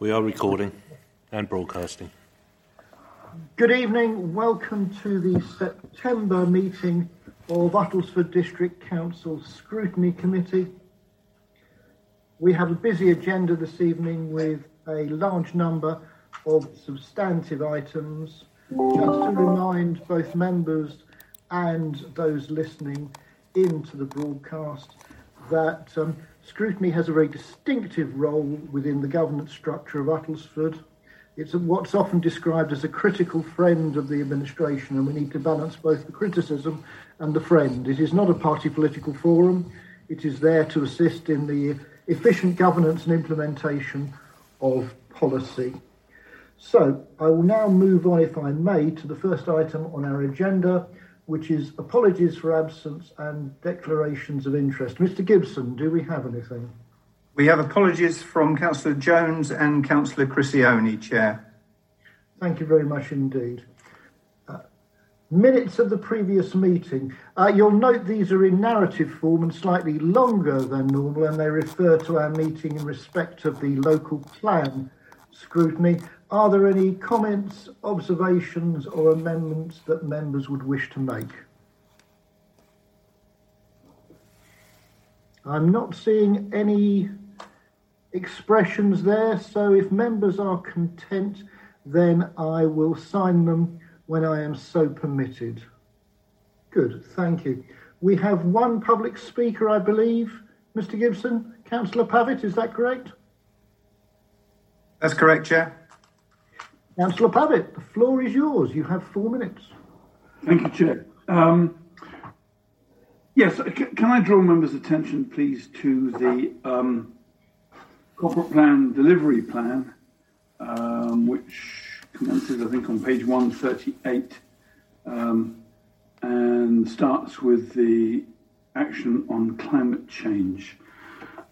We are recording and broadcasting. Good evening. Welcome to the September meeting of Uttlesford District Council Scrutiny Committee. We have a busy agenda this evening with a large number of substantive items. Just to remind both members and those listening into the broadcast that um, scrutiny has a very distinctive role within the governance structure of Uttlesford. It's what's often described as a critical friend of the administration, and we need to balance both the criticism and the friend. It is not a party political forum, it is there to assist in the efficient governance and implementation of policy. So, I will now move on, if I may, to the first item on our agenda, which is apologies for absence and declarations of interest. Mr. Gibson, do we have anything? We have apologies from Councillor Jones and Councillor Criscione, Chair. Thank you very much indeed. Uh, minutes of the previous meeting. Uh, you'll note these are in narrative form and slightly longer than normal, and they refer to our meeting in respect of the local plan scrutiny. Are there any comments, observations, or amendments that members would wish to make? I'm not seeing any expressions there, so if members are content, then I will sign them when I am so permitted. Good, thank you. We have one public speaker, I believe, Mr. Gibson. Councillor Pavitt, is that correct? That's correct, Chair. Councillor Pavitt, the floor is yours. You have four minutes. Thank you, Chair. Um, yes, can I draw members' attention, please, to the um, corporate plan delivery plan, um, which commences, I think, on page 138 um, and starts with the action on climate change.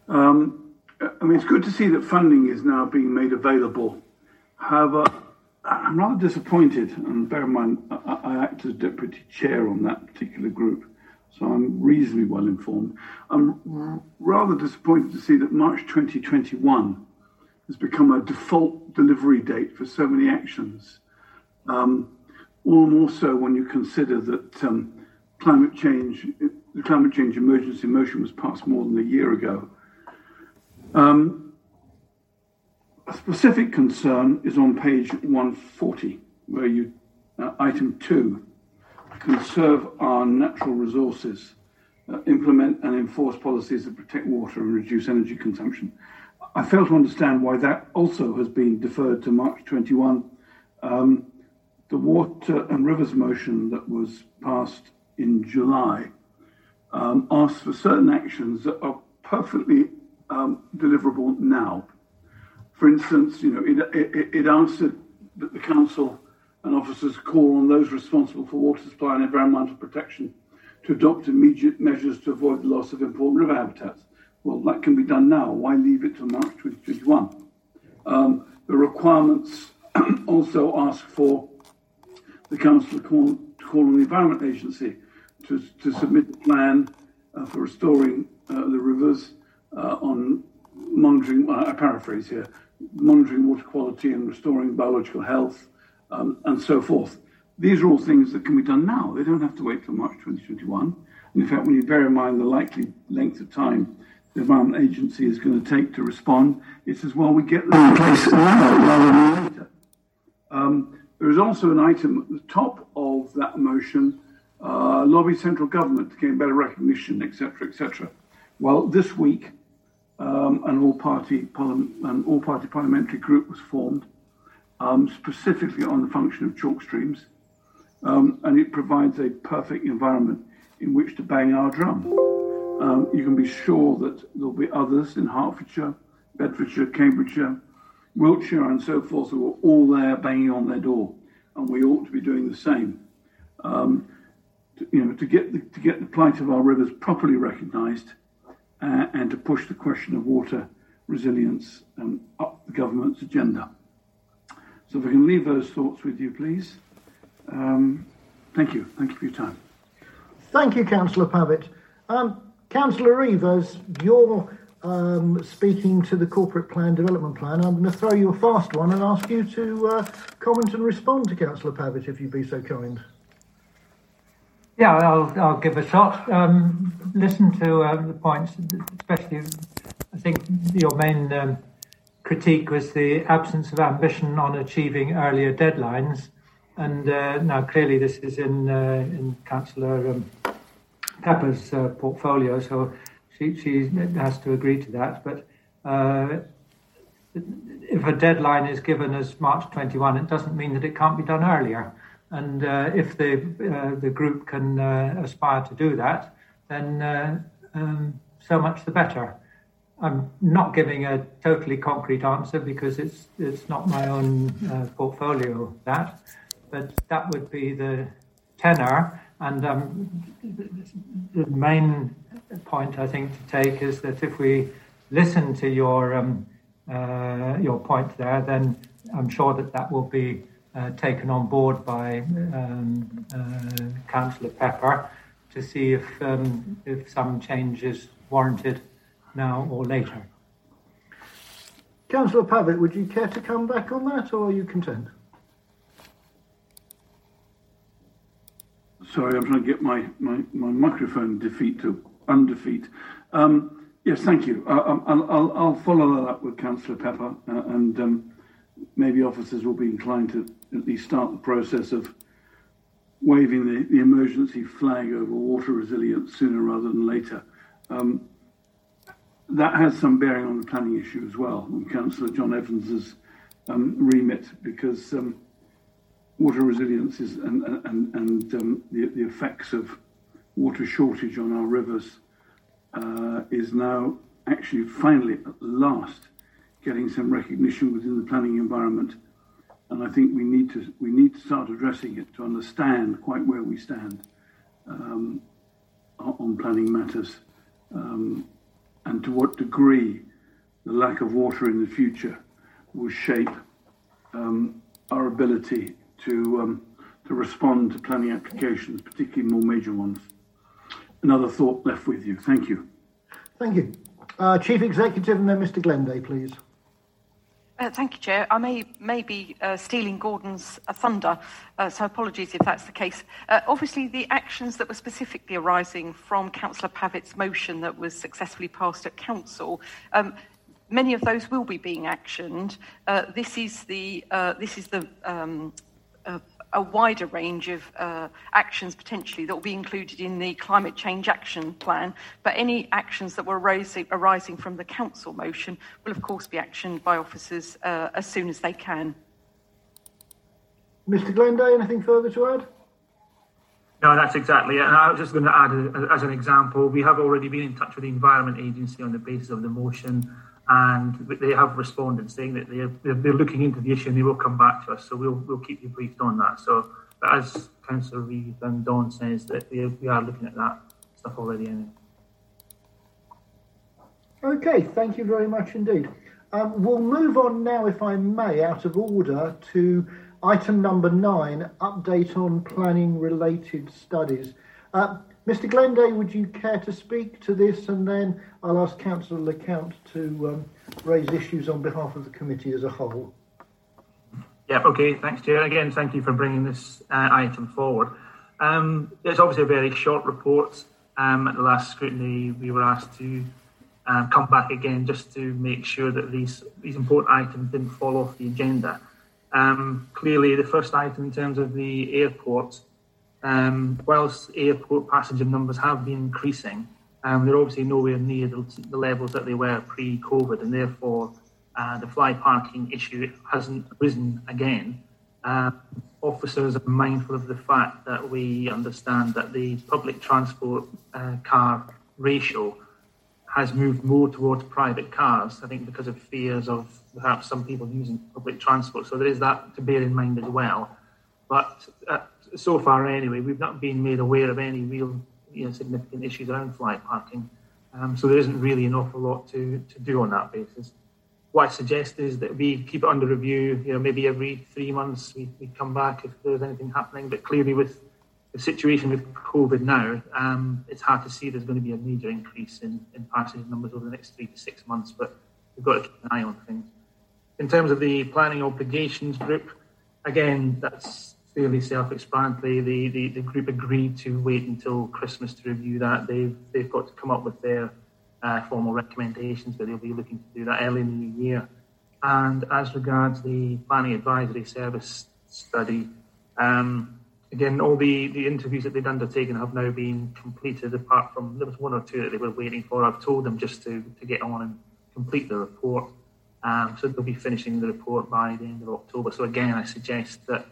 Um, I mean, it's good to see that funding is now being made available. However, I'm rather disappointed, and bear in mind, I, I, act as deputy chair on that particular group, so I'm reasonably well informed. I'm rather disappointed to see that March 2021 has become a default delivery date for so many actions. Um, all the more so when you consider that um, climate change, the climate change emergency motion was passed more than a year ago. Um, a specific concern is on page 140, where you, uh, item two, conserve our natural resources, uh, implement and enforce policies that protect water and reduce energy consumption. I fail to understand why that also has been deferred to March 21. Um, the water and rivers motion that was passed in July um, asks for certain actions that are perfectly um, deliverable now for instance, you know, it, it, it answered that the council and officers call on those responsible for water supply and environmental protection to adopt immediate measures to avoid the loss of important river habitats. Well, that can be done now. Why leave it till March 2021? Um, the requirements also ask for the council to call, to call on the Environment Agency to, to submit a plan uh, for restoring uh, the rivers uh, on monitoring, uh, I paraphrase here, monitoring water quality and restoring biological health, um, and so forth. These are all things that can be done now. They don't have to wait till March 2021. And in fact, when you bear in mind the likely length of time the Environment Agency is going to take to respond, it's as well we get them in place now rather than later. Um, there is also an item at the top of that motion, uh, lobby central government to gain better recognition, etc., etc. Well, this week, um, an all-party an all-party parliamentary group was formed, um, specifically on the function of chalk streams, um, and it provides a perfect environment in which to bang our drum. Um, you can be sure that there'll be others in Hertfordshire, Bedfordshire, Cambridgeshire, Wiltshire, and so forth who are all there banging on their door, and we ought to be doing the same. Um, to, you know, to get the, to get the plight of our rivers properly recognised uh, and to push the question of water resilience um, up the government's agenda. So if I can leave those thoughts with you, please. Um, thank you. Thank you for your time. Thank you, Councillor Pavitt. Um, Councillor Evers, your um, speaking to the corporate plan development plan. I'm going to throw you a fast one and ask you to uh, comment and respond to Councillor Pavitt, if you'd be so kind. Yeah, I'll, I'll give a shot. Um, listen to uh, the points, especially, I think your main um, critique was the absence of ambition on achieving earlier deadlines. And uh, now, clearly, this is in uh, in Councillor um, Pepper's uh, portfolio, so she, she has to agree to that. But uh, if a deadline is given as March 21, it doesn't mean that it can't be done earlier. And uh, if the uh, the group can uh, aspire to do that, then uh, um, so much the better. I'm not giving a totally concrete answer because it's it's not my own uh, portfolio that, but that would be the tenor. And um, the main point I think to take is that if we listen to your um, uh, your point there, then I'm sure that that will be uh, taken on board by um, uh, Councillor Pepper to see if um, if some change is warranted now or later. Councillor Pavitt, would you care to come back on that, or are you content? Sorry, I'm trying to get my, my, my microphone defeat to undefeat. Um, yes, thank you. I, I'll, I'll, I'll follow that up with Councillor Pepper, uh, and um, maybe officers will be inclined to at least start the process of waving the, the emergency flag over water resilience sooner rather than later. Um, that has some bearing on the planning issue as well, on Councillor John Evans's um, remit, because um, water resilience is and, and, and um, the, the effects of water shortage on our rivers uh, is now actually finally at last getting some recognition within the planning environment. And I think we need to we need to start addressing it to understand quite where we stand um, on planning matters. Um, and to what degree the lack of water in the future will shape um, our ability to um, to respond to planning applications, particularly more major ones. Another thought left with you. Thank you. Thank you. Uh, Chief Executive and then Mr Glenday, please. Uh, thank you, Chair. I may, may be uh, stealing Gordon's uh, thunder, uh, so apologies if that's the case. Uh, obviously, the actions that were specifically arising from Councillor Pavitt's motion that was successfully passed at Council, um, many of those will be being actioned. Uh, this is the, this is the um, a wider range of uh, actions potentially that will be included in the climate change action plan. But any actions that were arising, arising from the council motion will, of course, be actioned by officers uh, as soon as they can. Mr. Glenday, anything further to add? No, that's exactly it. And I was just going to add, as an example, we have already been in touch with the Environment Agency on the basis of the motion and they have responded saying that they're, they're looking into the issue and they will come back to us. So we'll, we'll keep you briefed on that. So as Councillor Reeve and Dawn says, that we, we are looking at that stuff already. Anyway. Okay, thank you very much indeed. Um, we'll move on now, if I may, out of order to item number nine, update on planning related studies. Uh, Mr. Glenday, would you care to speak to this? And then I'll ask Councillor LeCount to um, raise issues on behalf of the committee as a whole. Yeah, okay, thanks, Chair. Again, thank you for bringing this uh, item forward. Um, it's obviously a very short report. Um, at the last scrutiny, we were asked to um, come back again just to make sure that these, these important items didn't fall off the agenda. Um, clearly, the first item in terms of the airport um, whilst airport passenger numbers have been increasing, um, they're obviously nowhere near the, the levels that they were pre-COVID, and therefore uh, the fly parking issue hasn't risen again. Uh, officers are mindful of the fact that we understand that the public transport uh, car ratio has moved more towards private cars, I think because of fears of perhaps some people using public transport. So there is that to bear in mind as well. But uh, so far anyway, we've not been made aware of any real you know, significant issues around fly parking. Um, so there isn't really an awful lot to, to do on that basis. What I suggest is that we keep it under review, you know, maybe every three months we, we come back if there's anything happening. But clearly with the situation with COVID now, um, it's hard to see there's going to be a major increase in, in passenger numbers over the next three to six months, but we've got to keep an eye on things. In terms of the planning obligations group, again, that's fairly self-explanatory. The, the, the group agreed to wait until Christmas to review that. They've, they've got to come up with their uh, formal recommendations, but they'll be looking to do that early in the new year. And as regards the planning advisory service study, um, again, all the, the interviews that they'd undertaken have now been completed, apart from there was one or two that they were waiting for. I've told them just to, to get on and complete the report. Um, so they'll be finishing the report by the end of October. So again, I suggest that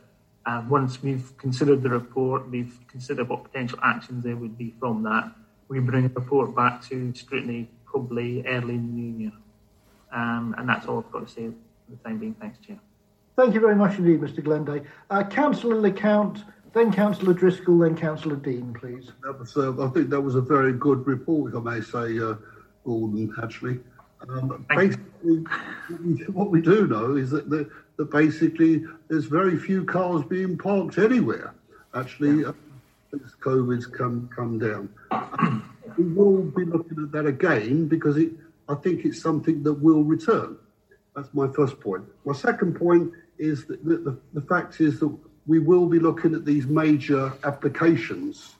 uh, once we've considered the report, we've considered what potential actions there would be from that, we bring the report back to scrutiny probably early in the new year. Um, and that's all I've got to say for the time being. Thanks, Chair. Thank you very much indeed, Mr Glenday. Uh, Councillor LeCount, then Councillor Driscoll, then Councillor Dean, please. That was, uh, I think that was a very good report, if I may say, uh, Gordon, actually. Um, basically, what we do know is that, the, that basically there's very few cars being parked anywhere. Actually, yeah. uh, as COVID's come come down, we will be looking at that again because it, I think it's something that will return. That's my first point. My second point is that the, the, the fact is that we will be looking at these major applications,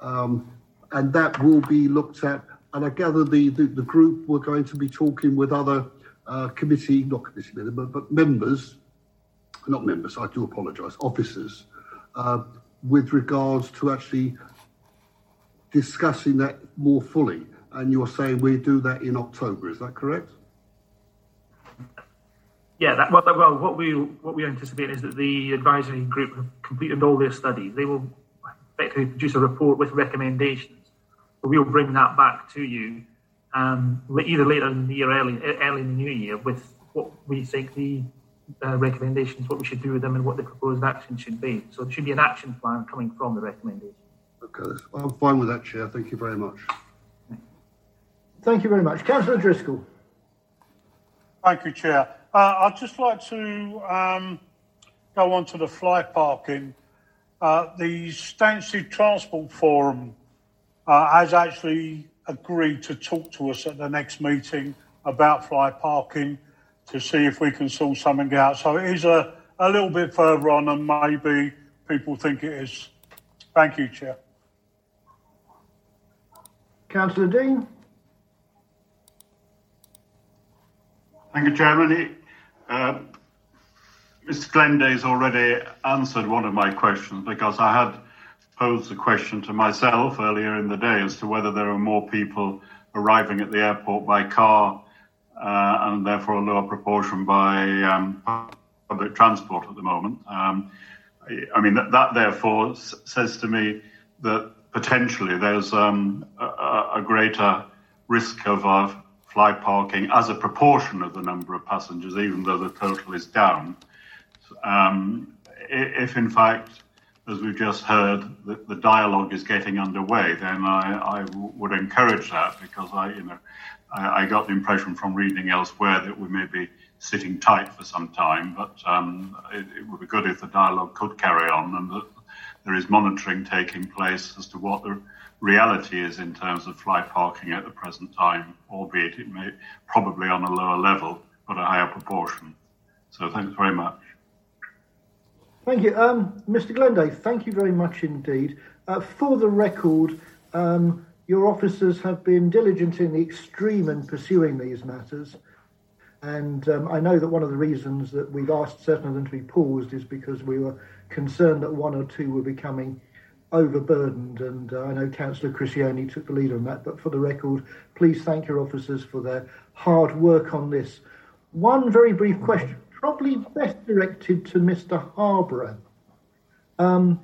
um, and that will be looked at and I gather the, the, the group were going to be talking with other uh, committee, not committee members, but, but members, not members, I do apologise, officers, uh, with regards to actually discussing that more fully. And you're saying we do that in October, is that correct? Yeah, that, well, well, what we what we anticipate is that the advisory group have completed all their studies. They will effectively produce a report with recommendations we'll bring that back to you um, either later in the year, early, early in the new year, with what we think the uh, recommendations, what we should do with them, and what the proposed action should be. So there should be an action plan coming from the recommendation. Okay, I'm fine with that, Chair. Thank you very much. Thank you very much. Councillor Driscoll. Thank you, Chair. Uh, I'd just like to um, go on to the fly parking. Uh, the Stansted Transport Forum uh, has actually agreed to talk to us at the next meeting about fly parking to see if we can sort something out. So it is a, a little bit further on than maybe people think it is. Thank you, Chair. Councillor Dean. Thank you, Chairman. Uh, Mr. Glenday's already answered one of my questions because I had posed the question to myself earlier in the day as to whether there are more people arriving at the airport by car uh, and therefore a lower proportion by um, public transport at the moment. Um, I mean, that, that therefore s- says to me that potentially there's um, a, a, greater risk of uh, fly parking as a proportion of the number of passengers, even though the total is down. Um, if in fact as we've just heard, the, the dialogue is getting underway, then I, would encourage that because I, you know, I, I, got the impression from reading elsewhere that we may be sitting tight for some time, but um, it, it, would be good if the dialogue could carry on and that there is monitoring taking place as to what the reality is in terms of fly parking at the present time, albeit it may probably on a lower level, but a higher proportion. So thanks very much. Thank you. Um, Mr. Glenday, thank you very much indeed. Uh, for the record, um, your officers have been diligent in the extreme in pursuing these matters. And um, I know that one of the reasons that we've asked certain of them to be paused is because we were concerned that one or two were becoming overburdened. And uh, I know Councillor Criscione took the lead on that. But for the record, please thank your officers for their hard work on this. One very brief question probably best directed to Mr. Harborough. Um,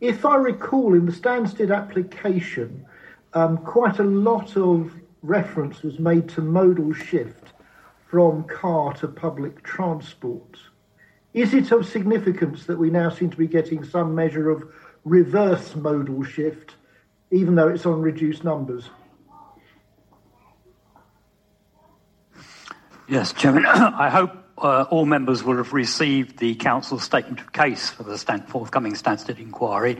if I recall, in the Stansted application, um, quite a lot of reference was made to modal shift from car to public transport. Is it of significance that we now seem to be getting some measure of reverse modal shift, even though it's on reduced numbers? Yes, Chairman. I hope uh, all members will have received the council's statement of case for the stand, forthcoming Stansted inquiry.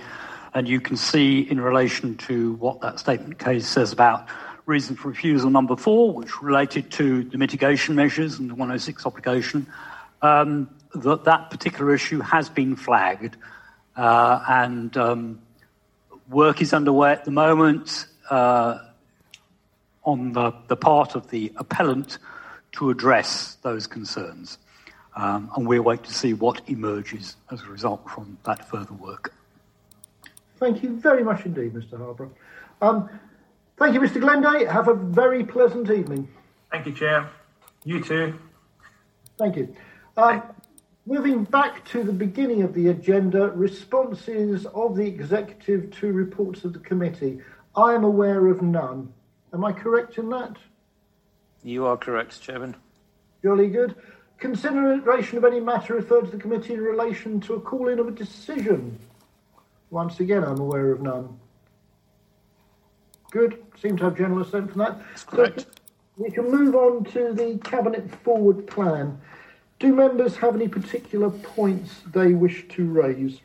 And you can see in relation to what that statement of case says about reason for refusal number four, which related to the mitigation measures and the 106 obligation, um, that that particular issue has been flagged. Uh, and um, work is underway at the moment uh, on the, the part of the appellant to address those concerns. Um, and we'll wait to see what emerges as a result from that further work. Thank you very much indeed, Mr. Harborough. Um, thank you, Mr. Glenday. Have a very pleasant evening. Thank you, Chair. You too. Thank you. Um, moving back to the beginning of the agenda, responses of the executive to reports of the committee. I am aware of none. Am I correct in that? You are correct, Chairman. Jolly good. Consideration of any matter referred to the committee in relation to a call in of a decision. Once again, I'm aware of none. Good. Seem to have general assent from that. That's correct. So we can move on to the cabinet forward plan. Do members have any particular points they wish to raise?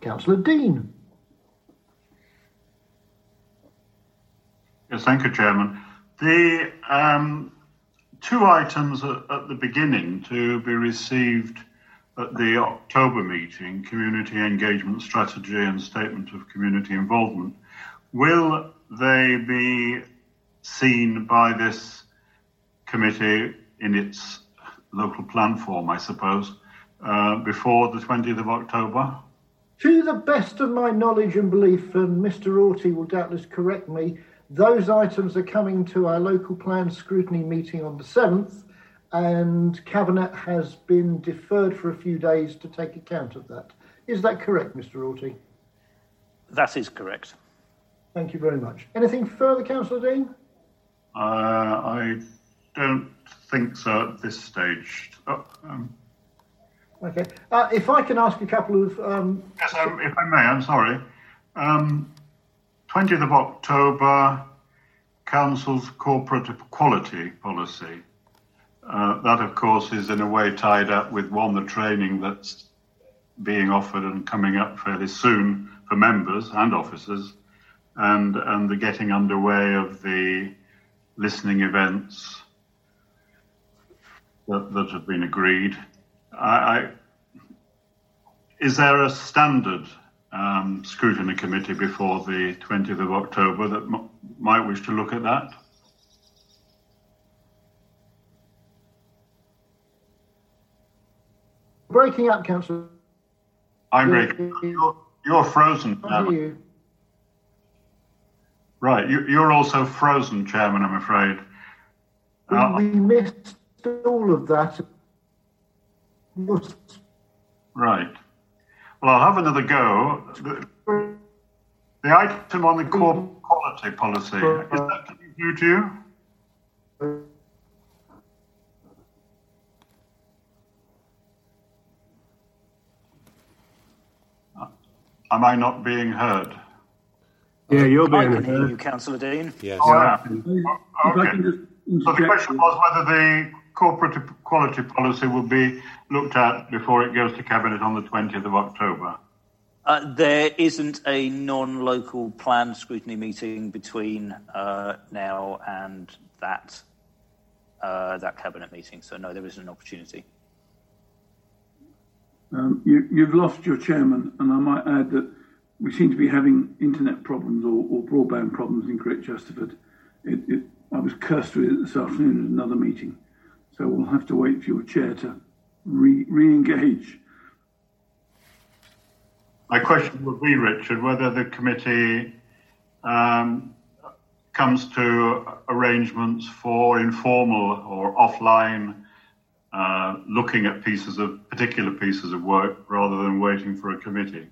Councillor Dean. Yes, thank you, Chairman. The um, two items at, at, the beginning to be received at the October meeting, community engagement strategy and statement of community involvement, will they be seen by this committee in its local plan form, I suppose, uh, before the 20th of October? To the best of my knowledge and belief, and Mr. Auty will doubtless correct me, those items are coming to our local plan scrutiny meeting on the 7th, and Cabinet has been deferred for a few days to take account of that. Is that correct, Mr. Auty? That is correct. Thank you very much. Anything further, Councillor Dean? Uh, I don't think so at this stage. Oh, um, okay. Uh, if I can ask a couple of. Um, yes, um, if I may, I'm sorry. Um, 20th of October, Council's corporate equality policy. Uh, that, of course, is in a way tied up with one, the training that's being offered and coming up fairly soon for members and officers, and, and the getting underway of the listening events that, that have been agreed. I, I, is there a standard um, scrutiny committee before the 20th of October that m- might wish to look at that? Breaking up, Councillor. I'm breaking. You're, you're frozen. You. Right, you, are also frozen, Chairman. I'm afraid. Uh, we missed all of that. Right. Well, I'll have another go. The, the item on the core quality policy, is that coming through to you? Am I not being heard? Yeah, you're being I heard. you, Councillor Dean. Yes. Oh, yeah. Okay. So the question was whether the corporate equality policy will be looked at before it goes to Cabinet on the 20th of October. Uh, there isn't a non-local planned scrutiny meeting between uh, now and that uh, that cabinet meeting, so no, there isn't an opportunity. Um, you, have lost your chairman, and I might add that we seem to be having internet problems or, or broadband problems in Great Chesterford. It, it, I was cursed with it this afternoon at another meeting, so we'll have to wait for your chair to re, re-engage. My question would be, Richard, whether the committee um, comes to arrangements for informal or offline uh, looking at pieces of particular pieces of work rather than waiting for a committee.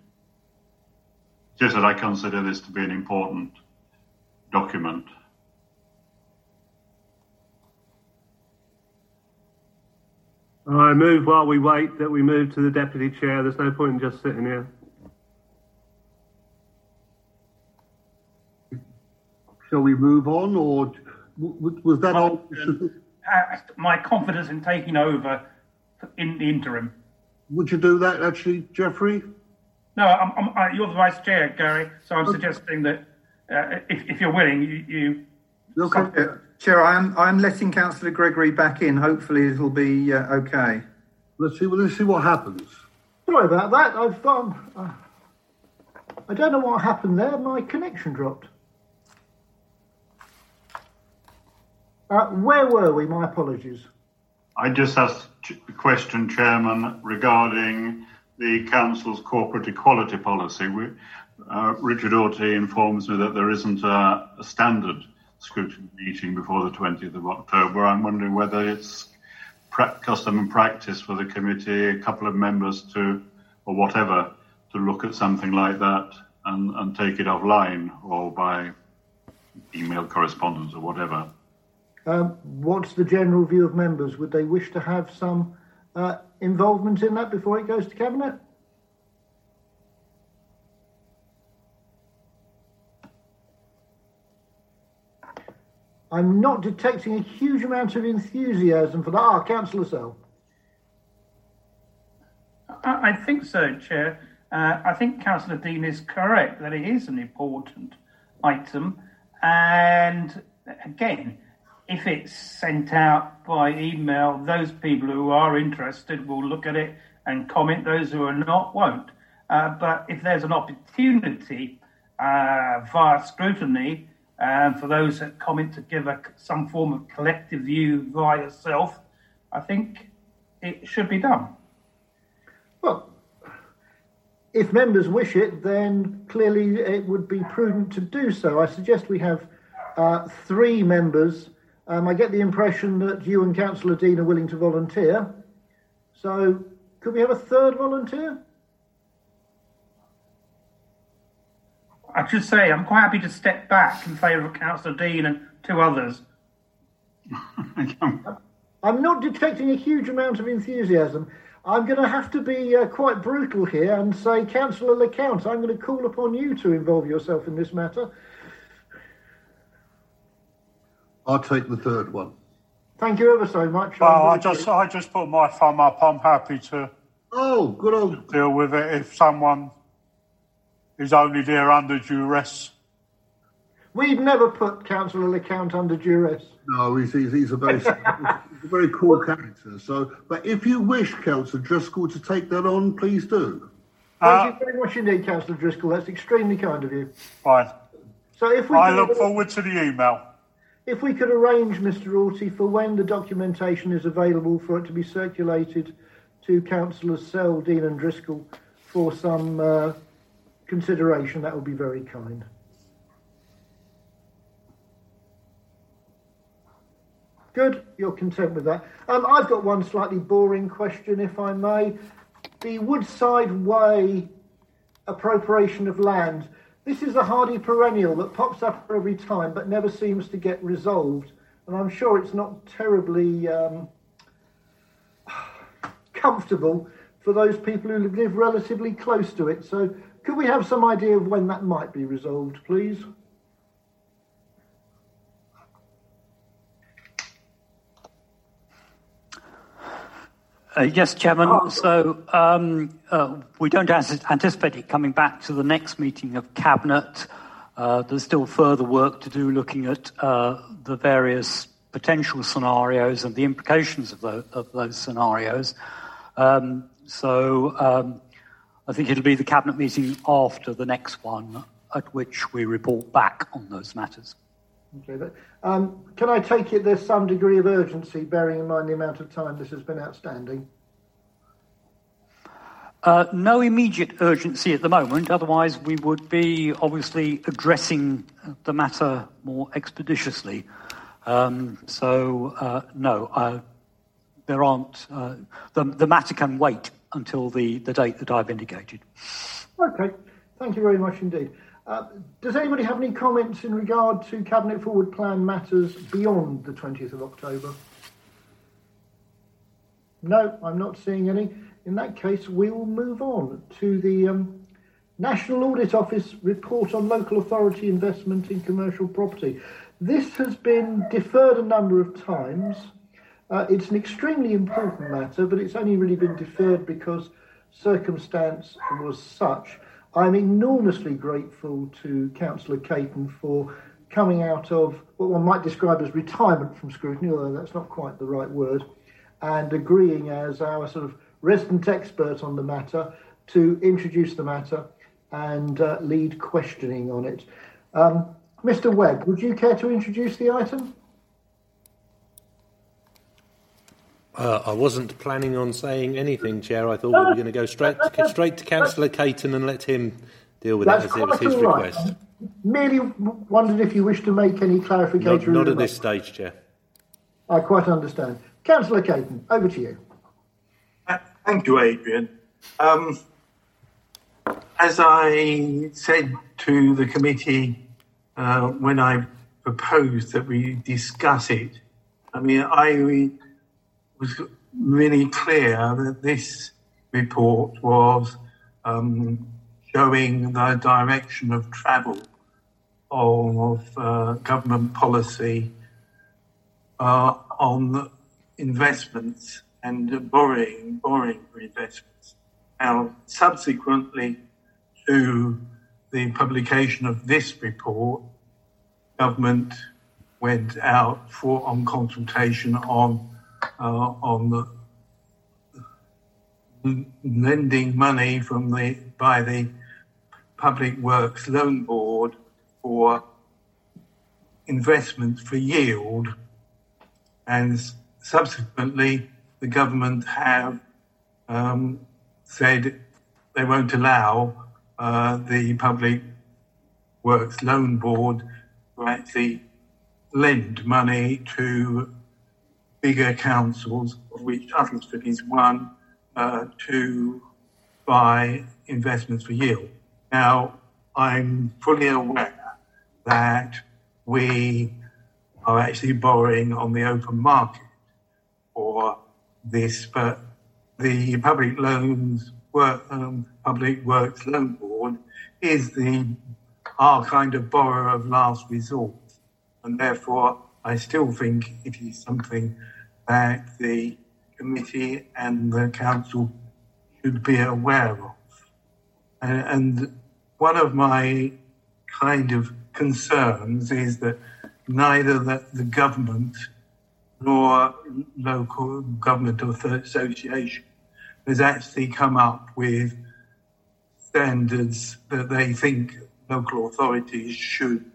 Just that I consider this to be an important document. I move while we wait that we move to the deputy chair. There's no point in just sitting here. Shall we move on, or was that all? My confidence in taking over in the interim. Would you do that, actually, Jeffrey? No, I'm, I'm, I, you're the vice chair, Gary. So I'm suggesting that uh, if, if you're willing, you. you okay. Chair, I am I am letting Councillor Gregory back in. Hopefully, it'll be uh, okay. Let's see. Let's see what happens. Sorry about that. I've um, uh, I don't know what happened there. My connection dropped. Uh, where were we? My apologies. I just asked a question, Chairman, regarding the Council's corporate equality policy. We, uh, Richard Auty informs me that there isn't a, a, standard scrutiny meeting before the 20th of October. I'm wondering whether it's custom and practice for the committee, a couple of members to, or whatever, to look at something like that and, and take it offline or by email correspondence or whatever. Um, what's the general view of members? Would they wish to have some uh, involvement in that before it goes to cabinet? I'm not detecting a huge amount of enthusiasm for that. Ah, Councillor Sell. I, think so, Chair. Uh, I think Councillor Dean is correct that it is an important item. And again, if it's sent out by email, those people who are interested will look at it and comment. Those who are not won't. Uh, but if there's an opportunity uh, via scrutiny uh, for those that comment to give a, some form of collective view via self, I think it should be done. Well, if members wish it, then clearly it would be prudent to do so. I suggest we have uh, three members um, I get the impression that you and Councillor Dean are willing to volunteer. So, could we have a third volunteer? I should say I'm quite happy to step back in favour of Councillor Dean and two others. I'm not detecting a huge amount of enthusiasm. I'm going to have to be uh, quite brutal here and say, Councillor LeCount, I'm going to call upon you to involve yourself in this matter. I'll take the third one. Thank you ever so much. Well, I just I just put my thumb up. I'm happy to. Oh, good old. Deal with it if someone is only there under duress. We've never put Councillor LeCount under duress. No, he's, he's, he's a very he's a very cool character. So, but if you wish, Councillor Driscoll, to take that on, please do. Thank uh, you very much indeed, Councillor Driscoll. That's extremely kind of you. Fine. So if we I look forward to the email. If we could arrange, Mr. Auty, for when the documentation is available for it to be circulated to Councillors Sell, Dean and Driscoll for some uh, consideration, that would be very kind. Good, you're content with that. Um, I've got one slightly boring question, if I may. The Woodside Way appropriation of land this is a hardy perennial that pops up every time but never seems to get resolved. And I'm sure it's not terribly um, comfortable for those people who live relatively close to it. So, could we have some idea of when that might be resolved, please? Uh, yes, Chairman. Oh. So um, uh, we don't anticipate it coming back to the next meeting of Cabinet. Uh, there's still further work to do looking at uh, the various potential scenarios and the implications of, the, of those scenarios. Um, so um, I think it'll be the Cabinet meeting after the next one at which we report back on those matters. Okay, um, can I take it there's some degree of urgency, bearing in mind the amount of time this has been outstanding? Uh, no immediate urgency at the moment, otherwise, we would be obviously addressing the matter more expeditiously. Um, so, uh, no, uh, there aren't, uh, the, the matter can wait until the, the date that I've indicated. Okay, thank you very much indeed. Uh, does anybody have any comments in regard to Cabinet Forward Plan matters beyond the 20th of October? No, I'm not seeing any. In that case, we will move on to the um, National Audit Office report on local authority investment in commercial property. This has been deferred a number of times. Uh, it's an extremely important matter, but it's only really been deferred because circumstance was such. I'm enormously grateful to Councillor Caton for coming out of what one might describe as retirement from scrutiny, although that's not quite the right word, and agreeing as our sort of resident expert on the matter to introduce the matter and uh, lead questioning on it. Um, Mr. Webb, would you care to introduce the item? Uh, I wasn't planning on saying anything, Chair. I thought we were going to go straight to, straight to Councillor Caton and let him deal with That's it as it was his right. request. Merely wondered if you wish to make any Not, clarification. not at this stage, Chair. I quite understand. Councillor Caton, over to you. Thank you, Adrian. Um, as I said to the committee uh, when I proposed that we discuss it, I mean, I was really clear that this report was um, showing the direction of travel of uh, government policy uh, on investments and borrowing, borrowing for investments. Now, subsequently to the publication of this report, government went out for on consultation on on the lending money from the by the Public Works Loan Board for investments for yield, and subsequently the government have um, said they won't allow uh, the Public Works Loan Board to actually lend money to bigger councils, of which Uttlesford is one, uh, to buy investments for yield. Now, I'm fully aware that we are actually borrowing on the open market for this, but the public loans work, um, public works loan board is the our kind of borrower of last resort, and therefore I still think it is something that the committee and the council should be aware of. And, one of my kind of concerns is that neither the, the government nor local government association has actually come up with standards that they think local authorities should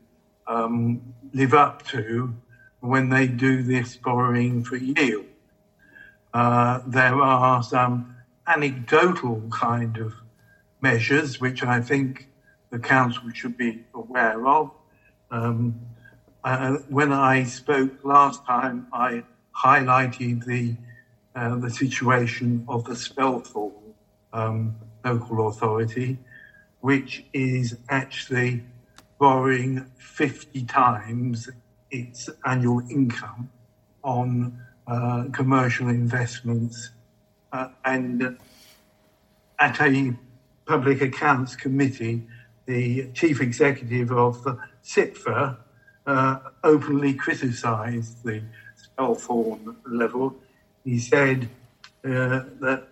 um, live up to when they do this borrowing for yield. Uh, there are some anecdotal kind of measures which I think the council should be aware of. Um, uh, when I spoke last time, I highlighted the uh, the situation of the Spelthorne um, local authority, which is actually borrowing 50 times its annual income on uh, commercial investments. Uh, and at a public accounts committee, the chief executive of the CIPFA uh, openly criticised the Spelthorne level. He said uh, that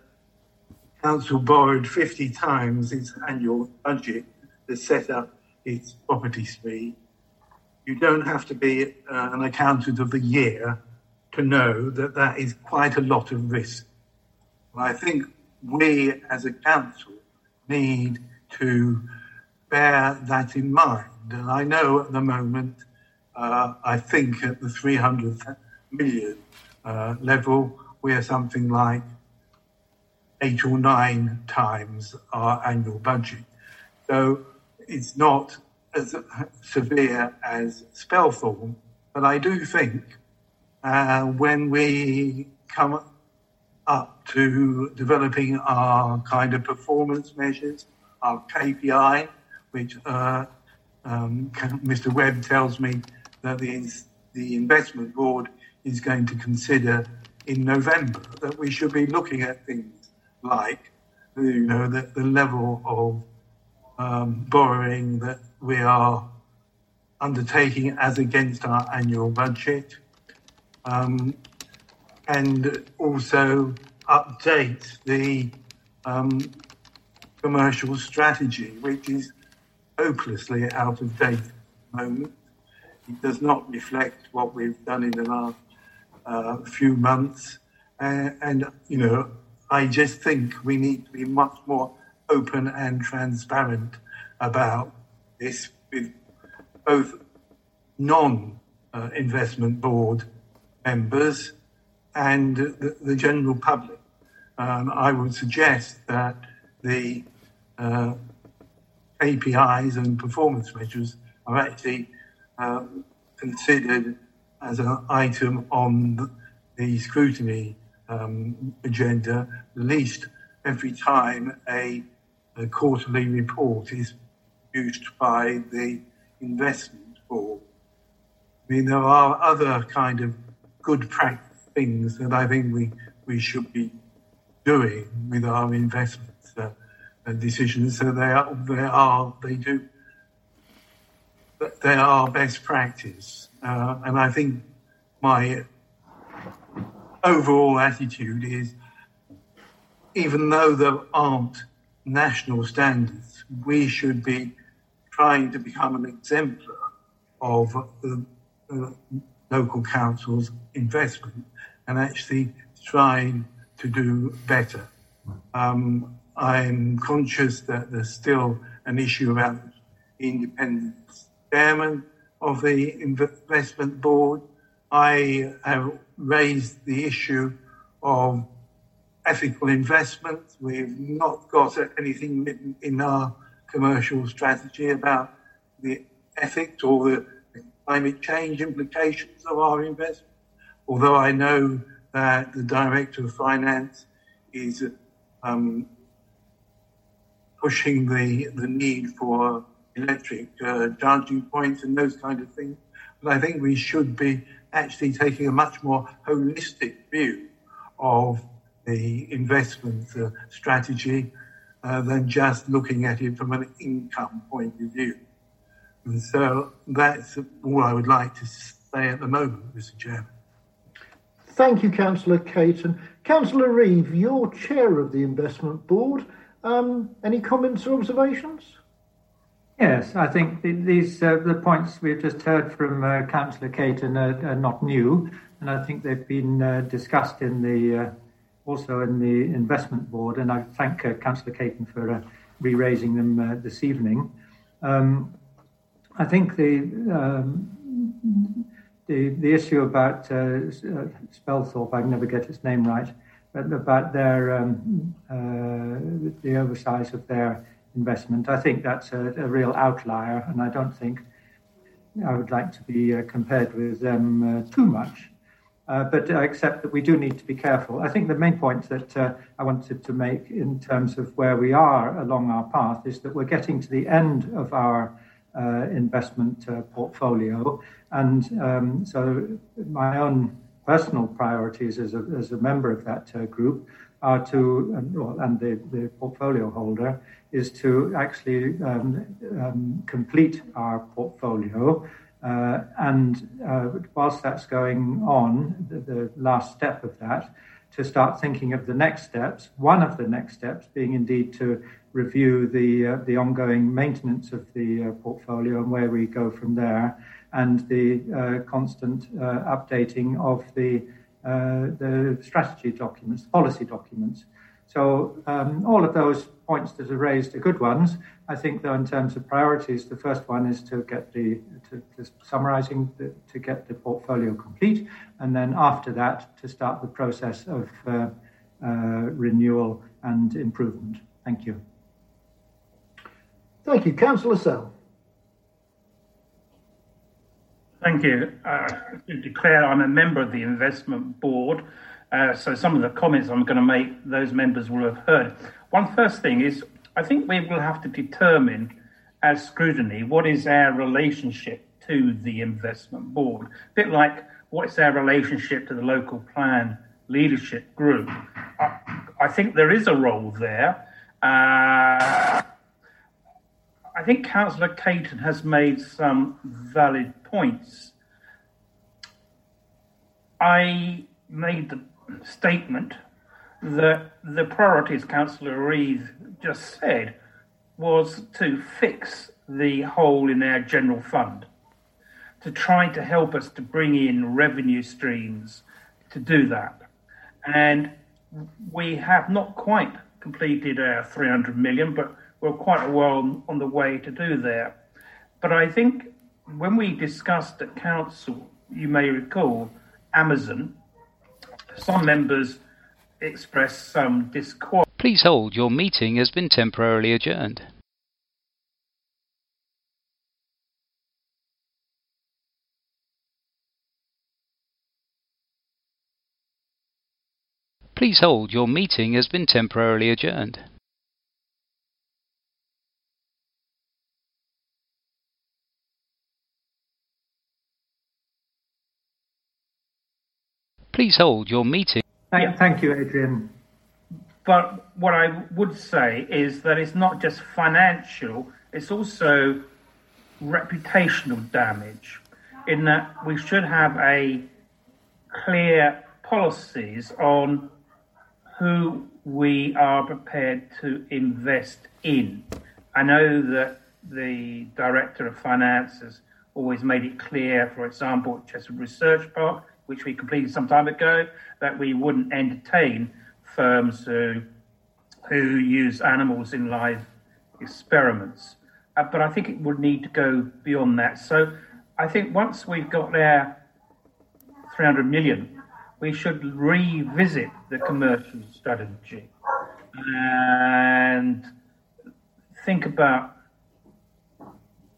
council borrowed 50 times its annual budget to set up its property speed. You don't have to be uh, an accountant of the year to know that that is quite a lot of risk. And I think we as a council need to bear that in mind. And I know at the moment, uh, I think at the 300 million uh, level, we are something like eight or nine times our annual budget. So it's not as severe as Spelthorne, but I do think uh, when we come up to developing our kind of performance measures, our KPI, which uh, um, Mr. Webb tells me that the, the investment board is going to consider in November, that we should be looking at things like, you know, the, the level of um, borrowing that we are undertaking as against our annual budget, um, and also update the um, commercial strategy, which is hopelessly out of date at the moment. It does not reflect what we've done in the last uh, few months. Uh, and, you know, I just think we need to be much more open and transparent about this with both non uh, investment board members and the, the general public. Um, I would suggest that the uh, KPIs and performance measures are actually um, considered as an item on the scrutiny um, agenda, at least every time a, a, quarterly report is produced by the investment board. I mean, there are other kind of good practice things that I think we, we should be doing with our investments uh, decisions. So they are, they are, they do, they are best practice. Uh, and I think my overall attitude is even though there aren't national standards, we should be trying to become an exemplar of the, the local council's investment and actually trying to do better. Um, I'm conscious that there's still an issue about independent chairman of the investment board. I have raised the issue of ethical investment. We've not got anything written in our commercial strategy about the ethics or the climate change implications of our investment although I know that the Director of Finance is um, pushing the, the need for electric uh, charging points and those kind of things. But I think we should be actually taking a much more holistic view of the investment uh, strategy uh, than just looking at it from an income point of view. And so that's all I would like to say at the moment, Mr. Chairman. Thank you, Councillor Caton. Councillor Reeve, you're chair of the investment board. Um, any comments or observations? Yes, I think these uh, the points we've just heard from uh, Councillor Caton are, are, not new, and I think they've been uh, discussed in the uh, also in the investment board. And I thank uh, Councillor Caton for uh, re-raising them uh, this evening. Um, I think the um, the, the issue about uh, uh, Spelthorpe, I never get its name right, but about their um, uh, the oversize of their investment. I think that's a, a, real outlier, and I don't think I would like to be uh, compared with them too much. Uh, but I accept that we do need to be careful. I think the main point that uh, I wanted to make in terms of where we are along our path is that we're getting to the end of our uh, investment uh, portfolio. And um, so my own personal priorities as a, as a member of that uh, group are to, and, and the, the portfolio holder, is to actually um, um, complete our portfolio. Uh, and uh, whilst that's going on, the, the, last step of that, to start thinking of the next steps. One of the next steps being indeed to review the uh, the ongoing maintenance of the uh, portfolio and where we go from there, and the uh, constant uh, updating of the the strategy documents, policy documents. So um, all of those points that are raised are good ones. I think, though, in terms of priorities, the first one is to get the to, to summarising the, to get the portfolio complete, and then after that to start the process of uh, renewal and improvement. Thank you. Thank you. Councillor Sell. Thank you. Uh, to declare I'm a member of the investment board, uh, so some of the comments I'm going to make, those members will have heard. One first thing is, I think we will have to determine as scrutiny what is our relationship to the investment board. A bit like what's our relationship to the local plan leadership group. I, I think there is a role there. Uh, I think Councillor Caton has made some valid points. I made the statement that the priorities Councillor Reid just said was to fix the hole in our general fund, to try to help us to bring in revenue streams to do that. And we have not quite completed our 300 million, but we're quite a while on the way to do that. But I think when we discussed at council, you may recall Amazon, some members expressed some disquiet. Please hold, your meeting has been temporarily adjourned. Please hold, your meeting has been temporarily adjourned. Please hold, your meeting. Thank, you, Adrian. But what I would say is that it's not just financial, it's also reputational damage, in that we should have a clear policies on who we are prepared to invest in. I know that the Director of Finance has always made it clear, for example, at Chester Research Park, which we completed some time ago, that we wouldn't entertain firms who, who use animals in live experiments. Uh, but I think it would need to go beyond that. So I think once we've got our 300 million, we should revisit the commercial strategy and think about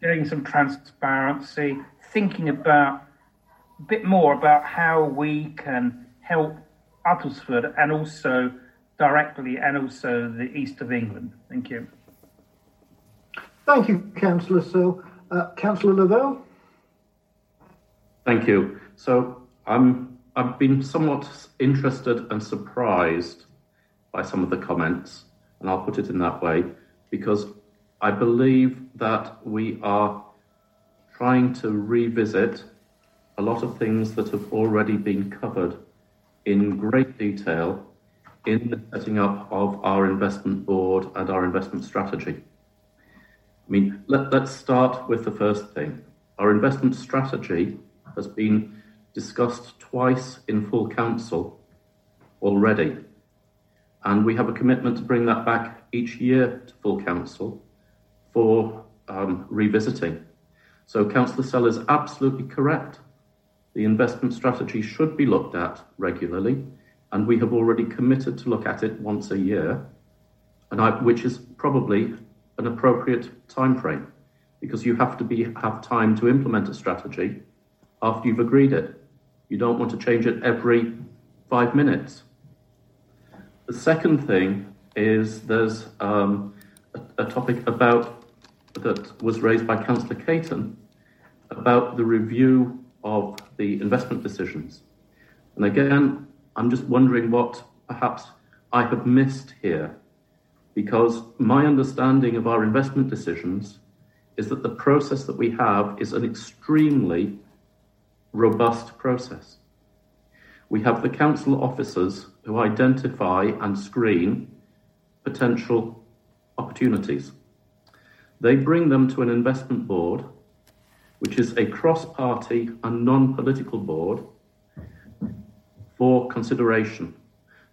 getting some transparency, thinking about a bit more about how we can help Uttlesford and also directly and also the east of England. Thank you. Thank you, Councillor Sell. Uh, Councillor Lavelle? Thank you. So I'm, I've been somewhat interested and surprised by some of the comments, and I'll put it in that way, because I believe that we are trying to revisit a lot of things that have already been covered in great detail in the setting up of our investment board and our investment strategy. I mean, let, us start with the first thing. Our investment strategy has been discussed twice in full council already, and we have a commitment to bring that back each year to full council for um, revisiting. So, Councillor Sell is absolutely correct the investment strategy should be looked at regularly, and we have already committed to look at it once a year, which is probably an appropriate time frame because you have to be have time to implement a strategy after you've agreed it. You don't want to change it every five minutes. The second thing is there's um, a, topic about that was raised by Councillor Caton about the review of the investment decisions. And again, I'm just wondering what perhaps I have missed here, because my understanding of our investment decisions is that the process that we have is an extremely robust process. We have the council officers who identify and screen potential opportunities. They bring them to an investment board which is a cross party and non political board, for consideration.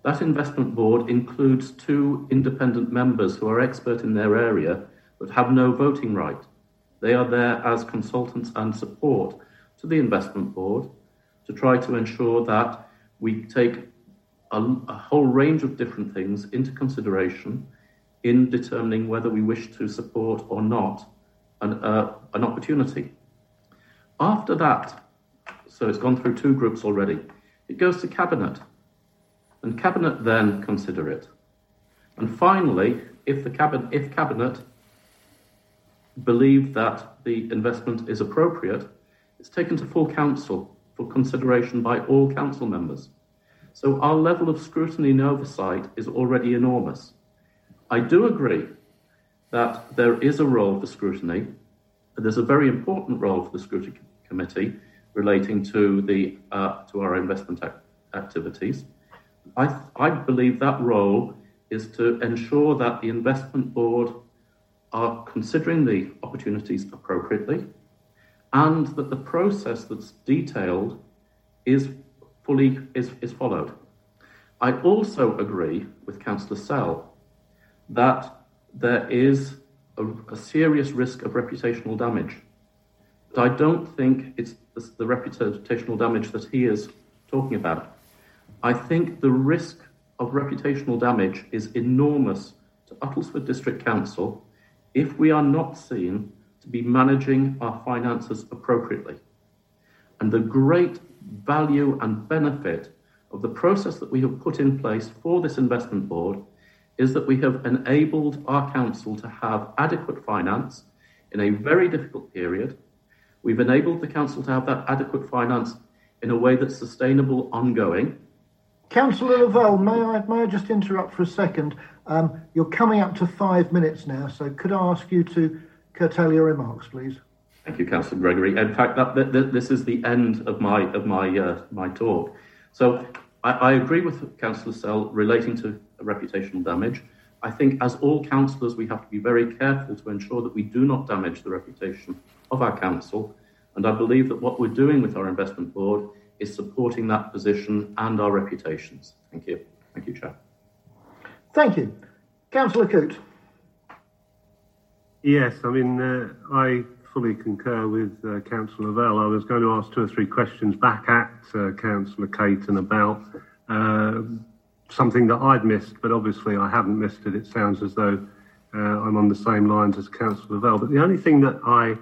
That investment board includes two independent members who are expert in their area but have no voting right. They are there as consultants and support to the investment board to try to ensure that we take a, a whole range of different things into consideration in determining whether we wish to support or not an, uh, an opportunity. After that, so it's gone through two groups already, it goes to Cabinet. And Cabinet then consider it. And finally, if the if cabinet believe that the investment is appropriate, it's taken to full council for consideration by all council members. So our level of scrutiny and oversight is already enormous. I do agree that there is a role for scrutiny, there's a very important role for the scrutiny committee relating to the uh, to our investment ac- activities. I, I believe that role is to ensure that the investment board are considering the opportunities appropriately and that the process that's detailed is fully is, is followed. I also agree with Councillor Sell that there is a, a, serious risk of reputational damage. But I don't think it's the, reputational damage that he is talking about. I think the risk of reputational damage is enormous to Uttlesford District Council if we are not seen to be managing our finances appropriately. And the great value and benefit of the process that we have put in place for this investment board is that we have enabled our council to have adequate finance in a very difficult period. We've enabled the council to have that adequate finance in a way that's sustainable ongoing. Councillor Lavelle, may I, may I just interrupt for a second? Um, you're coming up to five minutes now, so could I ask you to curtail your remarks, please? Thank you, Councillor Gregory. In fact, that, that, that, this is the end of my of my uh, my talk. So I, I agree with Councillor Sell relating to reputational damage. I think, as all councillors, we have to be very careful to ensure that we do not damage the reputation of our council. And I believe that what we're doing with our investment board is supporting that position and our reputations. Thank you. Thank you, Chair. Thank you. Councillor Coote. Yes, I mean, uh, I fully concur with uh, Councillor Lavelle. I was going to ask two or three questions back at uh, Councillor Caton about uh, something that I'd missed, but obviously I haven't missed it. It sounds as though uh, I'm on the same lines as Councillor Lavelle. But the only thing that I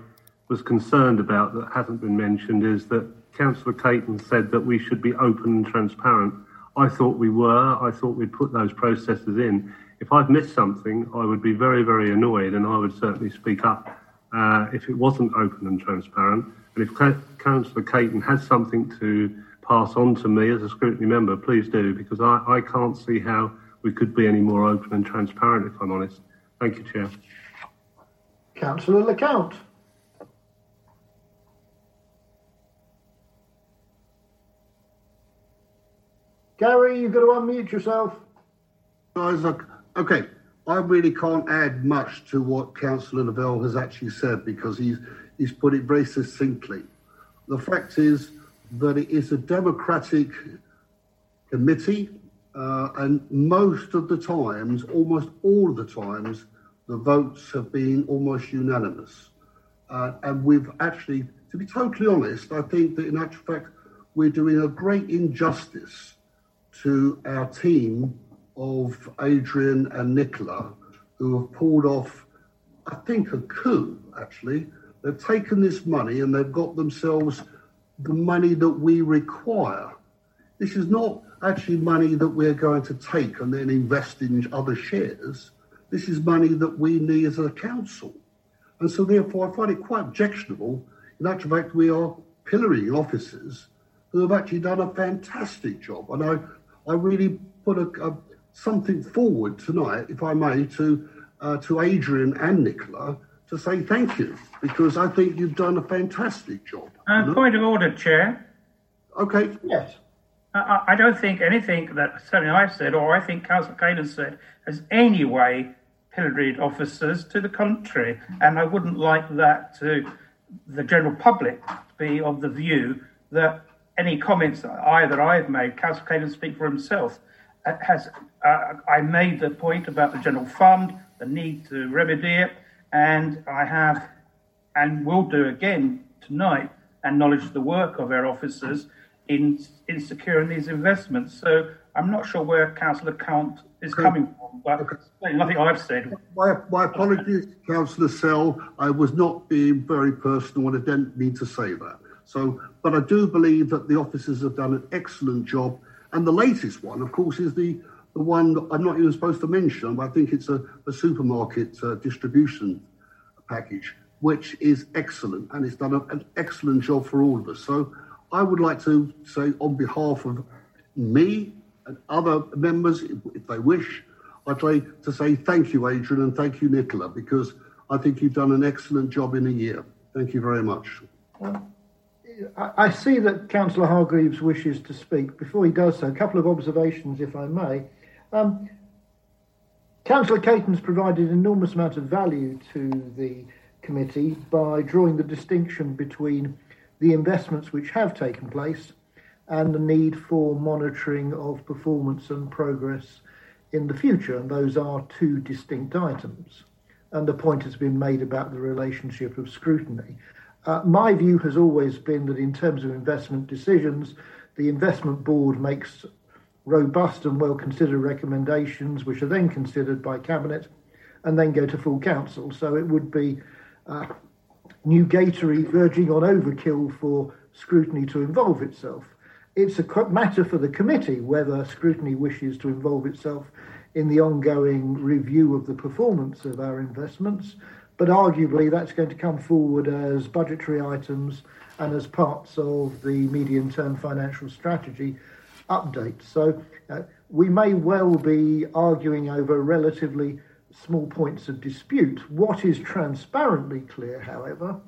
was concerned about that hasn't been mentioned is that Councillor Caton said that we should be open and transparent. I thought we were. I thought we'd put those processes in. If I'd missed something, I would be very, very annoyed, and I would certainly speak up uh, if it wasn't open and transparent. And if Councillor Caton has something to pass on to me as a scrutiny member, please do, because I, I can't see how we could be any more open and transparent, if I'm honest. Thank you, Chair. Councillor LeCount. Gary, you've got to unmute yourself. Isaac, okay, I really can't add much to what Councillor Lavelle has actually said because he's he's put it very succinctly. The fact is that it is a democratic committee, uh, and most of the times, almost all of the times, the votes have been almost unanimous. Uh, and we've actually, to be totally honest, I think that in actual fact, we're doing a great injustice to our team of Adrian and Nicola, who have pulled off, I think, a coup, actually. They've taken this money and they've got themselves the money that we require. This is not actually money that we're going to take and then invest in other shares. This is money that we need as a council. And so, therefore, I find it quite objectionable. In actual fact, we are pillorying officers who have actually done a fantastic job. And I, I really put a, a something forward tonight, if I may, to uh, to Adrian and Nicola to say thank you because I think you've done a fantastic job. Uh, you? Point of order, Chair. Okay. Yes. I, I don't think anything that certainly I've said or I think Councillor Caton said has any way pilloried officers to the contrary, and I wouldn't like that to the general public to be of the view that any comments that I that I've made, Councillor Caton speak for himself, has uh, I made the point about the general fund, the need to remedy it, and I have and will do again tonight acknowledge the work of our officers in in securing these investments. So I'm not sure where Councillor Count is okay. coming from, but okay. nothing I've said. My, my apologies, Councillor Sell. I was not being very personal and I didn't mean to say that. So, but I do believe that the officers have done an excellent job. And the latest one, of course, is the the one I'm not even supposed to mention, but I think it's a, a supermarket uh, distribution package, which is excellent and it's done a, an excellent job for all of us. So I would like to say, on behalf of me and other members, if, they wish, I'd like to say thank you, Adrian, and thank you, Nicola, because I think you've done an excellent job in a year. Thank you very much. I, I see that Councillor Hargreaves wishes to speak. Before he does so, a couple of observations, if I may. Um, Councillor Caton's provided an enormous amount of value to the committee by drawing the distinction between the investments which have taken place and the need for monitoring of performance and progress in the future. And those are two distinct items. And the point has been made about the relationship of scrutiny. Uh, my view has always been that in terms of investment decisions, the investment board makes robust and well considered recommendations, which are then considered by cabinet and then go to full council. So it would be uh, nugatory, verging on overkill for scrutiny to involve itself. It's a matter for the committee whether scrutiny wishes to involve itself in the ongoing review of the performance of our investments, but arguably that's going to come forward as budgetary items and as parts of the medium term financial strategy update. So uh, we may well be arguing over relatively small points of dispute. What is transparently clear, however,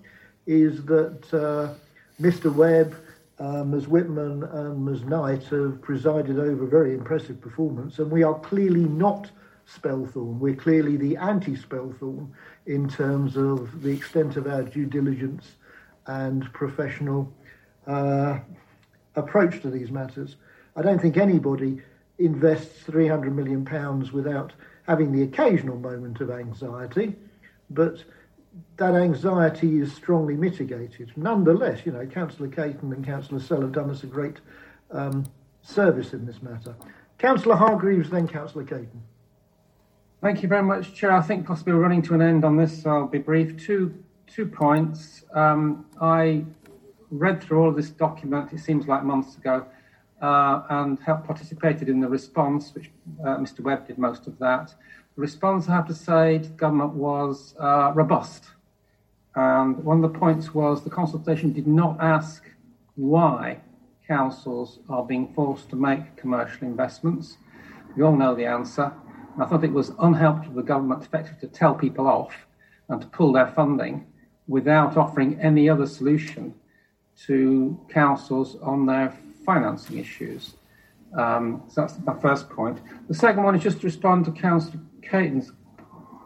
is that uh, Mr. Webb, uh, Ms. Whitman, and Ms. Knight have presided over very impressive performance, and we are clearly not Spelthorne. We're clearly the anti Spelthorne in terms of the extent of our due diligence and professional uh, approach to these matters. I don't think anybody invests 300 million pounds without having the occasional moment of anxiety, but that anxiety is strongly mitigated. Nonetheless, you know, Councillor Caton and Councillor Sell have done us a great um, service in this matter. Councillor Hargreaves, then Councillor Caton. Thank you very much, Chair. I think possibly we're running to an end on this, so I'll be brief. Two two points. Um, I read through all of this document. It seems like months ago, uh, and helped participated in the response, which uh, Mr. Webb did most of that. The response, I have to say, to government was uh, robust. And one of the points was the consultation did not ask why councils are being forced to make commercial investments. We all know the answer. And I thought it was unhelpful of the government effectively to tell people off and to pull their funding without offering any other solution to councils on their financing issues. Um, so that's my first point. The second one is just to respond to Councillor Caton's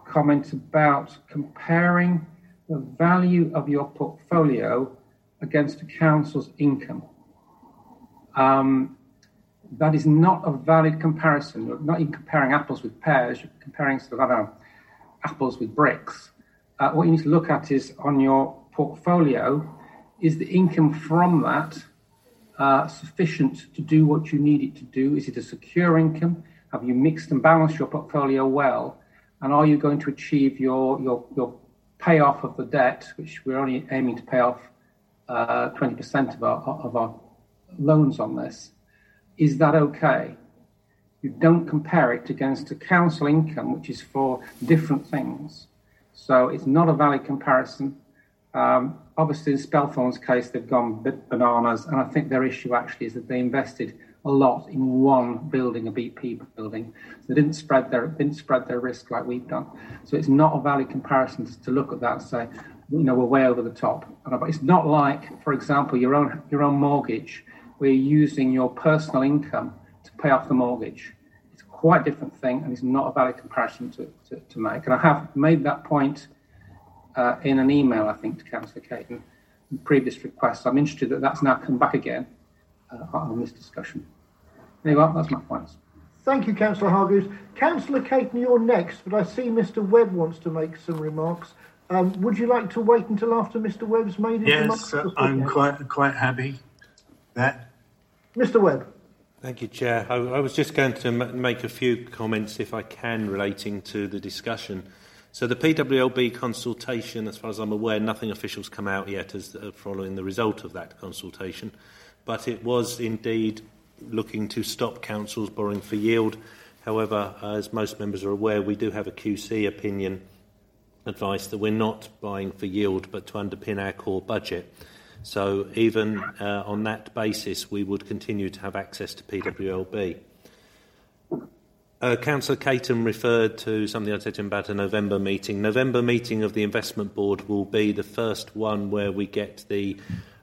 comment about comparing the value of your portfolio against a council's income. Um, that is not a valid comparison. You're not even comparing apples with pears, you're comparing sort of, know, apples with bricks. Uh, what you need to look at is on your portfolio, is the income from that uh, sufficient to do what you need it to do? Is it a secure income? Have you mixed and balanced your portfolio well? And are you going to achieve your, your, your payoff of the debt, which we're only aiming to pay off uh, 20% of our, of our loans on this? Is that okay? You don't compare it against a council income, which is for different things. So it's not a valid comparison. Um, obviously, in Spelthorne's case, they've gone bananas, and I think their issue actually is that they invested a lot in one building, a BP building. So they didn't spread their didn't spread their risk like we've done. So it's not a valid comparison to, to look at that and say, you know, we're way over the top. But it's not like, for example, your own your own mortgage, where you're using your personal income to pay off the mortgage. It's quite a quite different thing, and it's not a valid comparison to, to, to make. And I have made that point uh, in an email, I think, to Councillor Caton, previous requests. I'm interested that that's now come back again uh, on this discussion. There you are, that's my points. Thank you, Councillor Hargreaves. Councillor Caton, you're next, but I see Mr Webb wants to make some remarks. Um, would you like to wait until after Mr Webb's made his yes, remarks? Yes, uh, I'm quite quite happy that. Mr Webb. Thank you, Chair. I, I was just going to m- make a few comments, if I can, relating to the discussion. So the PWLB consultation, as far as I'm aware, nothing official's come out yet as uh, following the result of that consultation, but it was indeed looking to stop councils borrowing for yield. However, as most members are aware, we do have a QC opinion advice that we're not buying for yield but to underpin our core budget. So even uh, on that basis, we would continue to have access to PWLB. Uh, Councillor Caton referred to something I said to him about a November meeting. November meeting of the investment board will be the first one where we get the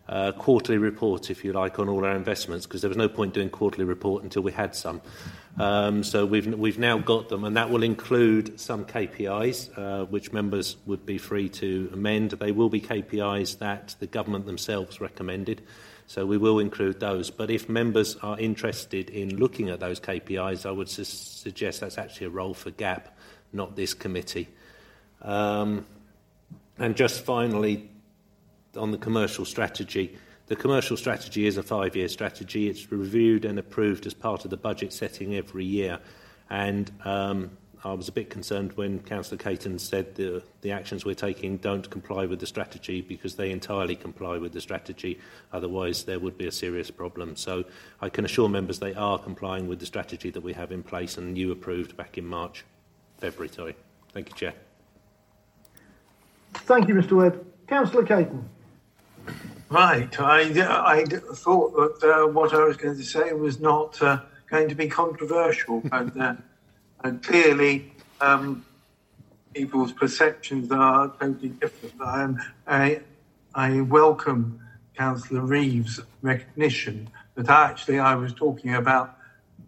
uh, quarterly report, if you like, on all our investments, because there was no point doing quarterly report until we had some. Um, so we've, we've now got them, and that will include some KPIs, uh, which members would be free to amend. They will be KPIs that the government themselves recommended, so we will include those. But if members are interested in looking at those KPIs, I would su- suggest that's actually a role for GAP, not this committee. Um, and just finally, on the commercial strategy. The commercial strategy is a five year strategy. It's reviewed and approved as part of the budget setting every year. And um, I was a bit concerned when Councillor Caton said the, the actions we're taking don't comply with the strategy because they entirely comply with the strategy. Otherwise, there would be a serious problem. So I can assure members they are complying with the strategy that we have in place and you approved back in March, February, sorry. Thank you, Chair. Thank you, Mr Webb. Councillor Caton. Right. I, I thought that uh, what I was going to say was not uh, going to be controversial, but uh, and clearly um, people's perceptions are totally different. I, I, I welcome Councillor Reeves' recognition that actually I was talking about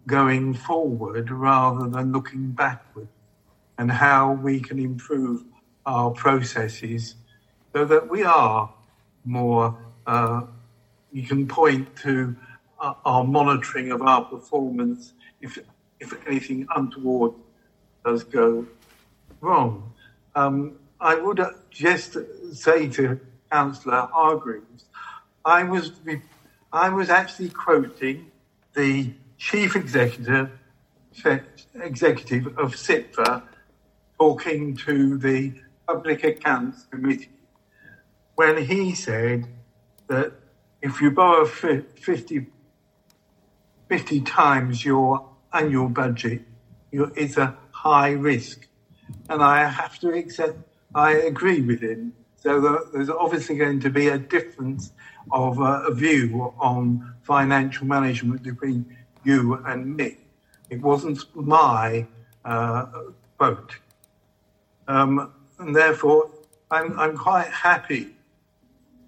going forward rather than looking backward and how we can improve our processes so that we are more uh, you can point to uh, our monitoring of our performance if, if anything untoward does go wrong. Um, I would just say to Councillor Hargreaves, I was I was actually quoting the chief executive executive of CIPFA talking to the Public Accounts Committee when he said that if you borrow 50, 50 times your annual budget, it's a high risk. And I have to accept, I agree with him. So there's obviously going to be a difference of uh, a view on financial management between you and me. It wasn't my uh, quote. Um, and therefore, I'm, I'm quite happy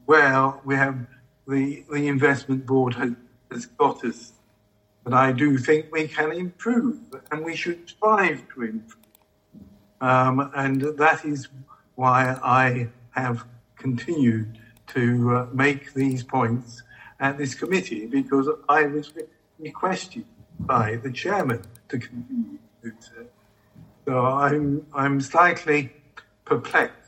where we have the, the investment board has, has got us. But I do think we can improve and we should strive to improve. Um, and that is why I have continued to uh, make these points at this committee because I was requested by the chairman to continue So I'm, I'm slightly perplexed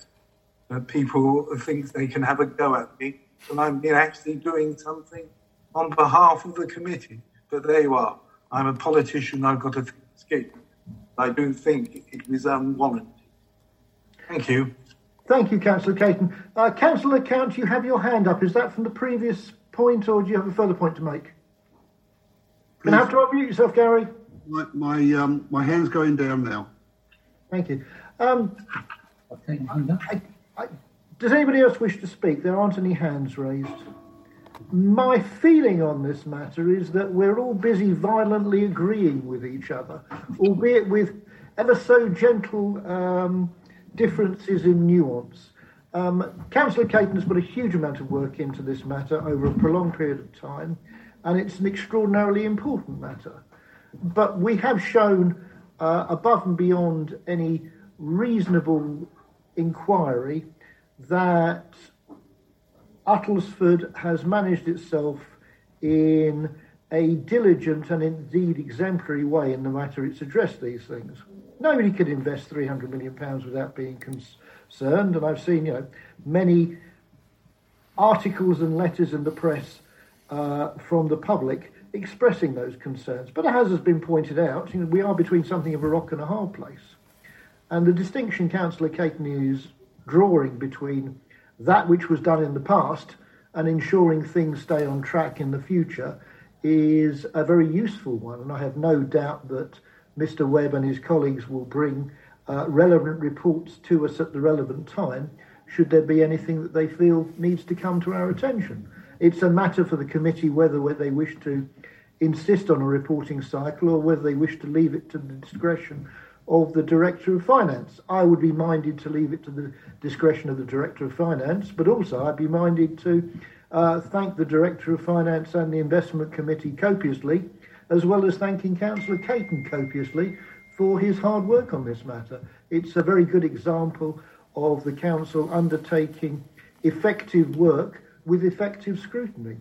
that people think they can have a go at me when I've been actually doing something on behalf of the committee. But there you are. I'm a politician. I've got a escape. I do think it was unwarranted. Thank you. Thank you, Councillor Caton. Uh, Councillor Count, you have your hand up. Is that from the previous point, or do you have a further point to make? Can I have to unmute yourself, Gary? My my, um, my hand's going down now. Thank you. Um, I, I, does anybody else wish to speak? There aren't any hands raised. My feeling on this matter is that we're all busy violently agreeing with each other, albeit with ever so gentle um, differences in nuance. Um, Councillor Caton has put a huge amount of work into this matter over a prolonged period of time, and it's an extraordinarily important matter. But we have shown, uh, above and beyond any reasonable inquiry that Uttlesford has managed itself in a diligent and indeed exemplary way in the matter it's addressed these things. Nobody could invest 300 million pounds without being concerned, and I've seen, you know, many articles and letters in the press uh, from the public expressing those concerns. But as has been pointed out, you know, we are between something of a rock and a hard place. And the distinction Councillor Caton is drawing between that which was done in the past and ensuring things stay on track in the future is a very useful one. And I have no doubt that Mr. Webb and his colleagues will bring uh, relevant reports to us at the relevant time should there be anything that they feel needs to come to our attention. It's a matter for the committee whether, whether they wish to insist on a reporting cycle or whether they wish to leave it to the discretion of the Director of Finance. I would be minded to leave it to the discretion of the Director of Finance, but also I'd be minded to uh, thank the Director of Finance and the Investment Committee copiously, as well as thanking Councillor Caton copiously for his hard work on this matter. It's a very good example of the Council undertaking effective work with effective scrutiny.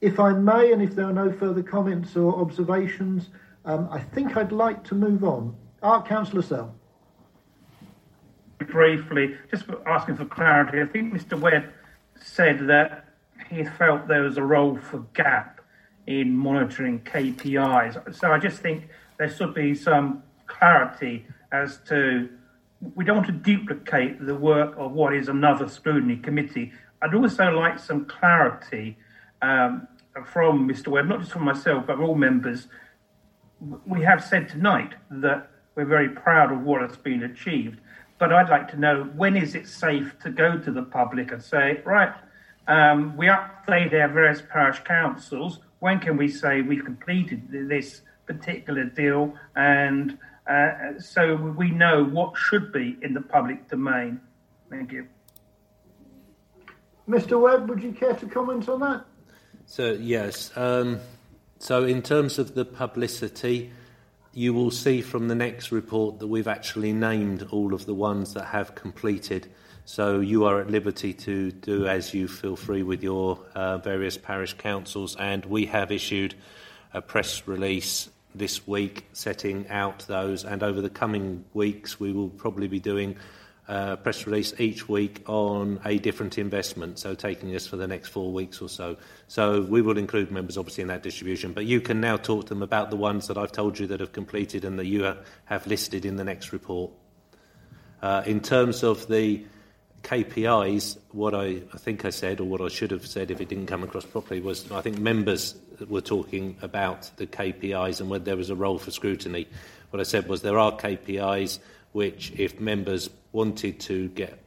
If I may, and if there are no further comments or observations, um, I think I'd like to move on. Ah, Councillor Sell. Briefly, just asking for clarity, I think Mr Webb said that he felt there was a role for GAP in monitoring KPIs. So I just think there should be some clarity as to we don't want to duplicate the work of what is another scrutiny committee. I'd also like some clarity um, from Mr. Webb, not just from myself, but all members. We have said tonight that we're very proud of what has been achieved, but I'd like to know when is it safe to go to the public and say, right, um, we update our various parish councils. When can we say we've completed this particular deal and uh, so we know what should be in the public domain. Thank you. Mr. Webb, would you care to comment on that? So, yes. Um, so, in terms of the publicity, you will see from the next report that we've actually named all of the ones that have completed. So, you are at liberty to do as you feel free with your uh, various parish councils, and we have issued a press release this week setting out those, and over the coming weeks, we will probably be doing a press release each week on a different investment, so taking us for the next four weeks or so. So we will include members, obviously, in that distribution, but you can now talk to them about the ones that I've told you that have completed and that you have listed in the next report. Uh, in terms of the KPIs, what I, I think I said, or what I should have said if it didn't come across properly, was I think members were talking about the KPIs and whether there was a role for scrutiny. What I said was there are KPIs which, if members wanted to get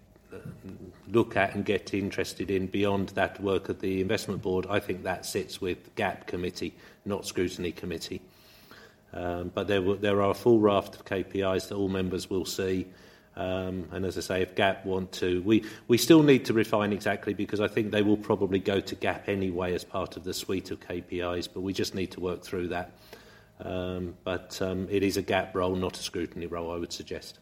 look at and get interested in beyond that work of the investment board, I think that sits with GAP committee, not scrutiny committee. Um, but there, there are a full raft of KPIs that all members will see. Um, and as I say, if GAP want to, we, we still need to refine exactly because I think they will probably go to GAP anyway as part of the suite of KPIs, but we just need to work through that. Um, but um, it is a GAP role, not a scrutiny role, I would suggest.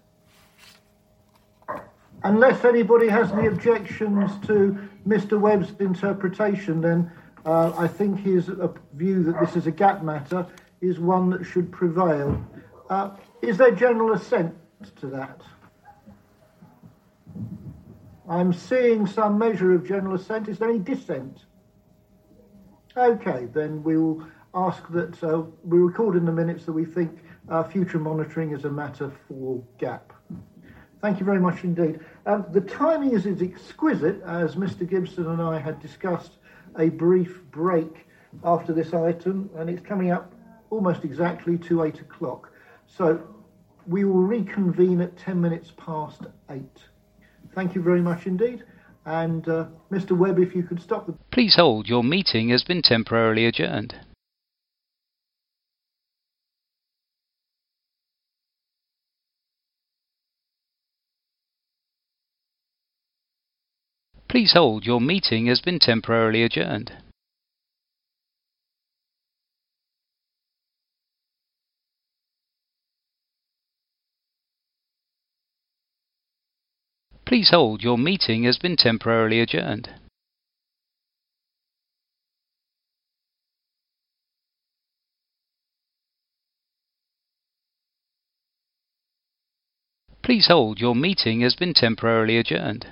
Unless anybody has any objections to Mr Webb's interpretation, then uh, I think his uh, view that this is a GAP matter is one that should prevail. Uh, is there general assent to that? I'm seeing some measure of general assent. Is there any dissent? Okay, then we will ask that uh, we record in the minutes that we think uh, future monitoring is a matter for GAP. Thank you very much indeed. Um, the timing is, is exquisite, as Mr. Gibson and I had discussed a brief break after this item, and it's coming up almost exactly to 8 o'clock. So we will reconvene at 10 minutes past 8. Thank you very much indeed. And uh, Mr. Webb, if you could stop the. Please hold. Your meeting has been temporarily adjourned. Please hold. Your meeting has been temporarily adjourned. Please hold. Your meeting has been temporarily adjourned. Please hold. Your meeting has been temporarily adjourned.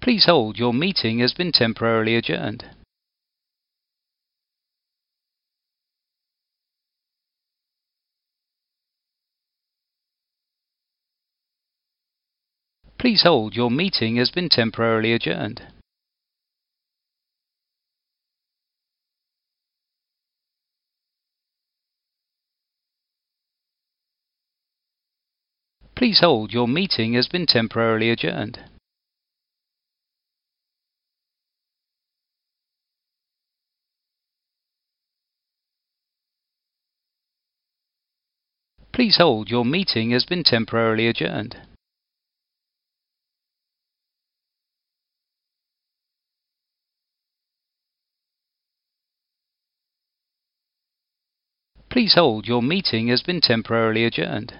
Please hold. Your meeting has been temporarily adjourned. Please hold. Your meeting has been temporarily adjourned. Please hold. Your meeting has been temporarily adjourned. Please hold, your meeting has been temporarily adjourned. Please hold, your meeting has been temporarily adjourned.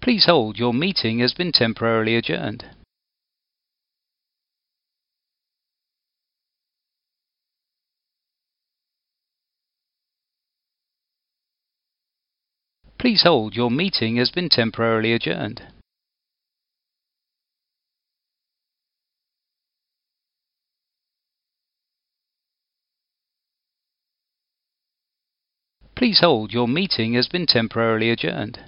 Please hold, your meeting has been temporarily adjourned. Please hold, your meeting has been temporarily adjourned. Please hold, your meeting has been temporarily adjourned.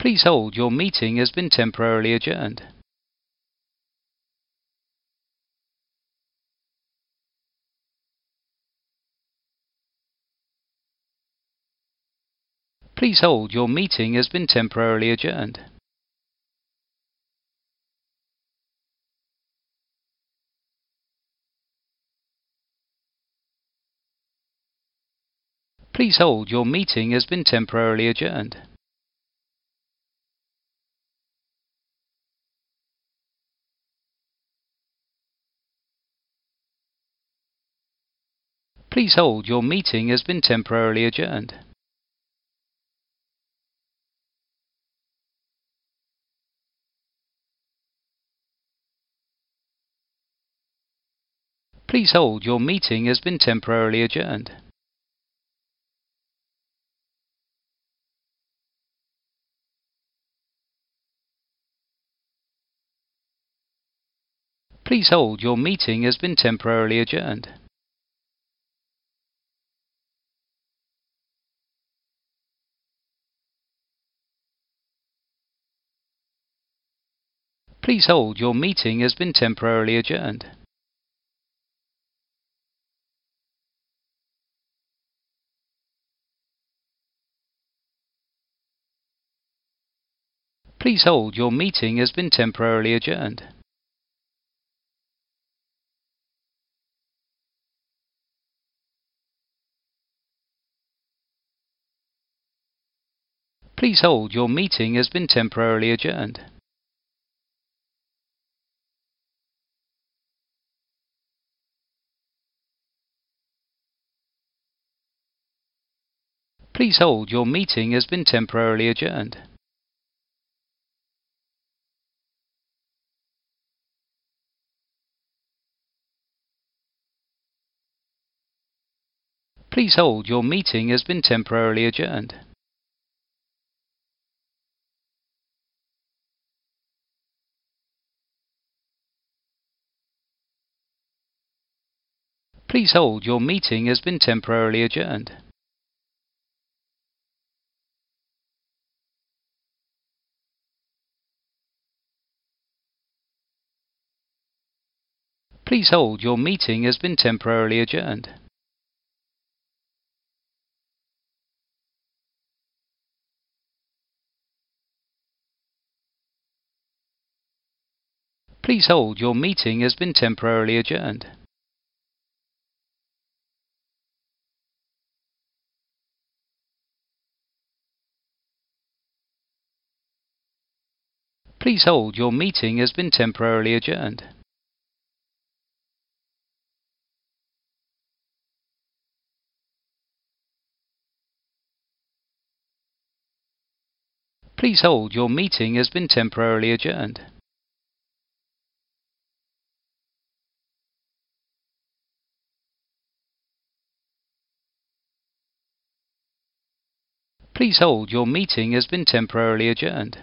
Please hold, your meeting has been temporarily adjourned. Please hold, your meeting has been temporarily adjourned. Please hold, your meeting has been temporarily adjourned. Please hold, your meeting has been temporarily adjourned. Please hold, your meeting has been temporarily adjourned. Please hold, your meeting has been temporarily adjourned. Please hold, your meeting has been temporarily adjourned. Please hold, your meeting has been temporarily adjourned. Please hold, your meeting has been temporarily adjourned. Please hold, your meeting has been temporarily adjourned. Please hold, your meeting has been temporarily adjourned. Please hold, your meeting has been temporarily adjourned. Please hold, your meeting has been temporarily adjourned. Please hold, your meeting has been temporarily adjourned. Please hold, your meeting has been temporarily adjourned. Please hold, your meeting has been temporarily adjourned. Please hold, your meeting has been temporarily adjourned.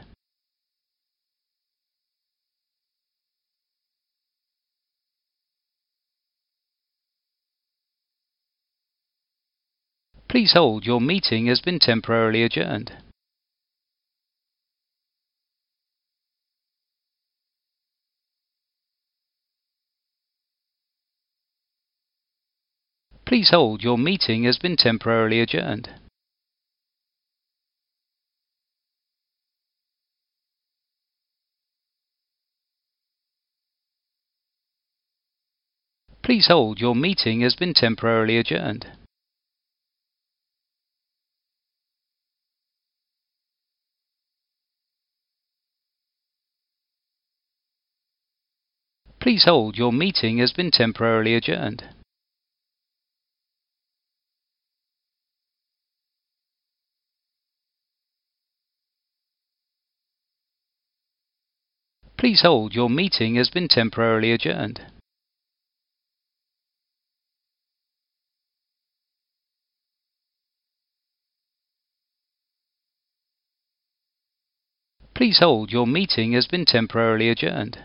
Please hold, your meeting has been temporarily adjourned. Please hold, your meeting has been temporarily adjourned. Please hold, your meeting has been temporarily adjourned. Please hold, your meeting has been temporarily adjourned. Please hold, your meeting has been temporarily adjourned. Please hold, your meeting has been temporarily adjourned.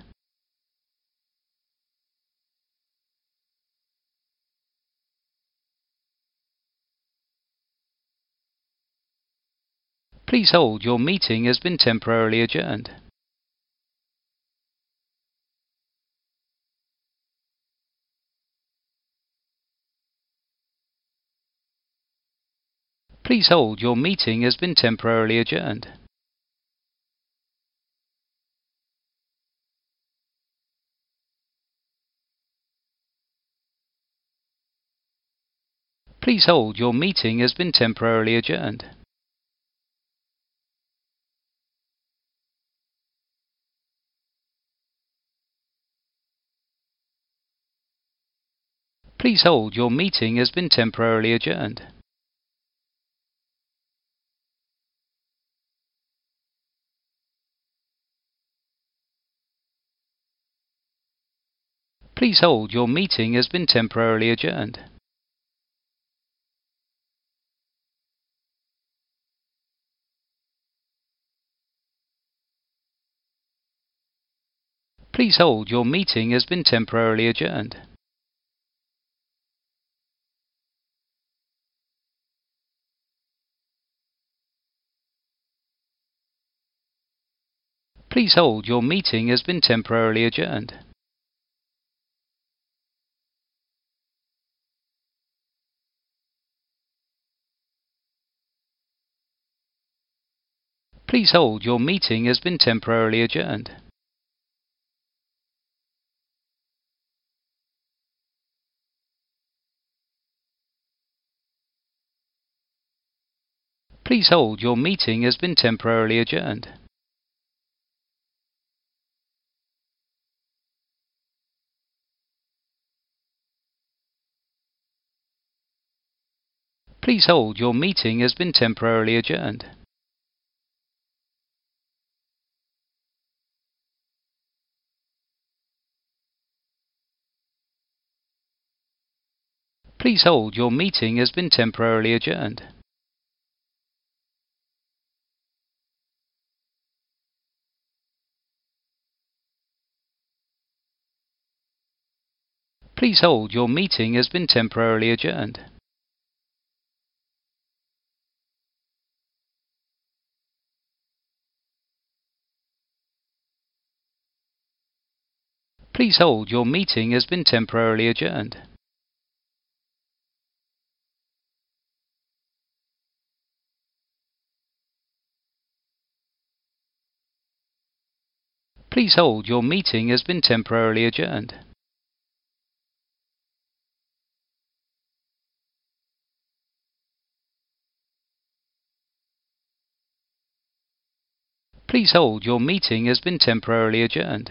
Please hold, your meeting has been temporarily adjourned. Please hold, your meeting has been temporarily adjourned. Please hold, your meeting has been temporarily adjourned. Please hold, your meeting has been temporarily adjourned. Please hold, your meeting has been temporarily adjourned. Please hold, your meeting has been temporarily adjourned. Please hold, your meeting has been temporarily adjourned. Please hold, your meeting has been temporarily adjourned. Please hold, your meeting has been temporarily adjourned. Please hold, your meeting has been temporarily adjourned. Please hold, your meeting has been temporarily adjourned. Please hold, your meeting has been temporarily adjourned. Please hold, your meeting has been temporarily adjourned. Please hold, your meeting has been temporarily adjourned. Please hold, your meeting has been temporarily adjourned.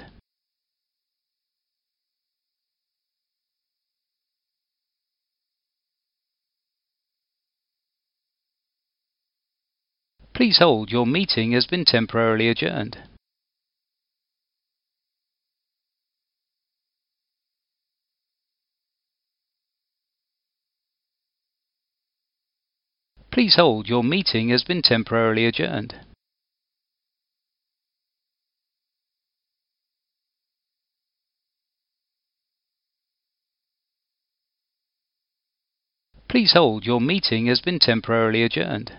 Please hold, your meeting has been temporarily adjourned. Please hold, your meeting has been temporarily adjourned. Please hold, your meeting has been temporarily adjourned.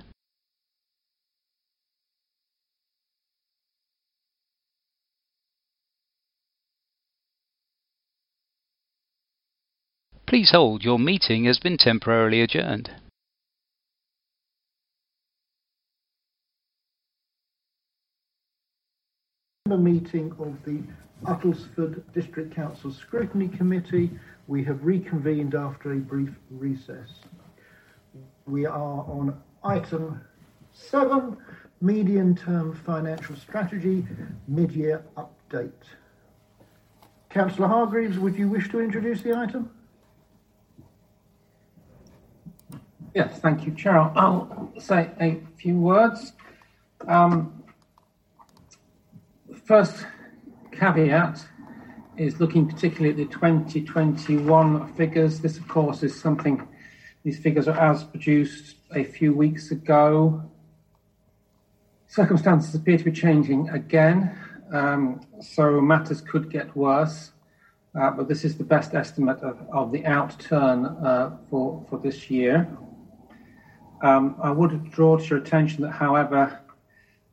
Please hold, your meeting has been temporarily adjourned. The meeting of the Uttlesford District Council Scrutiny Committee. We have reconvened after a brief recess. We are on item seven, medium term financial strategy, mid year update. Councillor Hargreaves, would you wish to introduce the item? Yes, thank you, Chair. I'll say a few words. Um, first caveat is looking particularly at the 2021 figures. This, of course, is something, these figures are as produced a few weeks ago. Circumstances appear to be changing again, um, so matters could get worse. Uh, but this is the best estimate of, of the outturn uh, for, for this year. Um, I would draw to your attention that, however,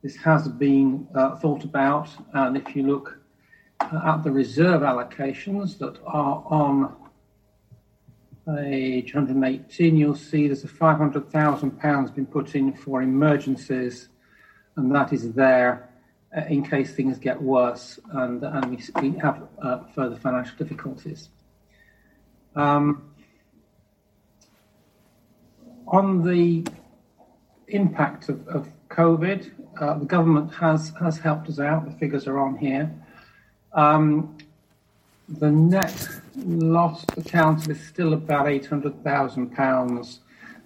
this has been uh, thought about, and if you look at the reserve allocations that are on page 118, you'll see there's a £500,000 been put in for emergencies, and that is there uh, in case things get worse and, and we, we have uh, further financial difficulties. Um, on the impact of, of COVID, uh, the government has, has helped us out. The figures are on here. Um, the net loss account is still about £800,000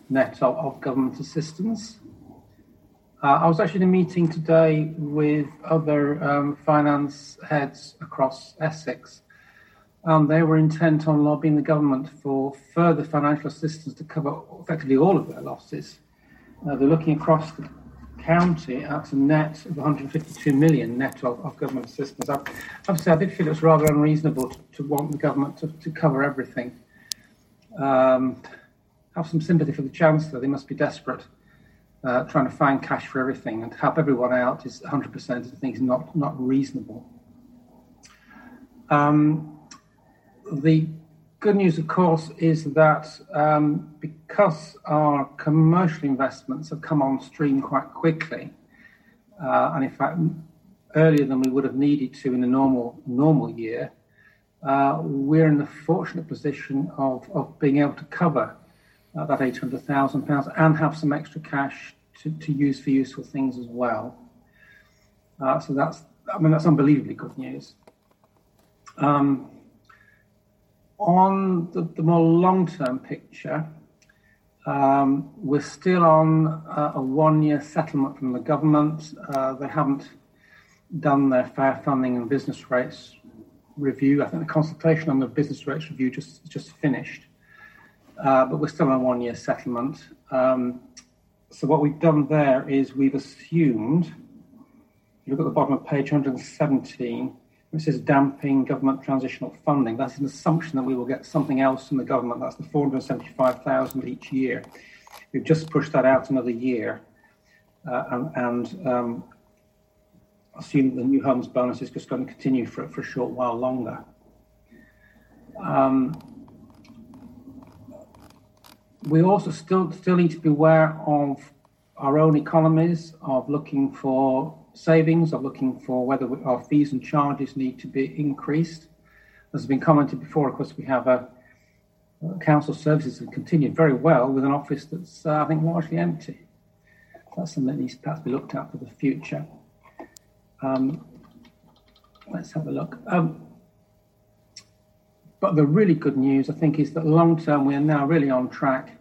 net of, of, government assistance. Uh, I was actually in a meeting today with other um, finance heads across Essex, and they were intent on lobbying the government for further financial assistance to cover effectively all of their losses. Uh, they're looking across the county at a net of 152 million net of, of government assistance. I, obviously, I did feel it was rather unreasonable to, to want the government to, to cover everything. Um, have some sympathy for the Chancellor. They must be desperate, uh, trying to find cash for everything, and to help everyone out is 100% of things not not reasonable. Um, the good news, of course, is that um, because our commercial investments have come on stream quite quickly, uh, and in fact earlier than we would have needed to in a normal normal year, uh, we're in the fortunate position of, of being able to cover uh, that eight hundred thousand pounds and have some extra cash to, to use for useful things as well. Uh, so that's I mean that's unbelievably good news. Um, on the, the more long term picture, um, we're still on uh, a one year settlement from the government. Uh, they haven't done their fair funding and business rates review. I think the consultation on the business rates review just just finished, uh, but we're still on a one year settlement. Um, so what we've done there is we've assumed. You look at the bottom of page 117 which is damping government transitional funding. That's an assumption that we will get something else from the government. That's the 475,000 each year. We've just pushed that out another year uh, and, and um, assume the new homes bonus is just going to continue for, for a short while longer. Um, we also still still need to be aware of our own economies, of looking for savings, of looking for whether our fees and charges need to be increased. As has been commented before, of course, we have a, a council services have continued very well with an office that's, uh, I think, largely empty. That's something that needs to perhaps be looked at for the future. Um, let's have a look. Um, but the really good news, I think, is that long term we are now really on track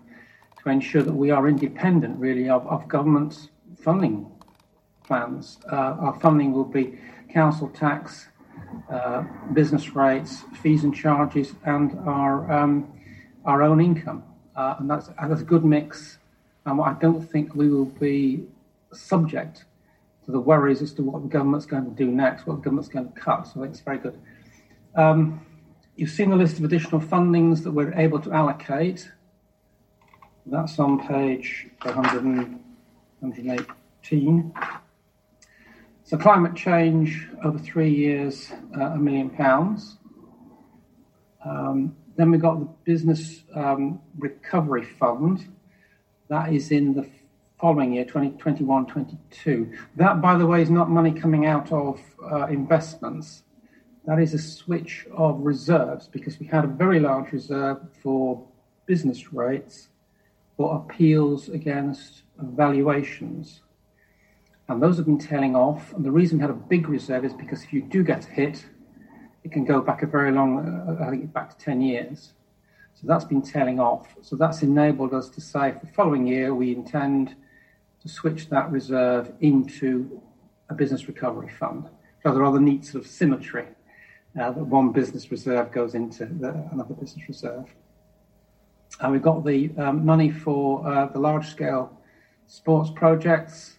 to ensure that we are independent, really, of, of government funding plans. Uh, our funding will be council tax, uh, business rates, fees and charges, and our um, our own income, uh, and that's and that's a good mix. And I don't think we will be subject to the worries as to what the government's going to do next, what the government's going to cut. So I think it's very good. Um, you've seen the list of additional fundings that we're able to allocate. That's on page 118. So climate change over three years, uh, a million pounds. Um, then we've got the Business um, Recovery Fund. That is in the following year, 2021 22. That, by the way, is not money coming out of uh, investments. That is a switch of reserves because we had a very large reserve for business rates for appeals against valuations. And those have been tailing off. And the reason we had a big reserve is because if you do get hit, it can go back a very long, uh, I think back to 10 years. So that's been tailing off. So that's enabled us to say for the following year, we intend to switch that reserve into a business recovery fund. So there are other neat sort of symmetry. Uh, that one business reserve goes into the, another business reserve. And we've got the um, money for uh, the large scale sports projects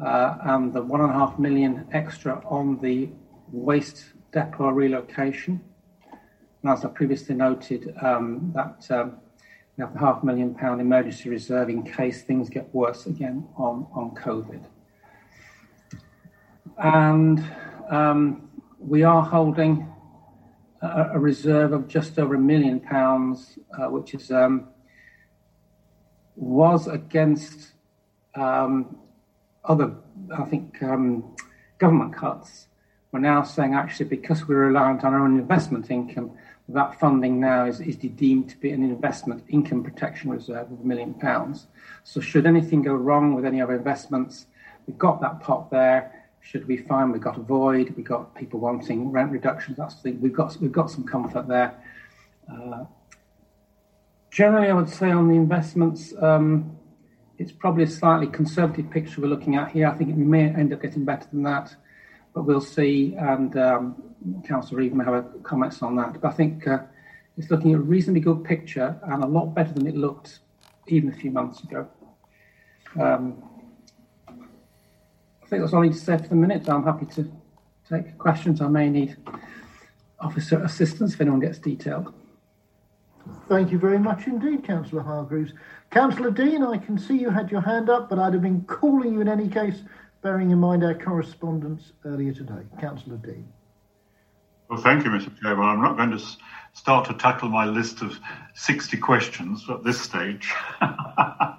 and the one and a half million extra on the waste depot relocation. And as I previously noted, um, that um, we have the half million pound emergency reserve in case things get worse again on, COVID. And um, we are holding a, reserve of just over a million pounds, uh, which is was against other, I think, um, government cuts. We're now saying actually because we're reliant on our own investment income, that funding now is, is deemed to be an investment income protection reserve of a million pounds. So should anything go wrong with any of our investments, we've got that pot there. Should we find we've got a void, we've got people wanting rent reductions, that's the thing. We've got we've got some comfort there. Uh, generally, I would say on the investments, um, it's probably a slightly conservative picture we're looking at here. I think we may end up getting better than that, but we'll see. And um, Councillor Reeve may have comments on that. But I think uh, it's looking at a reasonably good picture and a lot better than it looked even a few months ago. Um, I think that's all I need to say for the minute. I'm happy to take questions. I may need officer assistance if anyone gets detailed. Thank you very much indeed, Councillor Hargreaves. Councillor Dean, I can see you had your hand up, but I'd have been calling you in any case, bearing in mind our correspondence earlier today. Councillor Dean. Well, thank you, Mr. Chairman. I'm not going to start to tackle my list of 60 questions at this stage. uh,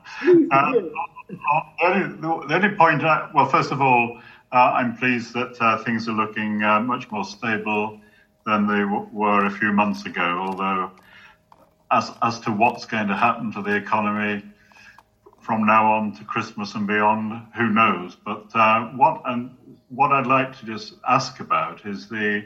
the, only, point, I, well, first of all, uh, I'm pleased that uh, things are looking uh, much more stable than they w- were a few months ago, although as as to what's going to happen to the economy from now on to Christmas and beyond, who knows? But uh, what and what I'd like to just ask about is the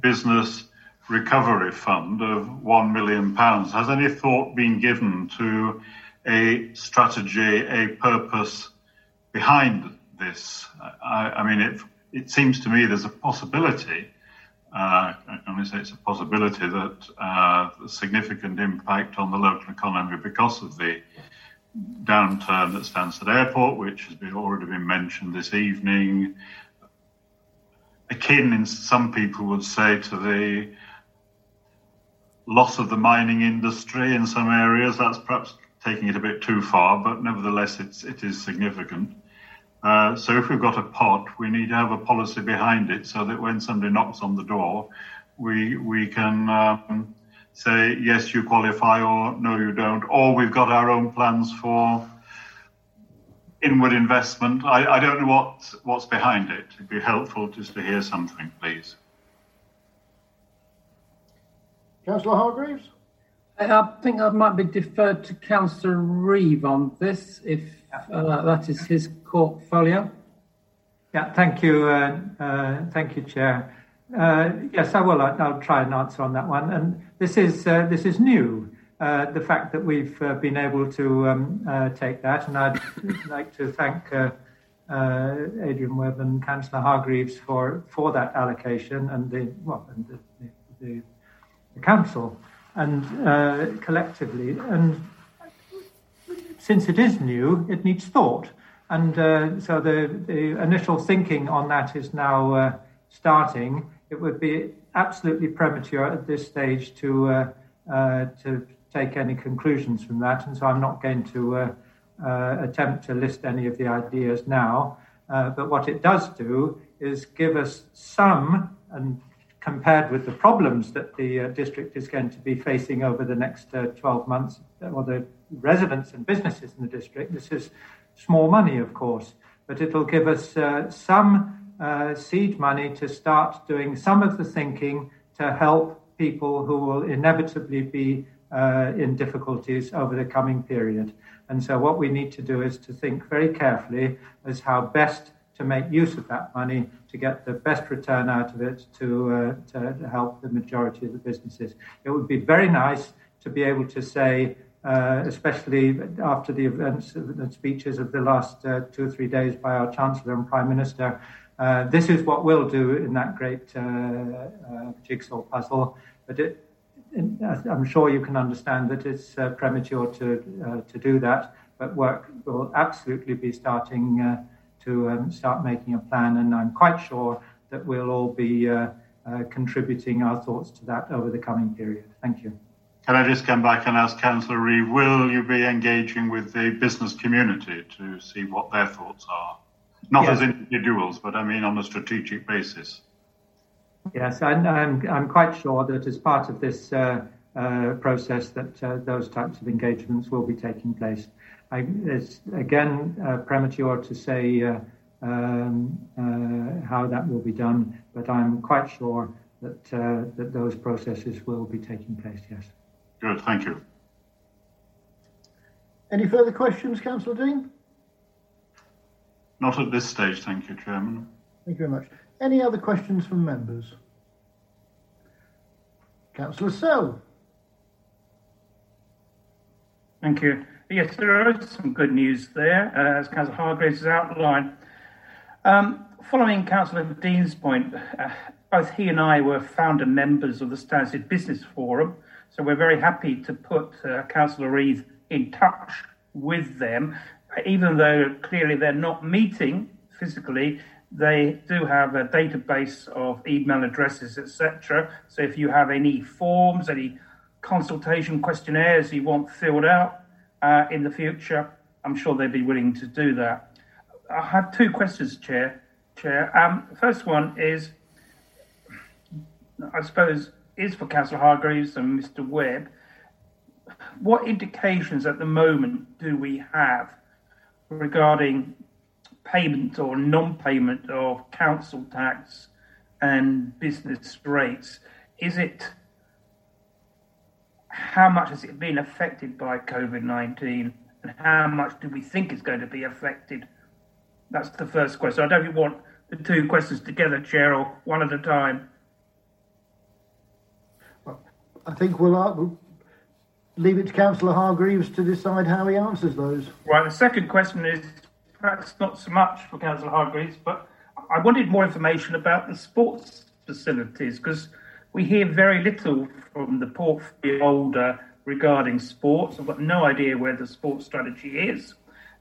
business recovery fund of one million pounds. Has any thought been given to a strategy, a purpose behind this? I, I mean, it it seems to me there's a possibility uh, say it's a possibility that uh, significant impact on the local economy because of the downturn at Stansted Airport, which has been already been mentioned this evening. Akin, in some people would say, to the loss of the mining industry in some areas. That's perhaps taking it a bit too far, but nevertheless, it's it is significant. Uh, so if we've got a pot, we need to have a policy behind it so that when somebody knocks on the door, we we can um, say yes, you qualify, or no, you don't, or we've got our own plans for inward investment. I, I don't know what what's behind it. It'd be helpful just to hear something, please. Councillor Hargreaves. I think I might be deferred to Councillor Reeve on this, if uh, that is his portfolio. Yeah, thank you, uh, uh, thank you, Chair. Uh, yes, I will. I'll try and answer on that one. And this is uh, this is new. Uh, the fact that we've been able to um, take that, and I'd like to thank Adrian Webb and Councillor Hargreaves for for that allocation and the well, and the, the, the council and collectively and since it is new, it needs thought. And uh, so the, the initial thinking on that is now uh, starting. It would be absolutely premature at this stage to uh, uh to take any conclusions from that, and so I'm not going to uh, uh, attempt to list any of the ideas now. but what it does do is give us some, and compared with the problems that the district is going to be facing over the next uh, 12 months, or the residents and businesses in the district, this is small money, of course, but it'll give us uh, some uh, seed money to start doing some of the thinking to help people who will inevitably be uh, in difficulties over the coming period. And so, what we need to do is to think very carefully as how best to make use of that money to get the best return out of it to, uh, to help the majority of the businesses. It would be very nice to be able to say, uh, especially after the events, and speeches of the last uh, two or three days by our Chancellor and Prime Minister, uh, this is what we'll do in that great uh, uh, jigsaw puzzle. But it, I'm sure you can understand that it's premature to, to do that, but work will absolutely be starting to um, start making a plan. And I'm quite sure that we'll all be uh, uh, contributing our thoughts to that over the coming period. Thank you. Can I just come back and ask Councillor Reeve, will you be engaging with the business community to see what their thoughts are? Not yes. as individuals, but I mean on a strategic basis. Yes, and I'm, I'm quite sure that as part of this uh, uh, process that uh, those types of engagements will be taking place. I, it's again uh, premature to say uh, um, uh, how that will be done, but I'm quite sure that uh, that those processes will be taking place. Yes. Good. Thank you. Any further questions, Councillor Dean? Not at this stage, thank you, Chairman. Thank you very much. Any other questions from members? Councillor Sell. Thank you. Yes, there is some good news there, uh, as Councillor Hargreaves has outlined. Um, following Councillor Dean's point, uh, both he and I were founder members of the Stansted Business Forum, so we're very happy to put uh, Councillor Reeve in touch with them, even though clearly they're not meeting physically. They do have a database of email addresses, etc. So if you have any forms, any consultation questionnaires you want filled out, uh, in the future, I'm sure they'd be willing to do that. I have two questions, Chair. Chair, um, first one is, I suppose, is for Councillor Hargreaves and Mr. Webb. What indications at the moment do we have regarding payment or non-payment of council tax and business rates? Is it how much has it been affected by COVID 19 and how much do we think is going to be affected? That's the first question. I don't want the two questions together, Chair, or one at a time. I think we'll, uh, we'll leave it to Councillor Hargreaves to decide how he answers those. Right. The second question is perhaps not so much for Councillor Hargreaves, but I wanted more information about the sports facilities because we hear very little from the portfolio holder regarding sports. I've got no idea where the sports strategy is.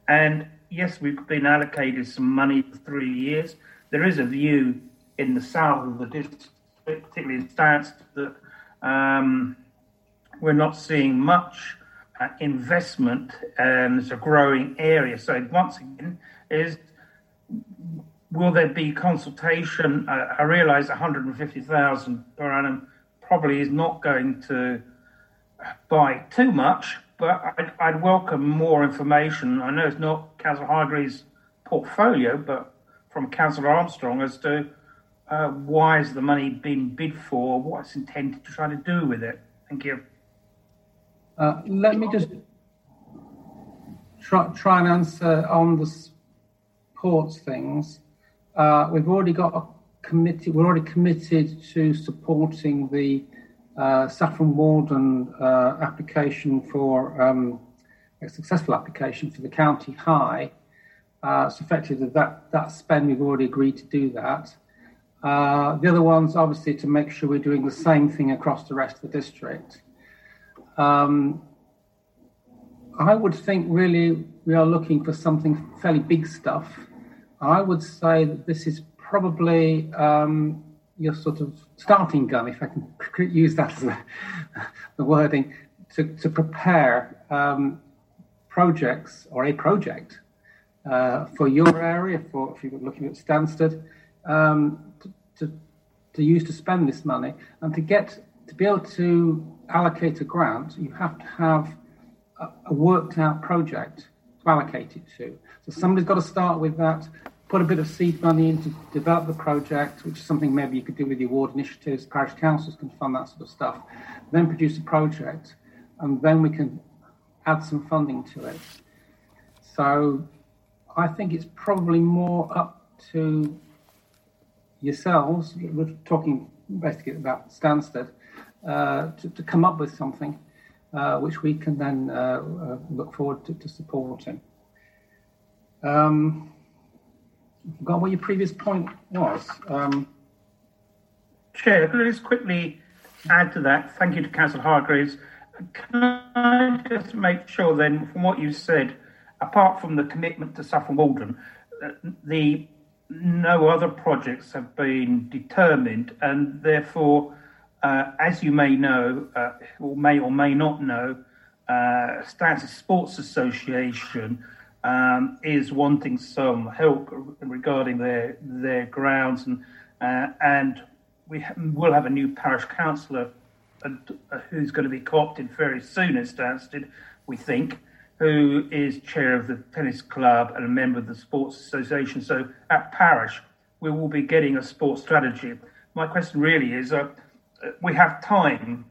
And yes, we've been allocated some money for three years. There is a view in the south of the district, particularly in Stance, that um, we're not seeing much uh, investment and it's a growing area. So once again, is Will there be consultation? Uh, I realise 150,000 per annum probably is not going to buy too much, but I'd, I'd welcome more information. I know it's not Councillor Hargreaves' portfolio, but from Councillor Armstrong as to uh, why has the money been bid for, what's intended to try to do with it. Thank you. Uh, let me just try, try and answer on the sports things. Uh, we've already got a committee, we're already committed to supporting the uh, Saffron Walden uh, application for um, a successful application for the county high. Uh, so effectively that, that spend, we've already agreed to do that. Uh, the other one's obviously to make sure we're doing the same thing across the rest of the district. Um, I would think really we are looking for something fairly big stuff I would say that this is probably um, your sort of starting gun, if I can use that as a, the wording, to, to prepare um, projects or a project uh, for your area, for if you're looking at Stansted, um, to, use to spend this money. And to get to be able to allocate a grant, you have to have a, a worked out project to allocate it to. So somebody's got to start with that, put a bit of seed money in to develop the project, which is something maybe you could do with the award initiatives, parish councils can fund that sort of stuff, then produce a project, and then we can add some funding to it. So I think it's probably more up to yourselves, we're talking basically about Stansted, uh, to, to, come up with something uh, which we can then uh, uh look forward to, to supporting. Um, forgot what your previous point was. Um, Chair, could I just quickly add to that? Thank you to Councillor Hargreaves. Can I just make sure then, from what you said, apart from the commitment to Saffron Walden, uh, the no other projects have been determined, and therefore, uh, as you may know, uh, or may or may not know, uh, Stansted Sports Association um, is wanting some help regarding their their grounds, and uh, and we ha- will have a new parish councillor uh, who's going to be co-opted very soon at Stansted, we think who is chair of the tennis club and a member of the sports association. So at parish, we will be getting a sports strategy. My question really is: uh, we have time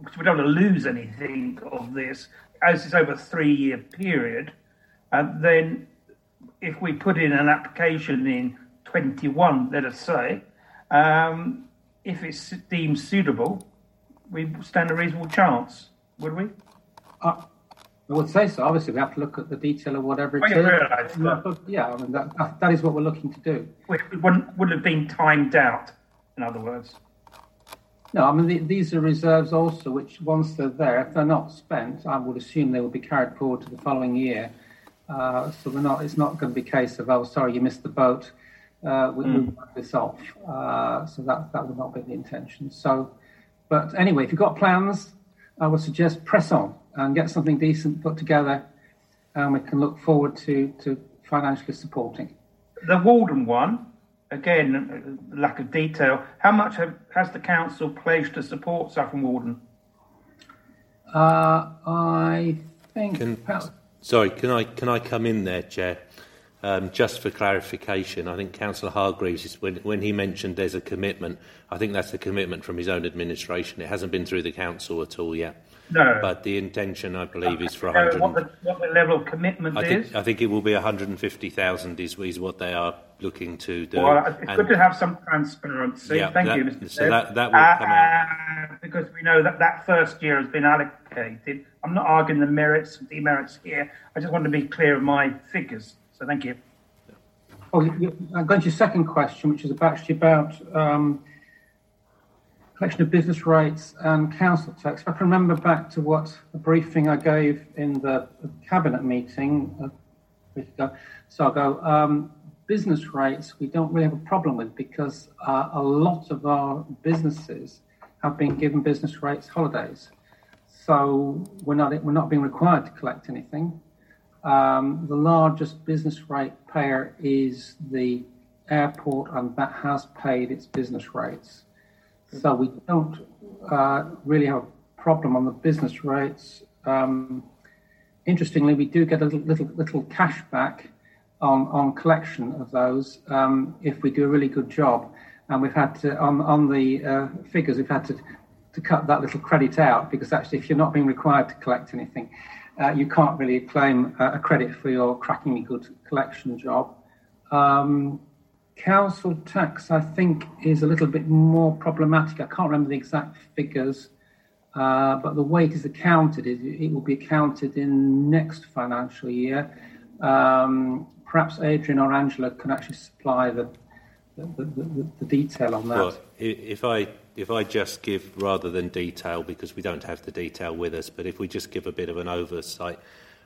because we don't want to lose anything of this, as it's over a three-year period. And then, if we put in an application in 21, let us say, um, if it's deemed suitable, we stand a reasonable chance, would we? Uh, I would say so. Obviously, we have to look at the detail of whatever it is. Realise, yeah, I mean, that, that, that is what we're looking to do. It wouldn't, would have been timed out, in other words. No, I mean, the, these are reserves also, which once they're there, if they're not spent, I would assume they will be carried forward to the following year. Uh, so we're not, it's not going to be a case of, oh, sorry, you missed the boat. Uh, we mm. move this off. Uh, so that, that would not be the intention. So, but anyway, if you've got plans, I would suggest press on and get something decent put together, and we can look forward to, to financially supporting. The Walden one, again, lack of detail. How much have, has the council pledged to support Saffron Walden? Uh, I think. Can, sorry, can I can I come in there, Chair? Um, just for clarification, I think Councillor Hargreaves, when, when he mentioned there's a commitment, I think that's a commitment from his own administration. It hasn't been through the council at all yet. No. But the intention, I believe, is for 100. What the, what the level of commitment I think, is? I think it will be 150,000 is, is what they are looking to do. Well, it's and, good to have some transparency. Yeah, Thank that, you, Mr. So that, that will uh, come out. Uh, because we know that that first year has been allocated. I'm not arguing the merits and demerits here. I just want to be clear of my figures. So thank you. Oh, I'm going to your second question, which is actually about um, collection of business rates and council tax. If I can remember back to what the briefing I gave in the cabinet meeting a week ago, so ago, um, business rates we don't really have a problem with because uh, a lot of our businesses have been given business rates holidays. So we're not we're not being required to collect anything. Um, the largest business rate payer is the airport, and that has paid its business rates. So we don't uh, really have a problem on the business rates. Um, interestingly, we do get a little little cash back on on collection of those um, if we do a really good job. And we've had to on on the uh, figures we've had to to cut that little credit out because actually, if you're not being required to collect anything, uh, you can't really claim a credit for your crackingly good collection job. Um, council tax, I think, is a little bit more problematic. I can't remember the exact figures, uh, but the way it is accounted is it will be accounted in next financial year. Um, perhaps Adrian or Angela can actually supply the the, the, the, detail on that. Well, if I if I just give rather than detail because we don't have the detail with us, but if we just give a bit of an oversight.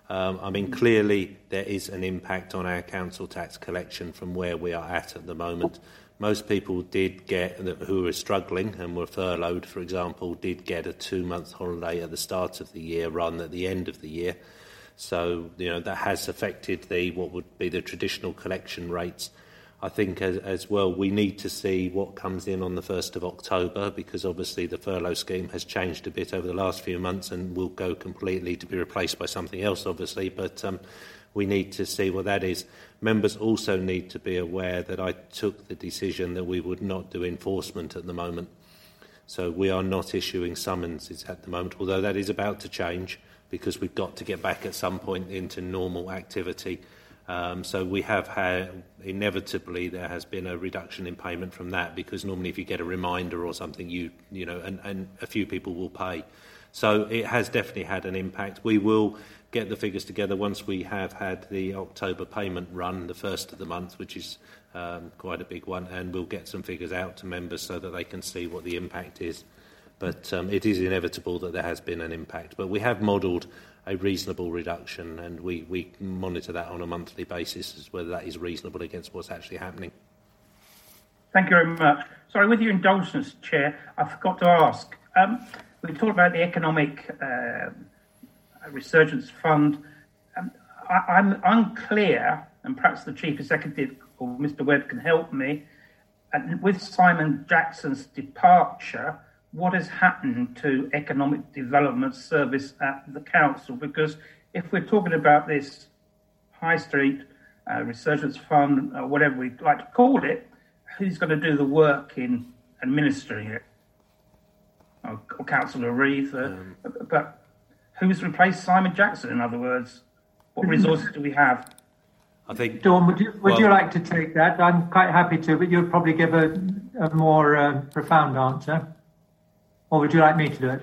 Um, I mean, clearly there is an impact on our council tax collection from where we are at at the moment. Most people did get, who were struggling and were furloughed, for example, did get a two-month holiday at the start of the year than at the end of the year. So, you know, that has affected the what would be the traditional collection rates. I think as, as well, we need to see what comes in on the 1st of October because obviously the furlough scheme has changed a bit over the last few months and will go completely to be replaced by something else, obviously. But um, we need to see what that is. Members also need to be aware that I took the decision that we would not do enforcement at the moment. So we are not issuing summonses at the moment, although that is about to change because we've got to get back at some point into normal activity. Um, so we have had, inevitably, there has been a reduction in payment from that because normally if you get a reminder or something, you, you know, and, and a few people will pay. So it has definitely had an impact. We will get the figures together once we have had the October payment run, the first of the month, which is um, quite a big one, and we'll get some figures out to members so that they can see what the impact is. But um, it is inevitable that there has been an impact. But we have modelled a reasonable reduction, and we, we monitor that on a monthly basis as whether that is reasonable against what's actually happening. Thank you very much. Sorry, with your indulgence, Chair, I forgot to ask. Um, we talked about the economic uh, resurgence fund. Um, I, I'm unclear, and perhaps the Chief Executive or Mr. Webb can help me. With Simon Jackson's departure, what has happened to economic development service at the council? Because if we're talking about this high street uh, resurgence fund, or whatever we like to call it, who's going to do the work in administering it? Or, or Councillor Reeve, uh, um, but who's replaced Simon Jackson? In other words, what resources do we have? I think. Dawn, would you would well, you like to take that? I'm quite happy to, but you'll probably give a, a more uh, profound answer. Or would you like me to do it?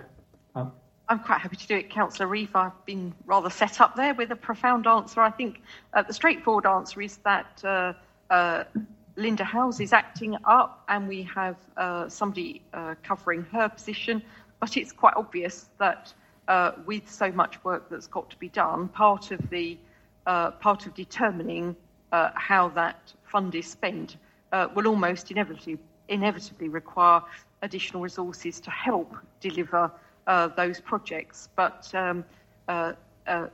Oh. I'm quite happy to do it, Councillor Reeve. I've been rather set up there with a profound answer. I think uh, the straightforward answer is that uh, uh, Linda Howes is acting up and we have uh, somebody uh, covering her position. But it's quite obvious that uh, with so much work that's got to be done, part of the part of determining how that fund is spent will almost inevitably inevitably require additional resources to help deliver uh, those projects. But um, uh, uh,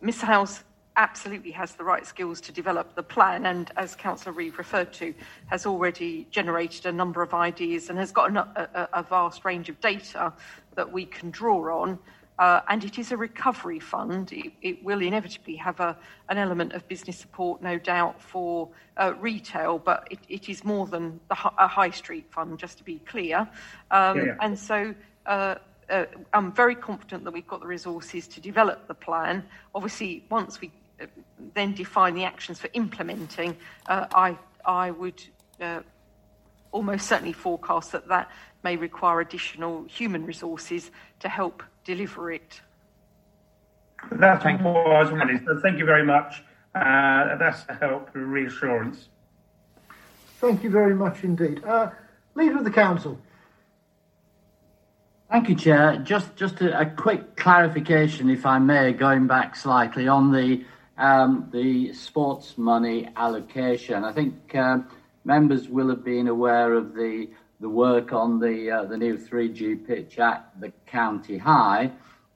Ms Howes absolutely has the right skills to develop the plan and as Councillor Reeve referred to has already generated a number of ideas and has got a, a vast range of data that we can draw on uh, and it is a recovery fund. It, it will inevitably have a, an element of business support, no doubt, for uh, retail, but it, it is more than the, a high street fund, just to be clear. Um, yeah, yeah. And so uh, uh, I'm very confident that we've got the resources to develop the plan. Obviously, once we uh, then define the actions for implementing, uh, I, I would almost certainly forecast that that may require additional human resources to help deliver it. That's thank what I was wondering. So thank you very much. Uh, that's a help, reassurance. Thank you very much indeed. Uh, Leader of the Council. Thank you, Chair. Just just a, a, quick clarification, if I may, going back slightly on the um, the sports money allocation. I think uh, members will have been aware of the the work on the uh, the new 3G pitch at the county high.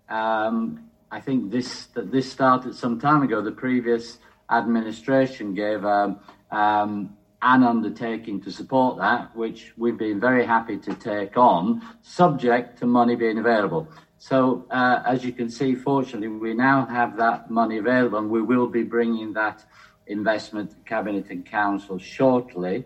Um, I think this that this started some time ago. The previous administration gave um, um, an undertaking to support that, which we've been very happy to take on, subject to money being available. So, uh, as you can see, fortunately, we now have that money available, and we will be bringing that investment Cabinet and Council shortly.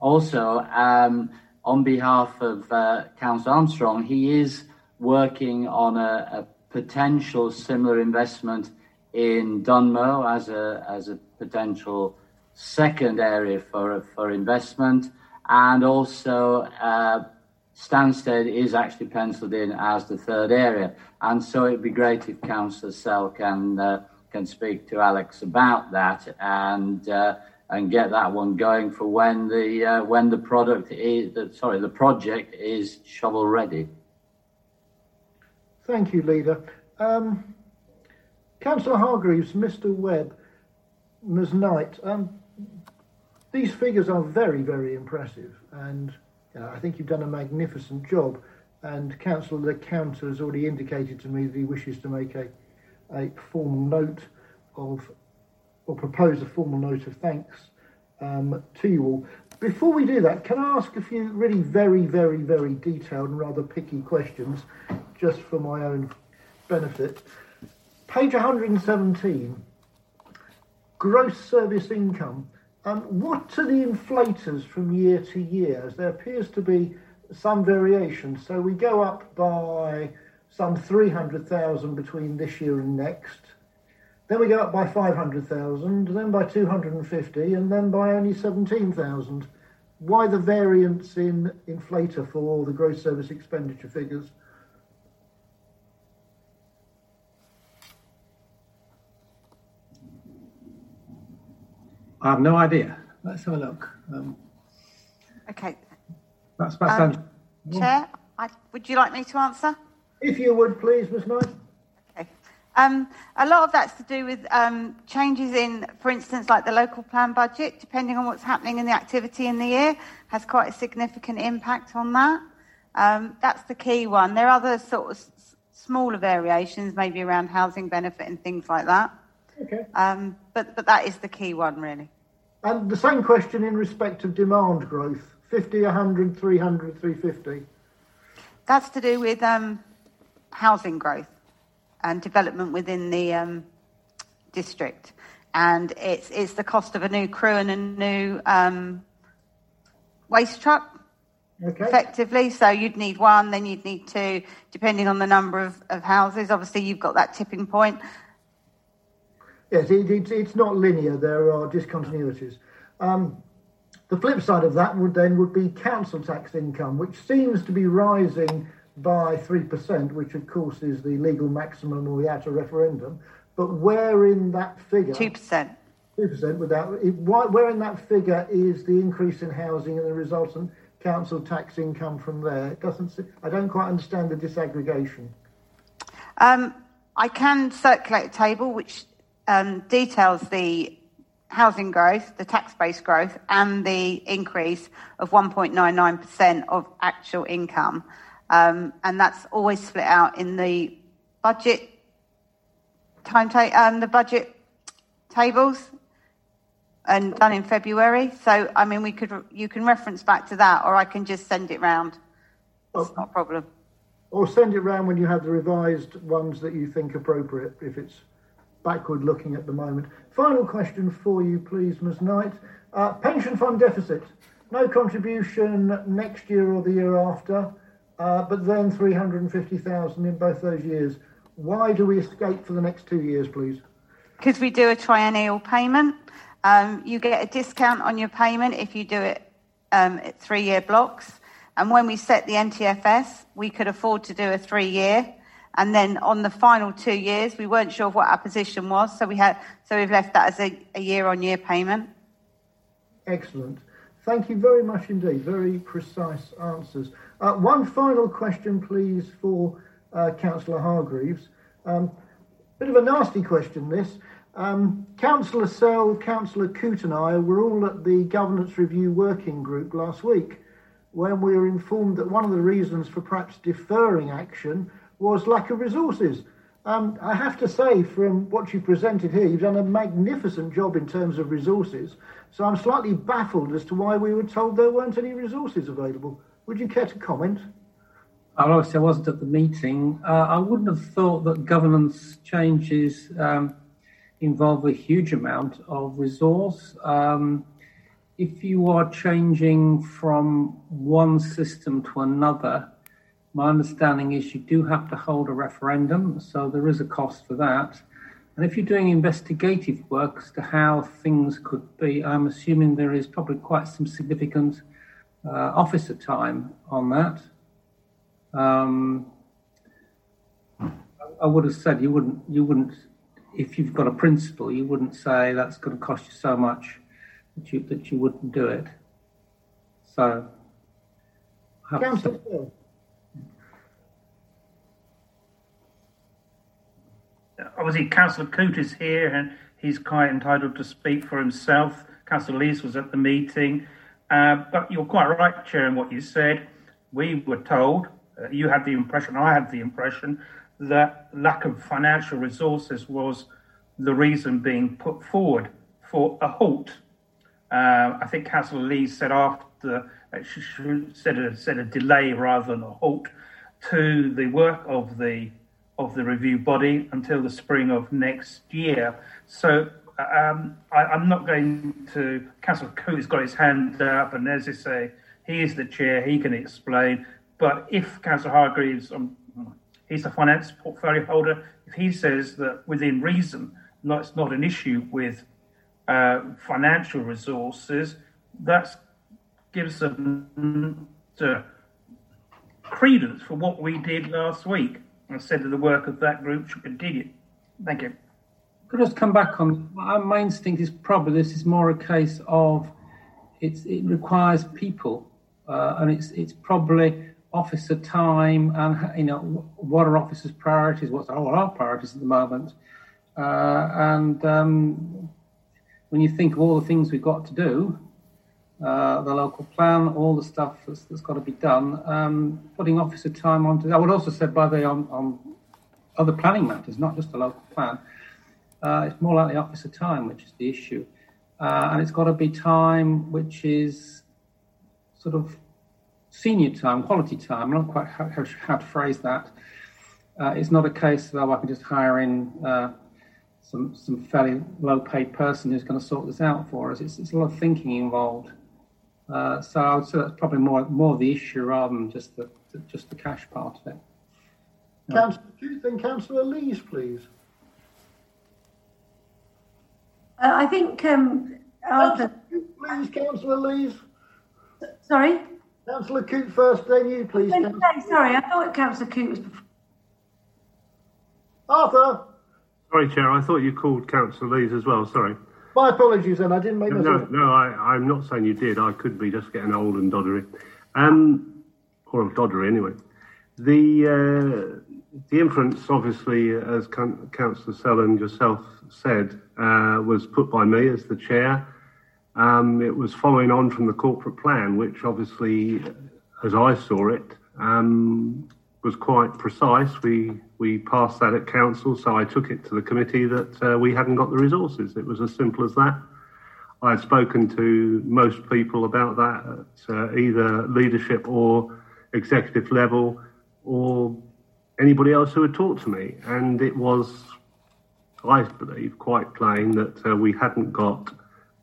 Also, um, on behalf of uh, Councillor Armstrong, he is working on a, a, potential similar investment in Dunmow as a as a potential second area for for investment, and also uh, Stansted is actually penciled in as the third area. And so it'd be great if Councillor Sell can uh, can speak to Alex about that and. Uh, and get that one going for when the uh, when the product is sorry the project is shovel ready. Thank you, leader. Um, Councillor Hargreaves, Mr. Webb, Ms. Knight. Um, these figures are very, very impressive, and uh, I think you've done a magnificent job. And Councillor LeCount has already indicated to me that he wishes to make a, a formal note of or propose a formal note of thanks um, to you all. Before we do that, can I ask a few really very, very, very detailed and rather picky questions, just for my own benefit? Page 117, gross service income. Um, what are the inflators from year to year? As there appears to be some variation. So we go up by some 300,000 between this year and next. Then we go up by 500,000, then by 250, and then by only 17,000. Why the variance in inflator for the gross service expenditure figures? I have no idea. Let's have a look. Um, Okay. that's that's Um, Chair, I, would you like me to answer? If you would, please, Ms Knight. Okay. Um, a lot of that's to do with um, changes in, for instance, like the local plan budget, depending on what's happening in the activity in the year, has quite a significant impact on that. Um, that's the key one. There are other sort of s- smaller variations, maybe around housing benefit and things like that. Okay. Um, but, but that is the key one, really. And the same question in respect of demand growth 50, 100, 300, 350. That's to do with um, housing growth and development within the um, district, and it's it's the cost of a new crew and a new um, waste truck. Okay. Effectively, so you'd need one, then you'd need two, depending on the number of, of houses. Obviously, you've got that tipping point. Yes, it, it, it's not linear. There are discontinuities. Um, the flip side of that would then would be council tax income, which seems to be rising by three percent, which of course is the legal maximum without a referendum. But where in that figure? Two percent. Two percent without. It, why, where in that figure is the increase in housing and the resultant council tax income from there? It doesn't. I don't quite understand the disaggregation. Um, I can circulate a table which um, details the housing growth, the tax base growth, and the increase of 1.99% of actual income. Um, and that's always split out in the budget timetable, um, the budget tables, and done in February. So, I mean, we could you can reference back to that, or I can just send it round. It's not a problem. Or send it round when you have the revised ones that you think appropriate, if it's backward looking at the moment. Final question for you, please, Ms Knight. Uh, pension fund deficit. No contribution next year or the year after, uh, but then 350,000 in both those years. Why do we escape for the next two years, please? because we do a triennial payment. Um, you get a discount on your payment if you do it um, at three year blocks. And when we set the MTFS, we could afford to do a three year. And then on the final two years, we weren't sure of what our position was, so we had so we've left that as a, a year on year payment. Excellent. Thank you very much indeed. Very precise answers. Uh, one final question, please, for uh, Councillor Hargreaves. Um, bit of a nasty question, this. Um, Councillor Sell, Councillor Coote, and I were all at the Governance Review Working Group last week when we were informed that one of the reasons for perhaps deferring action was lack of resources. Um, I have to say, from what you presented here, you've done a magnificent job in terms of resources. So I'm slightly baffled as to why we were told there weren't any resources available. Would you care to comment? Well, obviously, I wasn't at the meeting. Uh, I wouldn't have thought that governance changes um, involve a huge amount of resource. Um, if you are changing from one system to another, my understanding is you do have to hold a referendum, so there is a cost for that. And if you're doing investigative work as to how things could be, I'm assuming there is probably quite some significant uh, officer time on that. Um, I would have said you wouldn't, you wouldn't, if you've got a principle, you wouldn't say that's going to cost you so much that you that you wouldn't do it. So, I have to say- Councillor Sell. obviously Councillor Coote is here and he's quite entitled to speak for himself. Councillor Lees was at the meeting. Uh, but you're quite right, Chair, in what you said. We were told, uh, you had the impression, I had the impression, that lack of financial resources was the reason being put forward for a halt. Uh, I think Councillor Lee said after uh, she said a, said a delay rather than a halt to the work of the of the review body until the spring of next year. So um, I, am not going to. Councillor Coote has got his hand up, and as I say, he is the chair. He can explain. But if Councillor Hargreaves, um, he's the finance portfolio holder, if he says that within reason, not, it's not an issue with uh, financial resources, that gives them the credence for what we did last week I said that the work of that group should continue. Thank you. Could I just come back on my instinct is probably this is more a case of it's it requires people uh, and it's it's probably officer time and you know what are officers' priorities, what's what our priorities at the moment, uh, and um, when you think of all the things we've got to do, uh, the local plan, all the stuff that's, that's got to be done, um, putting officer time onto. I would also say by the on, on other planning matters, not just the local plan. Uh, it's more like the officer time, which is the issue, uh, and it's got to be time which is sort of senior time, quality time. I'm not quite how, how to phrase that. Uh, it's not a case of oh, I can just hire in uh, some some fairly low paid person who's going to sort this out for us. It's, it's a lot of thinking involved. Uh, so I would say that's probably more more the issue rather than just the, the just the cash part of it. Councillor Keith and Councillor Lees, please. Uh, I think um, Arthur. Please, Councillor Lees. Sorry. Councillor Coote first, then you, please. Say, sorry, I thought Councillor Coote was. before. Arthur. Sorry, Chair. I thought you called Councillor Lees as well. Sorry. My apologies, then I didn't make myself. No, no, I, am not saying you did. I could be just getting old and doddery, um, or doddery anyway. The uh, the inference, obviously, as Councillor Sell and yourself said, uh, was put by me as the chair. Um, it was following on from the corporate plan, which obviously, as I saw it, um, was quite precise. We we passed that at council, so I took it to the committee that uh, we hadn't got the resources. It was as simple as that. I had spoken to most people about that at uh, either leadership or executive level, or anybody else who had talked to me, and it was, I believe, quite plain that uh, we hadn't got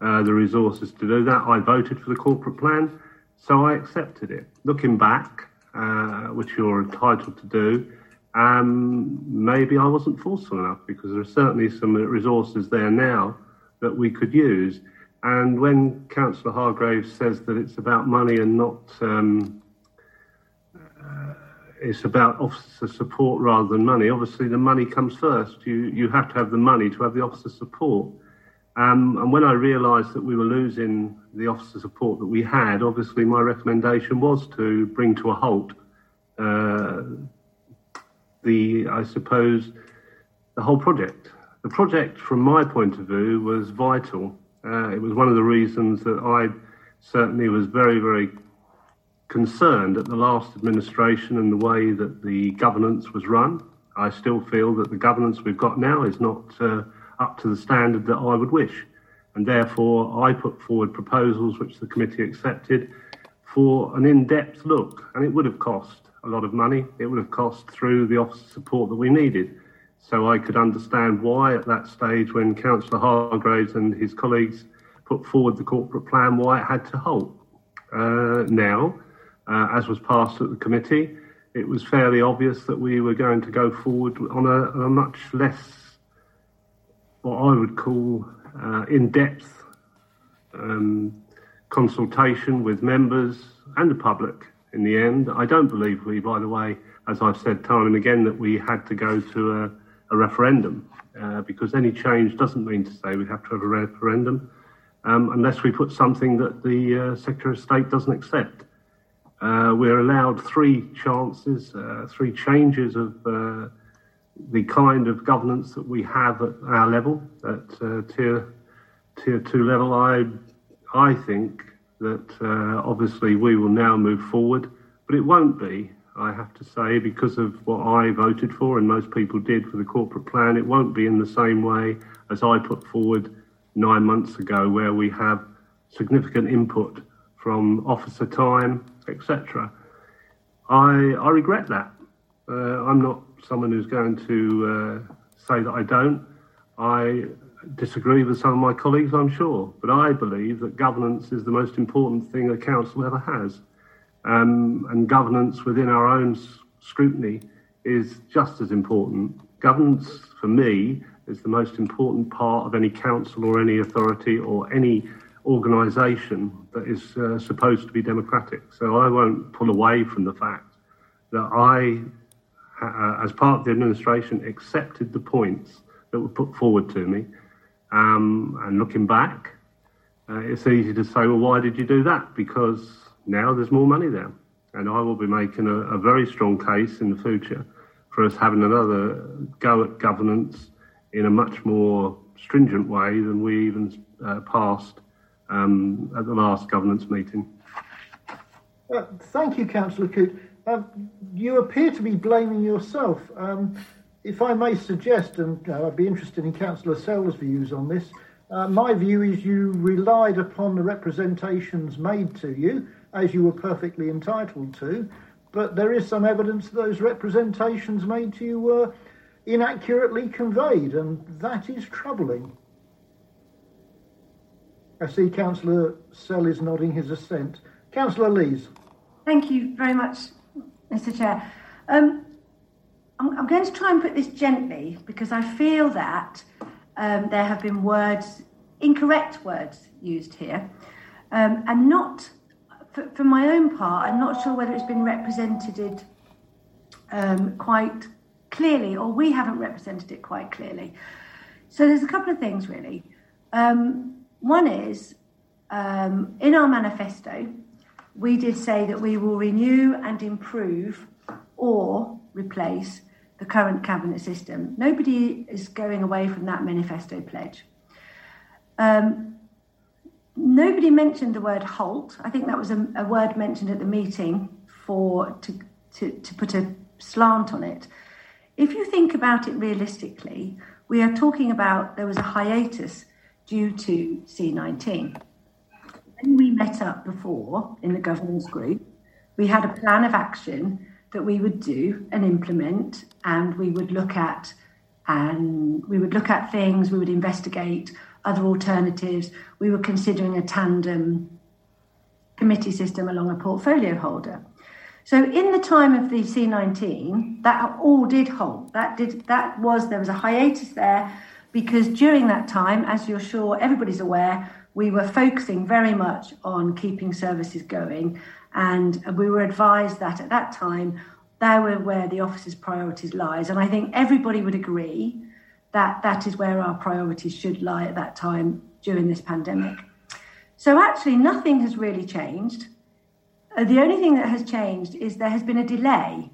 uh, the resources to do that. I voted for the corporate plan, so I accepted it. Looking back uh, which you're entitled to do, um, maybe I wasn't forceful enough because there are certainly some resources there now that we could use. And when Councillor Hargreaves says that it's about money and not, um, it's about officer support rather than money, obviously the money comes first. You, you have to have the money to have the officer support. Um, and when I realised that we were losing the officer support that we had, obviously my recommendation was to bring to a halt uh, the, I suppose, the whole project. The project, from my point of view, was vital. Uh, it was one of the reasons that I certainly was very, very concerned at the last administration and the way that the governance was run. I still feel that the governance we've got now is not. Uh, up to the standard that I would wish. And therefore, I put forward proposals which the committee accepted for an in depth look. And it would have cost a lot of money, it would have cost through the office support that we needed. So I could understand why, at that stage, when Councillor Hargreaves and his colleagues put forward the corporate plan, why it had to halt. Uh, now, uh, as was passed at the committee, it was fairly obvious that we were going to go forward on a, a much less what I would call uh, in-depth um, consultation with members and the public in the end. I don't believe we, by the way, as I've said time and again, that we had to go to a, a referendum uh, because any change doesn't mean to say we have to have a referendum um, unless we put something that the uh, Secretary of State doesn't accept. Uh, we're allowed three chances, uh, three changes of uh, the kind of governance that we have at our level, at uh, tier tier two level, I I think that uh, obviously we will now move forward, but it won't be. I have to say, because of what I voted for and most people did for the corporate plan, it won't be in the same way as I put forward nine months ago, where we have significant input from officer time, etc. I, I regret that. Uh, I'm not someone who's going to uh, say that I don't. I disagree with some of my colleagues, I'm sure, but I believe that governance is the most important thing a council ever has. Um, and governance within our own scrutiny is just as important. Governance, for me, is the most important part of any council or any authority or any organisation that is uh, supposed to be democratic. So I won't pull away from the fact that I, uh, as part of the administration, accepted the points that were put forward to me. Um, and looking back, uh, it's easy to say, well, why did you do that? Because now there's more money there. And I will be making a, a very strong case in the future for us having another go at governance in a much more stringent way than we even uh, passed um, at the last governance meeting. Uh, thank you, Councillor Coote. Um, you appear to be blaming yourself. Um, if I may suggest, and uh, I'd be interested in Councillor Sell's views on this, uh, my view is you relied upon the representations made to you, as you were perfectly entitled to, but there is some evidence that those representations made to you were inaccurately conveyed, and that is troubling. I see Councillor Sell is nodding his assent. Councillor Lees. Thank you very much, Mr Chair. Um, I'm, I'm, going to try and put this gently because I feel that um, there have been words, incorrect words used here, um, and not, for, for, my own part, I'm not sure whether it's been represented um, quite clearly, or we haven't represented it quite clearly. So there's a couple of things really. Um, one is um, in our manifesto, we did say that we will renew and improve or replace the current cabinet system. Nobody is going away from that manifesto pledge. Um, nobody mentioned the word halt. I think that was a, a word mentioned at the meeting for to, to, to put a slant on it. If you think about it realistically, we are talking about there was a hiatus due to C19. When we met up before in the governance group, we had a plan of action that we would do and implement, and we would look at and we would look at things, we would investigate other alternatives. We were considering a tandem committee system along a portfolio holder. So in the time of the C19, that all did hold. That did that was there was a hiatus there because during that time, as you're sure everybody's aware, we were focusing very much on keeping services going, and we were advised that at that time there were where the office's priorities lies. And I think everybody would agree that that is where our priorities should lie at that time during this pandemic. So actually, nothing has really changed. Uh, the only thing that has changed is there has been a delay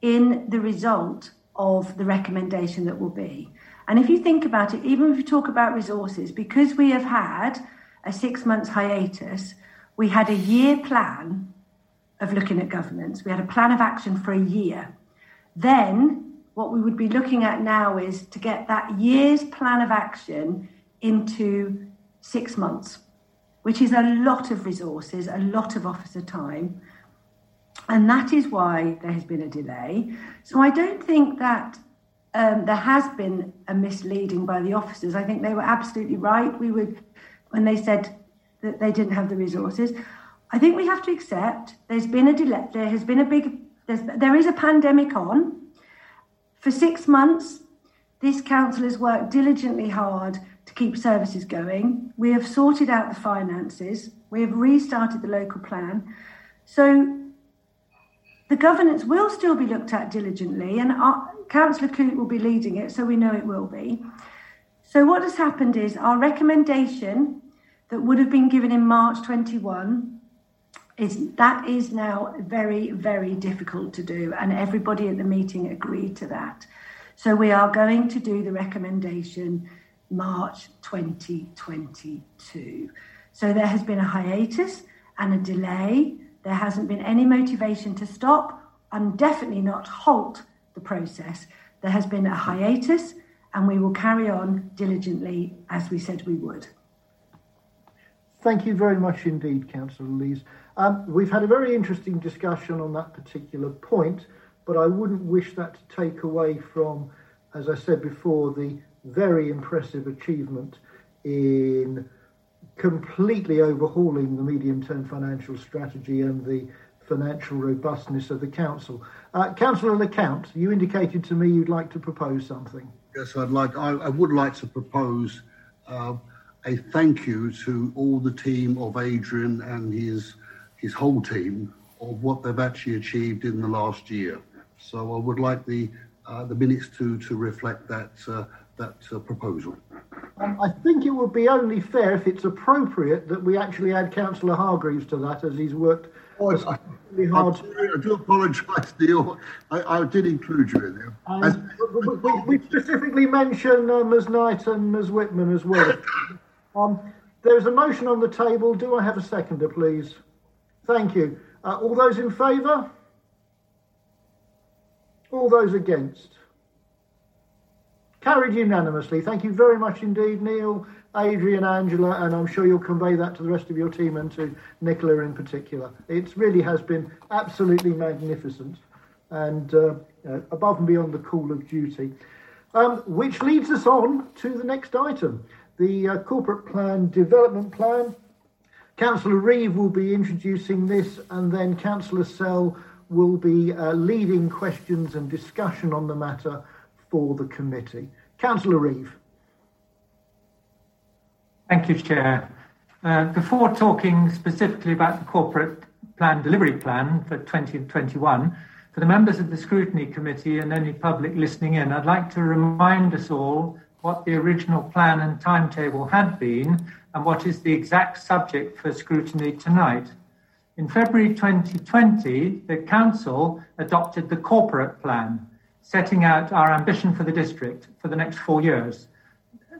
in the result of the recommendation that will be. And if you think about it, even if you talk about resources, because we have had a six months hiatus, we had a year plan of looking at governance. We had a plan of action for a year. Then, what we would be looking at now is to get that year's plan of action into six months which is a lot of resources, a lot of officer time. And that is why there has been a delay. So I don't think that um, there has been a misleading by the officers. I think they were absolutely right. We would, when they said that they didn't have the resources. I think we have to accept there's been a delay. There has been a big. There is a pandemic on. For six months, this council has worked diligently hard to keep services going. We have sorted out the finances. We have restarted the local plan. So the governance will still be looked at diligently, and our, Councillor Coote will be leading it, so we know it will be. So what has happened is our recommendation that would have been given in March 21 is that is now very very difficult to do and everybody at the meeting agreed to that so we are going to do the recommendation March 2022. So there has been a hiatus and a delay. There hasn't been any motivation to stop and definitely not halt the process. There has been a hiatus and we will carry on diligently as we said we would. Thank you very much indeed, Councillor Lees. Um, we've had a very interesting discussion on that particular point, but I wouldn't wish that to take away from, as I said before, the very impressive achievement in completely overhauling the medium term financial strategy and the financial robustness of the council. Uh, Councillor LeCount, you indicated to me you'd like to propose something. Yes, I'd like. I, I would like to propose uh, a thank you to all the team of Adrian and his his whole team of what they've actually achieved in the last year. So I would like the uh, the minutes to to reflect that uh, that uh, proposal. Um, I think it would be only fair if it's appropriate that we actually add Councillor Hargreaves to that, as he's worked oh, I, really hard. I, I do apologise, Neil. I, I, did include you in there. Um, as, we, we, specifically mentioned uh, Ms Knight and Ms Whitman as well. um, there's a motion on the table. Do I have a seconder, please? Thank you. Uh, all those in favour? All those against? Carried unanimously. Thank you very much indeed, Neil, Adrian, Angela, and I'm sure you'll convey that to the rest of your team and to Nicola in particular. It really has been absolutely magnificent and uh, above and beyond the call of duty. Um, which leads us on to the next item the uh, corporate plan development plan. Councillor Reeve will be introducing this, and then Councillor Sell will be uh, leading questions and discussion on the matter for the committee. Councillor Reeve. Thank you, Chair. Uh, before talking specifically about the corporate plan delivery plan for 2021, for the members of the scrutiny committee and any public listening in, I'd like to remind us all what the original plan and timetable had been and what is the exact subject for scrutiny tonight. In February 2020, the Council adopted the corporate plan, setting out our ambition for the district for the next four years.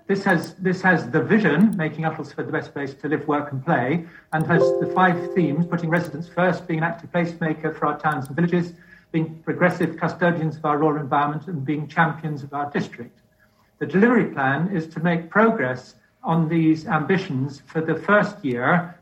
This has, this has the vision, making Uttlesford the best place to live, work, and play, and has the five themes putting residents first, being an active placemaker for our towns and villages, being progressive custodians of our rural environment, and being champions of our district. The delivery plan is to make progress on these ambitions for the first year,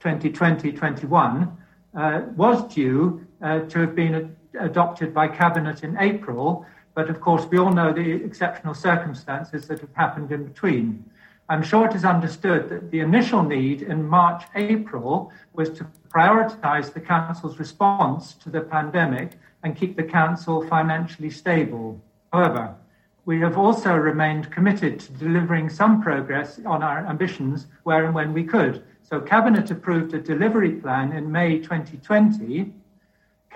2020 21, uh, was due uh, to have been adopted by Cabinet in April, but of course, we all know the exceptional circumstances that have happened in between. I'm sure it is understood that the initial need in March, April was to prioritise the Council's response to the pandemic and keep the Council financially stable. However, we have also remained committed to delivering some progress on our ambitions where and when we could. So, Cabinet approved a delivery plan in May 2020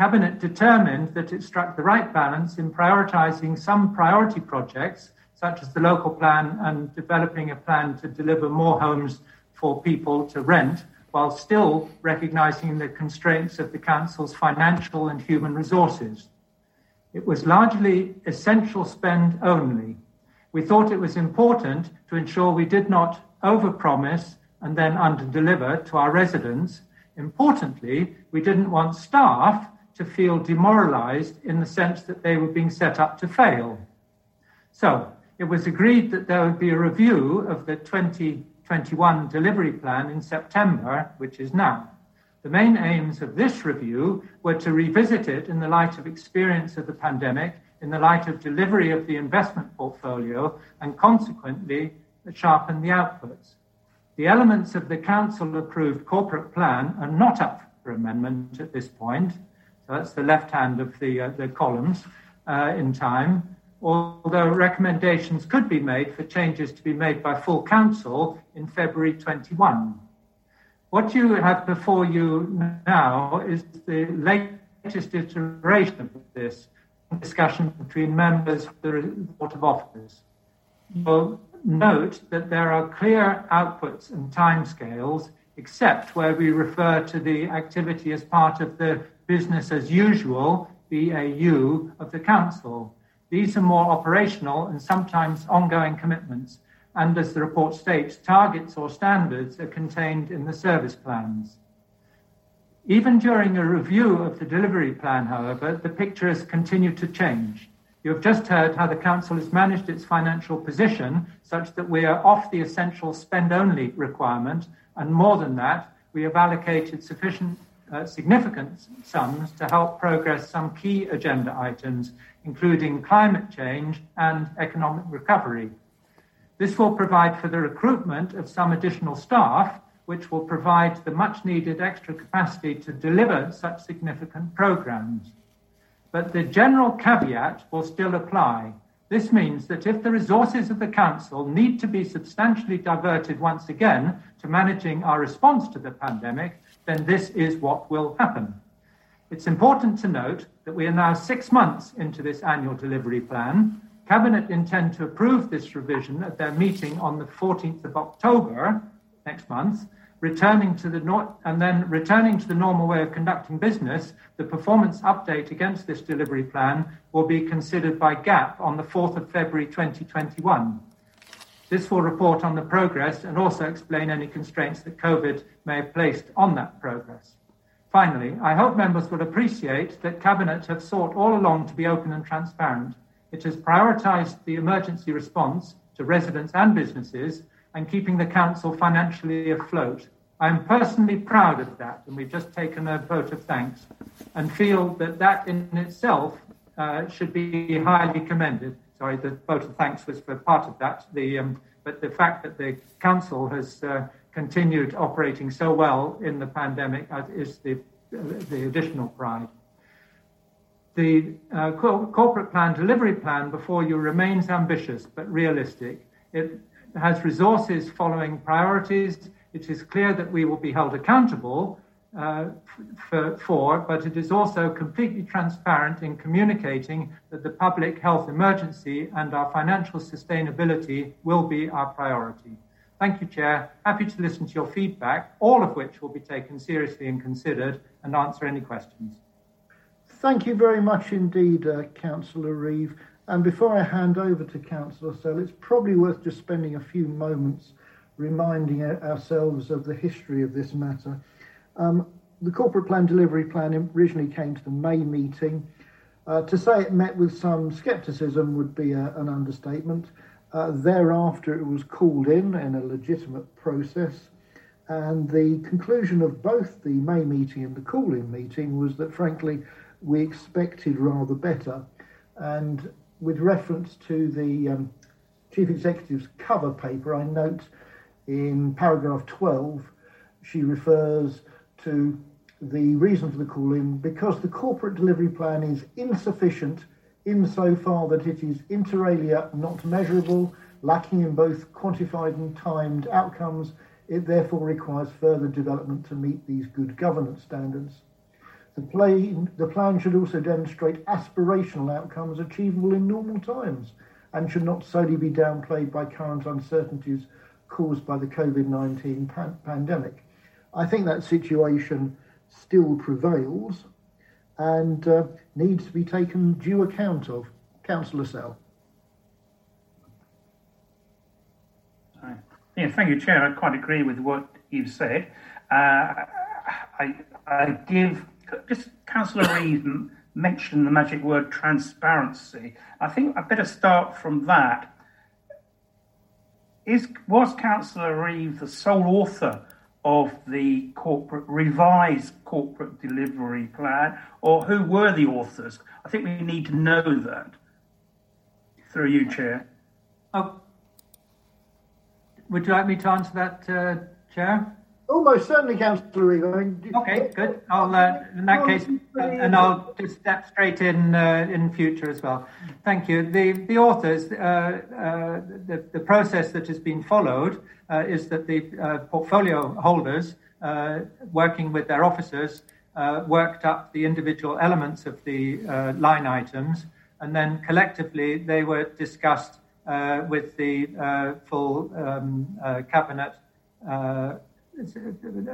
Cabinet determined that it struck the right balance in prioritising some priority projects, such as the local plan and developing a plan to deliver more homes for people to rent, while still recognising the constraints of the Council's financial and human resources. It was largely essential spend only. We thought it was important to ensure we did not overpromise and then underdeliver to our residents. Importantly, we didn't want staff to feel demoralized in the sense that they were being set up to fail. So it was agreed that there would be a review of the 2021 delivery plan in September, which is now. The main aims of this review were to revisit it in the light of experience of the pandemic, in the light of delivery of the investment portfolio, and consequently sharpen the outputs. The elements of the Council approved corporate plan are not up for amendment at this point, that's the left hand of the, uh, the columns uh, in time, although recommendations could be made for changes to be made by full council in February 21. What you have before you now is the latest iteration of this discussion between members of the Board of Officers. You'll note that there are clear outputs and timescales, except where we refer to the activity as part of the business as usual, BAU, of the Council. These are more operational and sometimes ongoing commitments, and as the report states, targets or standards are contained in the service plans. Even during a review of the delivery plan, however, the picture has continued to change. You have just heard how the Council has managed its financial position such that we are off the essential spend only requirement, and more than that, we have allocated sufficient uh, significant sums to help progress some key agenda items, including climate change and economic recovery. This will provide for the recruitment of some additional staff, which will provide the much needed extra capacity to deliver such significant programs. But the general caveat will still apply. This means that if the resources of the Council need to be substantially diverted once again to managing our response to the pandemic, then this is what will happen. It's important to note that we are now six months into this annual delivery plan. Cabinet intend to approve this revision at their meeting on the 14th of October next month, returning to the nor- and then returning to the normal way of conducting business. The performance update against this delivery plan will be considered by GAP on the 4th of February 2021. This will report on the progress and also explain any constraints that COVID may have placed on that progress. Finally, I hope members will appreciate that Cabinet have sought all along to be open and transparent. It has prioritised the emergency response to residents and businesses and keeping the Council financially afloat. I am personally proud of that, and we've just taken a vote of thanks, and feel that that in itself uh, should be highly commended sorry, the vote of thanks was for part of that. The, um, but the fact that the council has uh, continued operating so well in the pandemic uh, is the, the additional pride. The uh, co- corporate plan delivery plan before you remains ambitious but realistic. It has resources following priorities. It is clear that we will be held accountable uh, for, for, but it is also completely transparent in communicating that the public health emergency and our financial sustainability will be our priority. Thank you, Chair. Happy to listen to your feedback, all of which will be taken seriously and considered, and answer any questions. Thank you very much indeed, uh, Councillor Reeve. And before I hand over to Councillor Sell, it's probably worth just spending a few moments reminding ourselves of the history of this matter. Um, the corporate plan delivery plan originally came to the May meeting. Uh, to say it met with some scepticism would be a, an understatement. Uh, thereafter, it was called in in a legitimate process, and the conclusion of both the May meeting and the call in meeting was that, frankly, we expected rather better. And with reference to the um, Chief Executive's cover paper, I note in paragraph 12, she refers to the reason for the call-in because the corporate delivery plan is insufficient insofar that it is inter alia not measurable, lacking in both quantified and timed outcomes. It therefore requires further development to meet these good governance standards. The, plan, the plan should also demonstrate aspirational outcomes achievable in normal times and should not solely be downplayed by current uncertainties caused by the COVID 19 pan- pandemic. I think that situation still prevails and uh, needs to be taken due account of. Councillor Sell. Yeah, thank you, Chair. I quite agree with what you've said. Uh, I, I give just Councillor Reeve mentioned the magic word transparency. I think I better start from that. Is was Councillor Reeve the sole author of the corporate revised corporate delivery plan, or who were the authors? I think we need to know that. Through you, Chair. Oh, would you like me to answer that, uh, Chair? Almost certainly, Councillor Reeve. Okay, good. I'll uh, in that case, uh, and I'll just step straight in uh, in future as well. Thank you. The the authors, uh, uh, the the process that has been followed uh, is that the portfolio holders, working with their officers, worked up the individual elements of the line items, and then collectively they were discussed with the full um, cabinet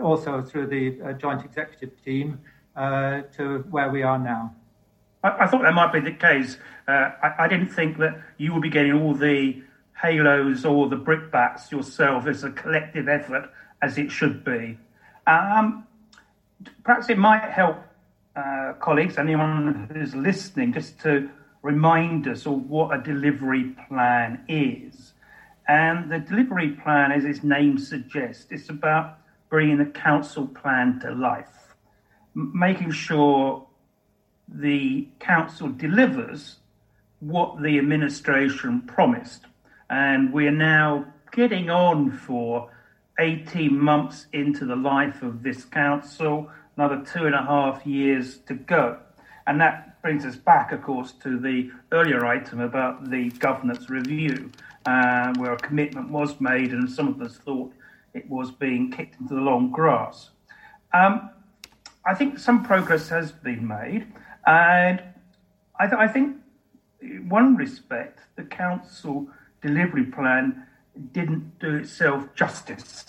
also through the uh, joint executive team uh, to where we are now. I, I, thought that might be the case. Uh, I, I, didn't think that you would be getting all the halos or the brickbats yourself as a collective effort as it should be. Um, perhaps it might help uh, colleagues, anyone who's listening, just to remind us of what a delivery plan is. And the delivery plan, as its name suggests, is about bringing the council plan to life, making sure the council delivers what the administration promised. And we are now getting on for 18 months into the life of this council, another two and a half years to go. And that brings us back, of course, to the earlier item about the governance review, uh, where a commitment was made and some of us thought it was being kicked into the long grass. Um, I think some progress has been made, and I, th- I think, in one respect, the council delivery plan didn't do itself justice.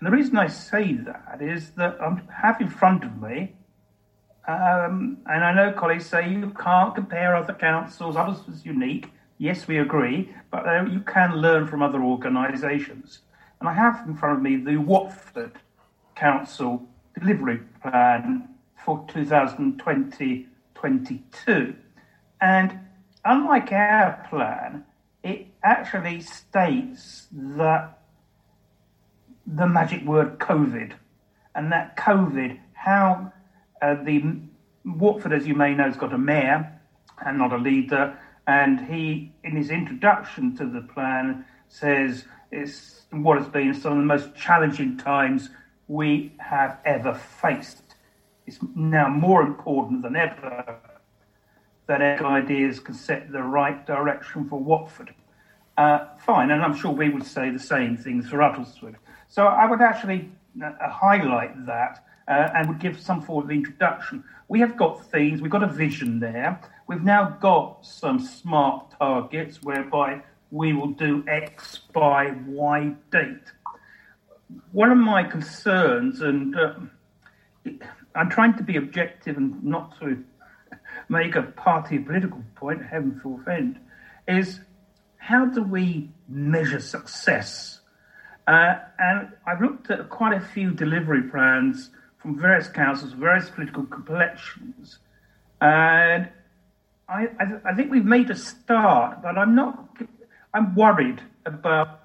And the reason I say that is that I have in front of me, um, and I know colleagues say you can't compare other councils, others is unique. Yes, we agree, but uh, you can learn from other organisations. And I have in front of me the Watford Council delivery plan for 2020 22. And unlike our plan, it actually states that the magic word COVID and that COVID, how uh, the Watford, as you may know, has got a mayor and not a leader, and he, in his introduction to the plan, says it's what has been some of the most challenging times we have ever faced. It's now more important than ever that ideas can set the right direction for Watford. Uh, fine, and I'm sure we would say the same things for Uttlesford. So I would actually uh, highlight that uh, and would give some form of introduction. We have got themes, we've got a vision there. We've now got some smart targets whereby we will do X by Y date. One of my concerns, and uh, I'm trying to be objective and not to make a party political point, heaven forfend, is how do we measure success? Uh, and I've looked at quite a few delivery plans from various councils, various political complexions, and I, I, I think we've made a start, but I'm not. I'm worried about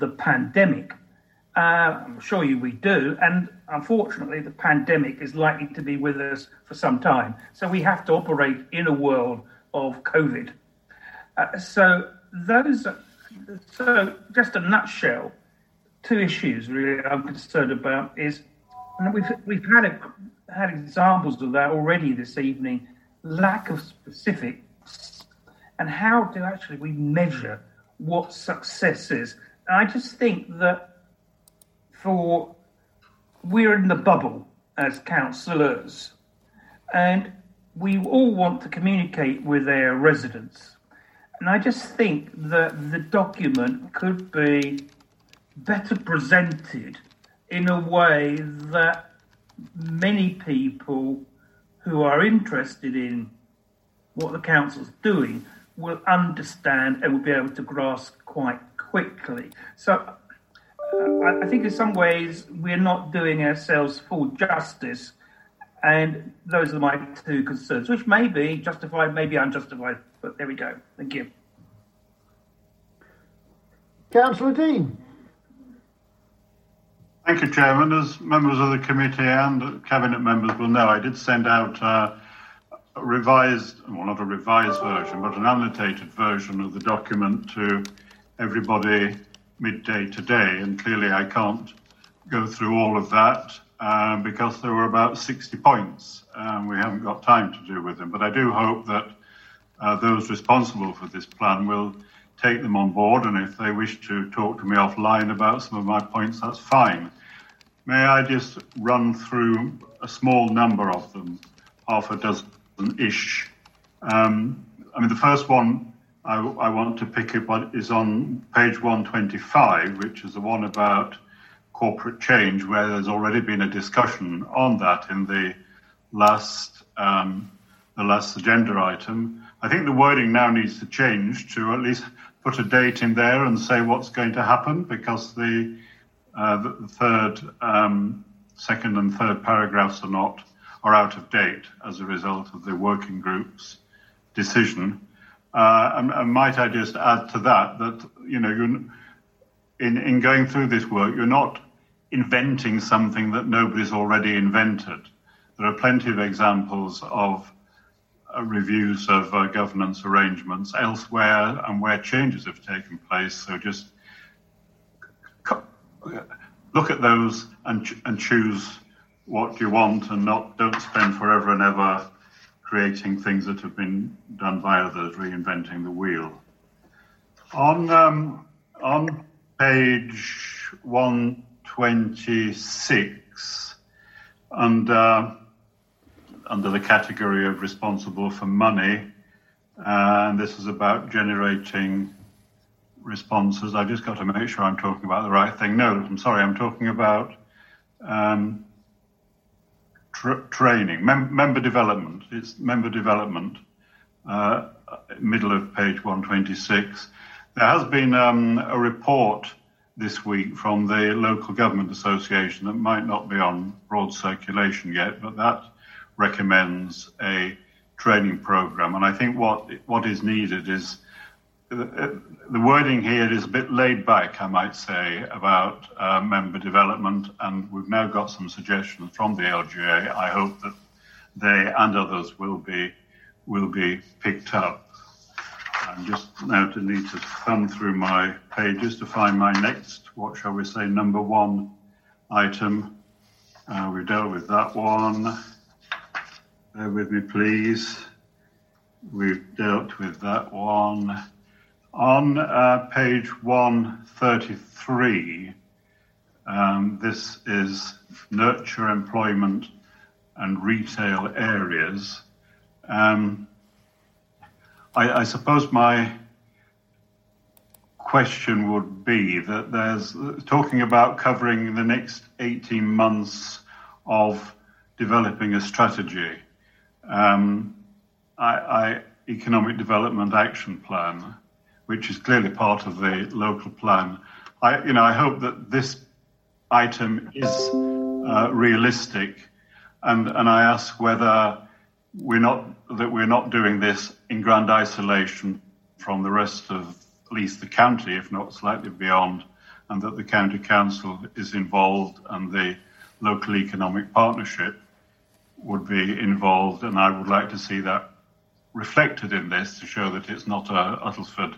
the pandemic. Uh, I'm sure you we do, and unfortunately, the pandemic is likely to be with us for some time. So we have to operate in a world of COVID. Uh, so those, so just a nutshell, two issues really I'm concerned about is, and we've we've had a, had examples of that already this evening, lack of specifics, and how do actually we measure what success is I just think that for we're in the bubble as councillors, and we all want to communicate with our residents. And I just think that the document could be better presented in a way that many people who are interested in what the council's doing will understand and will be able to grasp quite quickly. So uh, I think in some ways we're not doing ourselves full justice. And those are my two concerns, which may be justified, maybe unjustified. But there we go. Thank you. Councillor Dean. Thank you, Chairman. As members of the committee and cabinet members will know, I did send out uh, a revised, well, not a revised version, but an annotated version of the document to everybody midday today, and clearly I can't go through all of that. um, because there were about 60 points. and we haven't got time to do with them, but I do hope that uh, those responsible for this plan will take them on board. And if they wish to talk to me offline about some of my points, that's fine. May I just run through a small number of them, half a dozen ish? Um, I mean, the first one I, I, want to pick up what is on page 125, which is the one about corporate change, where there's already been a discussion on that in the last um, the last agenda item. I think the wording now needs to change to at least put a date in there and say what's going to happen, because the uh, the third, um, second, and third paragraphs are not are out of date as a result of the working group's decision. Uh, and, and, might I just add to that that you know in in going through this work, you're not inventing something that nobody's already invented. There are plenty of examples of uh, reviews of uh, governance arrangements elsewhere and where changes have taken place. So just look at those and, and choose what you want and not don't spend forever and ever creating things that have been done by others, reinventing the wheel. On um, on page 126, under under the category of responsible for money, and this is about generating responses. I've just got to make sure I'm talking about the right thing. No, I'm sorry, I'm talking about um, tra- training, Mem- member development. It's member development, uh, middle of page 126. There has been um, a report this week from the Local Government Association that might not be on broad circulation yet, but that recommends a training program. And I think what what is needed is the, wording here is a bit laid back, I might say, about uh, member development, and we've now got some suggestions from the LGA. I hope that they and others will be will be picked up. I'm just now to need to thumb through my pages to find my next, what shall we say, number one item. Uh, we've dealt with that one. Bear with me, please. We've dealt with that one. On uh, page 133, um, this is nurture employment and retail areas. Um, I, I, suppose my question would be that there's talking about covering the next 18 months of developing a strategy. Um, I, I, economic development action plan which is clearly part of the local plan. I, you know, I hope that this item is uh, realistic, and and I ask whether we're not that we're not doing this in grand isolation from the rest of at least the county, if not slightly beyond, and that the county council is involved and the local economic partnership would be involved, and I would like to see that reflected in this to show that it's not a Uttlesford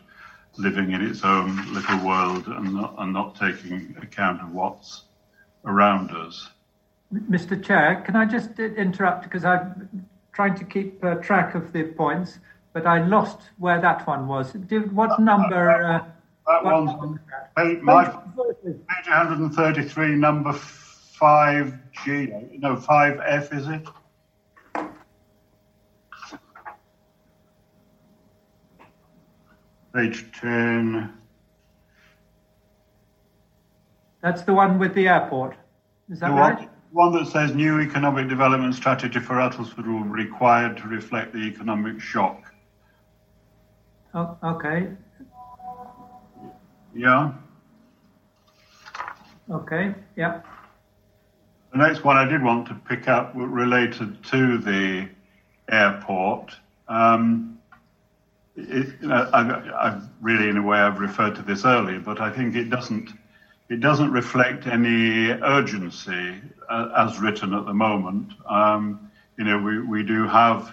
living in its own little world and not, and not taking account of what's around us. Mr. Chair, can I just interrupt because I'm trying to keep uh, track of the points, but I lost where that one was. Did, what number? Uh, that one's page, my, page 133, number 5G, no, 5F, is it? Page 10. That's the one with the airport. Is that the right? One, one that says new economic development strategy for Uttlesford will be required to reflect the economic shock. Oh, okay. Yeah. Okay, yeah. The next one I did want to pick up related to the airport. Um, it, you know, I, I really, in a way, I've referred to this earlier, but I think it doesn't it doesn't reflect any urgency uh, as written at the moment. Um, you know, we, we do have,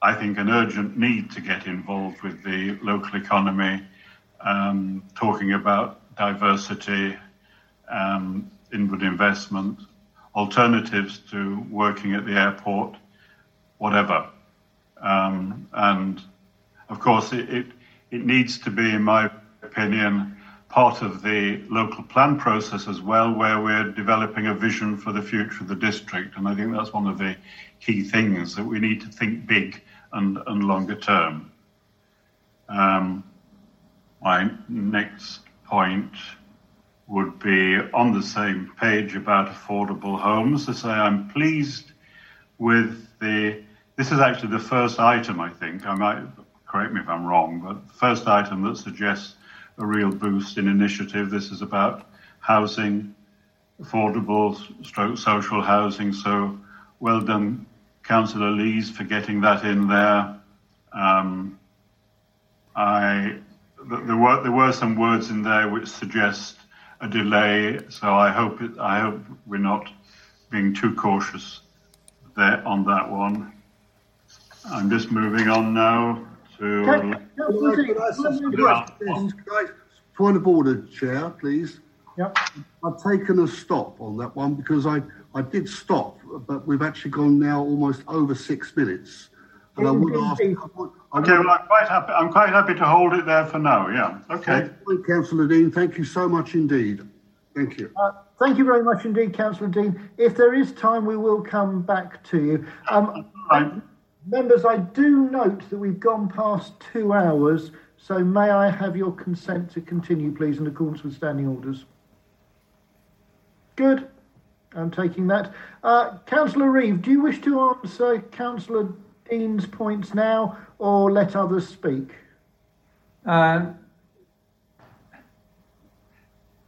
I think, an urgent need to get involved with the local economy, um, talking about diversity, um, inward investment, alternatives to working at the airport, whatever. Um, and of course, it, it, it needs to be, in my opinion, part of the local plan process as well, where we're developing a vision for the future of the district. And I think that's one of the key things that we need to think big and, and longer term. Um, my next point would be on the same page about affordable homes to say I'm pleased with the. This is actually the first item, I think. I might correct me if I'm wrong, but the first item that suggests a real boost in initiative. This is about housing, affordable stroke social housing. So well done, Councillor Lees, for getting that in there. Um, I there were there were some words in there which suggest a delay. So I hope it, I hope we're not being too cautious there on that one. I'm just moving on now to. Point of order, Chair, please. Yep. I've taken a stop on that one because I, I did stop, but we've actually gone now almost over six minutes. And I would ask. Okay, well, I'm quite happy. I'm quite happy to hold it there for now. Yeah. Okay. Councillor Dean, thank you so much indeed. Thank you. Uh, thank you very much indeed, Councillor Dean. If there is time, we will come back to you. Um, Members, I do note that we've gone past two hours, so may I have your consent to continue, please, in accordance with standing orders? Good. I'm taking that. Uh, Councillor Reeve, do you wish to answer Councillor Dean's points now or let others speak? Um,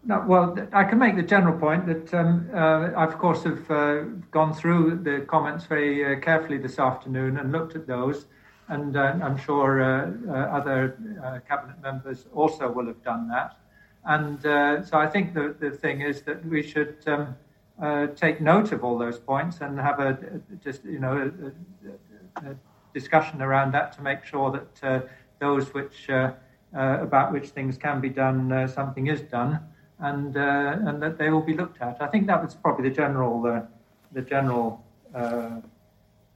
no, well, I can make the general point that um, uh, I, of course, have uh, gone through the comments very uh, carefully this afternoon and looked at those, and uh, I'm sure uh, uh, other cabinet members also will have done that. And so I think the, the thing is that we should um, take note of all those points and have a just you know a, a discussion around that to make sure that those which about which things can be done, something is done and uh, and that they will be looked at. I think that was probably the general uh, the general uh,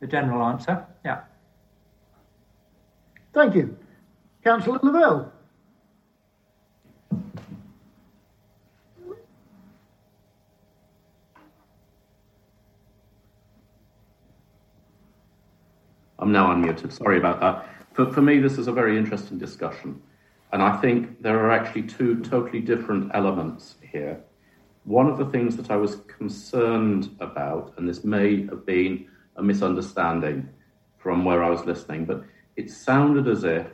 the general answer. Yeah. Thank you, Councillor Lavelle. I'm now unmuted. Sorry about that. For, for me, this is a very interesting discussion. And I think there are actually two totally different elements here. One of the things that I was concerned about, and this may have been a misunderstanding from where I was listening, but it sounded as if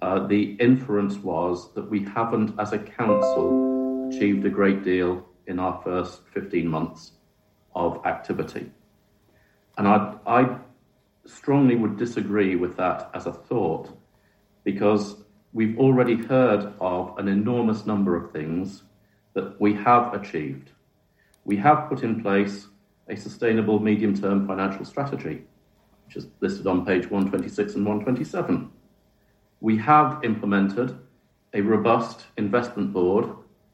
uh, the inference was that we haven't, as a council, achieved a great deal in our first 15 months of activity. And I, I strongly would disagree with that as a thought because we've already heard of an enormous number of things that we have achieved. We have put in place a sustainable medium term financial strategy, which is listed on page 126 and 127. We have implemented a robust investment board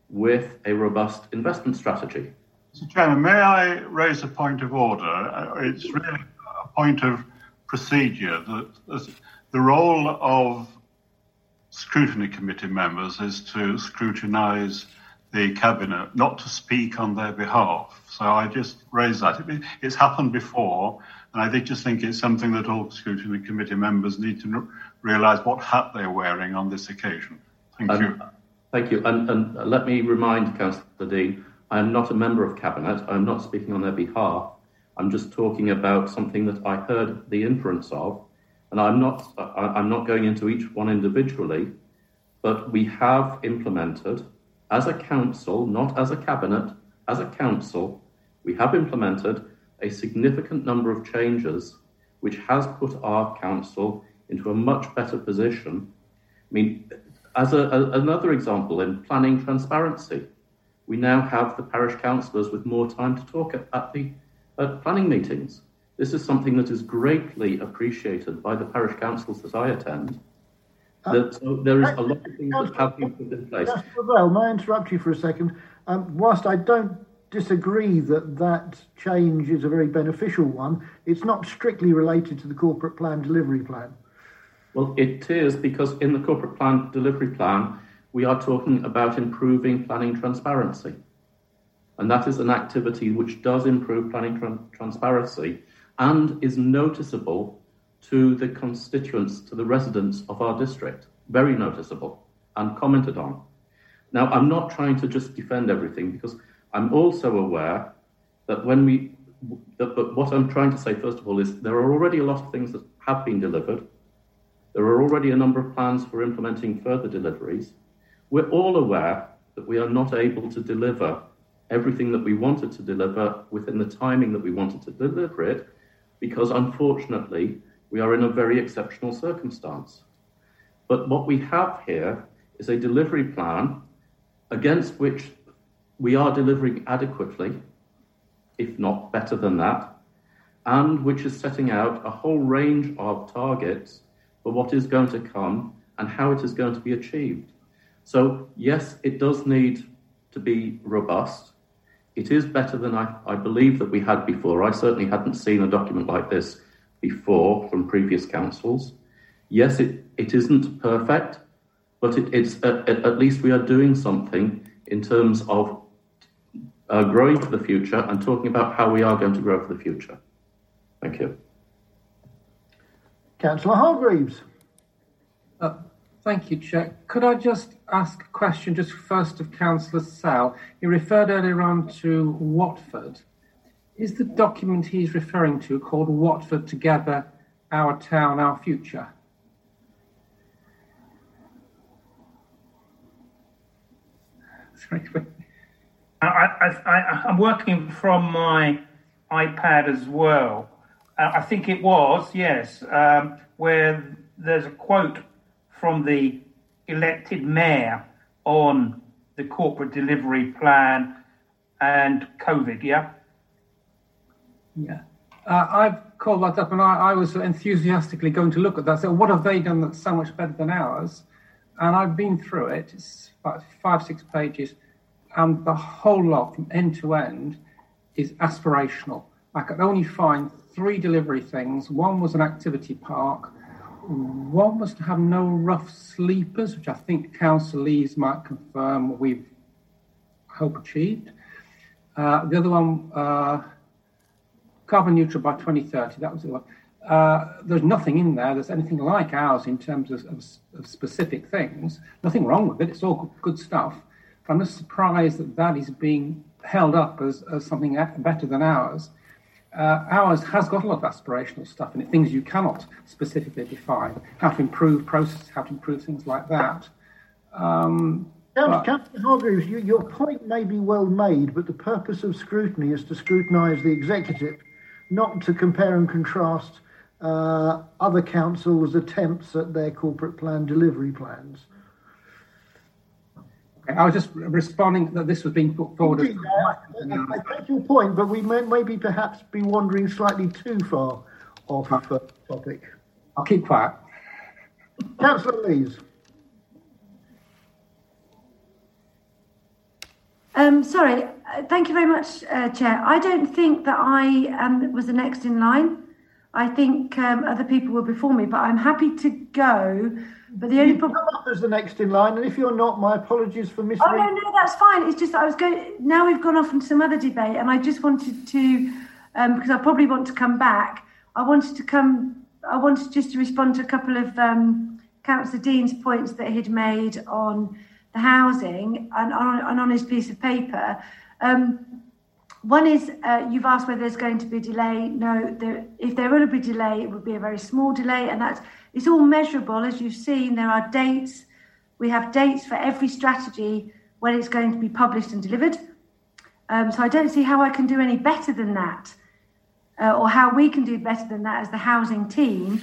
with a robust investment strategy. Mr. Chairman, may I raise a point of order? It's really a point of procedure that the role of scrutiny committee members is to scrutinise the cabinet, not to speak on their behalf. So I just raise that. It's happened before, and I just think it's something that all scrutiny committee members need to realise what hat they're wearing on this occasion. Thank um, you. Thank you. And, and let me remind Councillor Dean, I am not a member of cabinet. I'm not speaking on their behalf. I'm just talking about something that I heard the inference of and I'm not, I'm not going into each one individually, but we have implemented as a council, not as a cabinet, as a council, we have implemented a significant number of changes which has put our council into a much better position. I mean, as a, a, another example in planning transparency, we now have the parish councillors with more time to talk at, at the at planning meetings. This is something that is greatly appreciated by the parish councils that I attend. Uh, that, so there is a lot of things that have been put in place. Well, may I interrupt you for a second? Um, whilst I don't disagree that that change is a very beneficial one. It's not strictly related to the corporate plan delivery plan. Well, it is because in the corporate plan delivery plan, we are talking about improving planning transparency. And that is an activity which does improve planning tra- transparency and is noticeable to the constituents, to the residents of our district. Very noticeable and commented on. Now, I'm not trying to just defend everything because I'm also aware that when we, that, but what I'm trying to say, first of all, is there are already a lot of things that have been delivered. There are already a number of plans for implementing further deliveries. We're all aware that we are not able to deliver everything that we wanted to deliver within the timing that we wanted to deliver it, because unfortunately, we are in a very exceptional circumstance. But what we have here is a delivery plan against which we are delivering adequately, if not better than that, and which is setting out a whole range of targets for what is going to come and how it is going to be achieved. So, yes, it does need to be robust. It is better than I, I believe that we had before. I certainly hadn't seen a document like this before from previous councils. Yes, it, it isn't perfect, but it, it's at, at, least we are doing something in terms of uh, growing for the future and talking about how we are going to grow for the future. Thank you. Councillor Hargreaves. Uh, thank you, Chair. Could I just ask a question just first of Councillor Sell? He referred earlier on to Watford. Is the document he's referring to called Watford Together, Our Town, Our Future? Sorry. I, am working from my iPad as well. Uh, I think it was, yes, um, where there's a quote from the elected mayor on the corporate delivery plan and COVID, yeah? Yeah. Uh, I've called that up and I, I, was enthusiastically going to look at that. So, what have they done that's so much better than ours? And I've been through it. It's about five, six pages. And the whole lot from end to end is aspirational. I could only find three delivery things. One was an activity park. One was to have no rough sleepers, which I think Council Lees might confirm we've hope achieved. Uh, the other one, uh, carbon neutral by 2030. That was the one. Uh, there's nothing in there that's anything like ours in terms of, of, of, specific things. Nothing wrong with it. It's all good, stuff. I'm just surprised that that is being held up as, as something better than ours. Uh, ours has got a lot of aspirational stuff in it, things you cannot specifically define, how to improve processes, how to improve things like that. Um, Captain Hargreaves, you, your point may be well made, but the purpose of scrutiny is to scrutinise the executive, not to compare and contrast uh, other councils' attempts at their corporate plan delivery plans. I was just responding that this was being put forward. Indeed, as... I, I, take your point, but we may maybe perhaps be wandering slightly too far off uh, topic. I'll keep quiet. Councillor Lees. Um, sorry, uh, thank you very much, uh, Chair. I don't think that I um, was the next in line. I think um, other people were before me, but I'm happy to go but the only problem come up as the next in line, and if you're not, my apologies for missing. Oh no, no, that's fine. It's just I was going. Now we've gone off into some other debate, and I just wanted to, um, because I probably want to come back. I wanted to come. I wanted just to respond to a couple of um, Councillor Dean's points that he'd made on the housing and on, and on his piece of paper. Um, one is uh, you've asked whether there's going to be a delay. No, there, if there will be a delay, it would be a very small delay, and that's it's all measurable, as you've seen. There are dates. We have dates for every strategy when it's going to be published and delivered. Um, so I don't see how I can do any better than that, uh, or how we can do better than that as the housing team.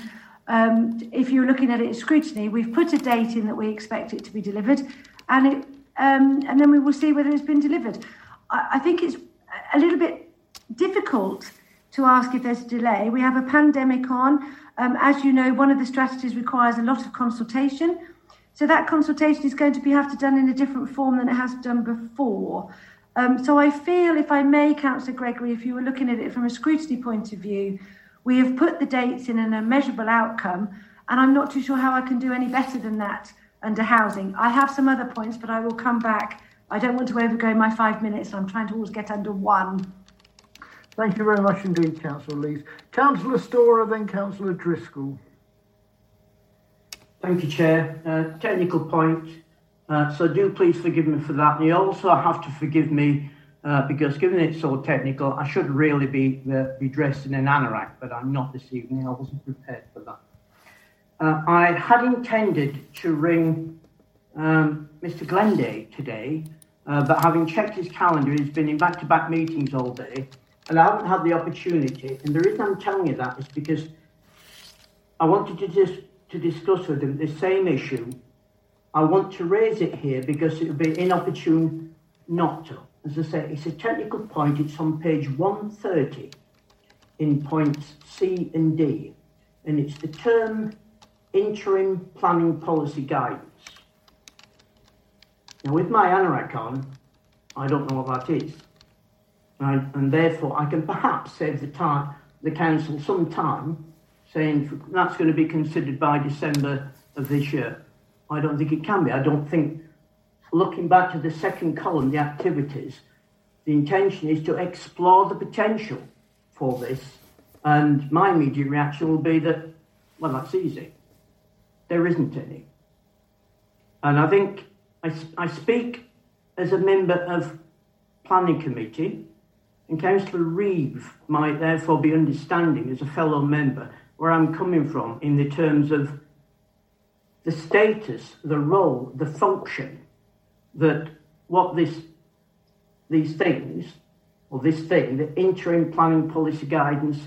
Um, if you're looking at it as scrutiny, we've put a date in that we expect it to be delivered, and it, um, and then we will see whether it's been delivered. I, I think it's a little bit difficult to ask if there's a delay. We have a pandemic on. Um, as you know, one of the strategies requires a lot of consultation. So that consultation is going to be have to done in a different form than it has done before. Um, so I feel, if I may, Councillor Gregory, if you were looking at it from a scrutiny point of view, we have put the dates in an measurable outcome, and I'm not too sure how I can do any better than that under housing. I have some other points, but I will come back. I don't want to overgo my five minutes. So I'm trying to always get under one. Thank you very much indeed, Councillor Lees. Councillor Storah, then Councillor Driscoll. Thank you, Chair. Uh, technical point. Uh, so do please forgive me for that. And you also have to forgive me uh, because given it's so technical, I should really be uh, be dressed in an anorak, but I'm not this evening. I wasn't prepared for that. Uh, I had intended to ring um, Mr. Glenday today, uh, but having checked his calendar, he's been in back-to-back meetings all day, and I haven't had the opportunity. And the reason I'm telling you that is because I wanted to just to discuss with him the same issue. I want to raise it here because it would be inopportune not to. As I say, it's a technical point. It's on page 130 in points C and D, and it's the term interim planning policy guidance. Now, with my anorak on, I don't know what that is. Right? And therefore, I can perhaps save the time, the council some time, saying that's going to be considered by December of this year. I don't think it can be. I don't think, looking back to the second column, the activities, the intention is to explore the potential for this. And my immediate reaction will be that, well, that's easy. There isn't any. And I think I, I speak as a member of planning committee, and Councillor Reeve might therefore be understanding as a fellow member where I'm coming from in the terms of the status, the role, the function that what this these things or this thing, the interim planning policy guidance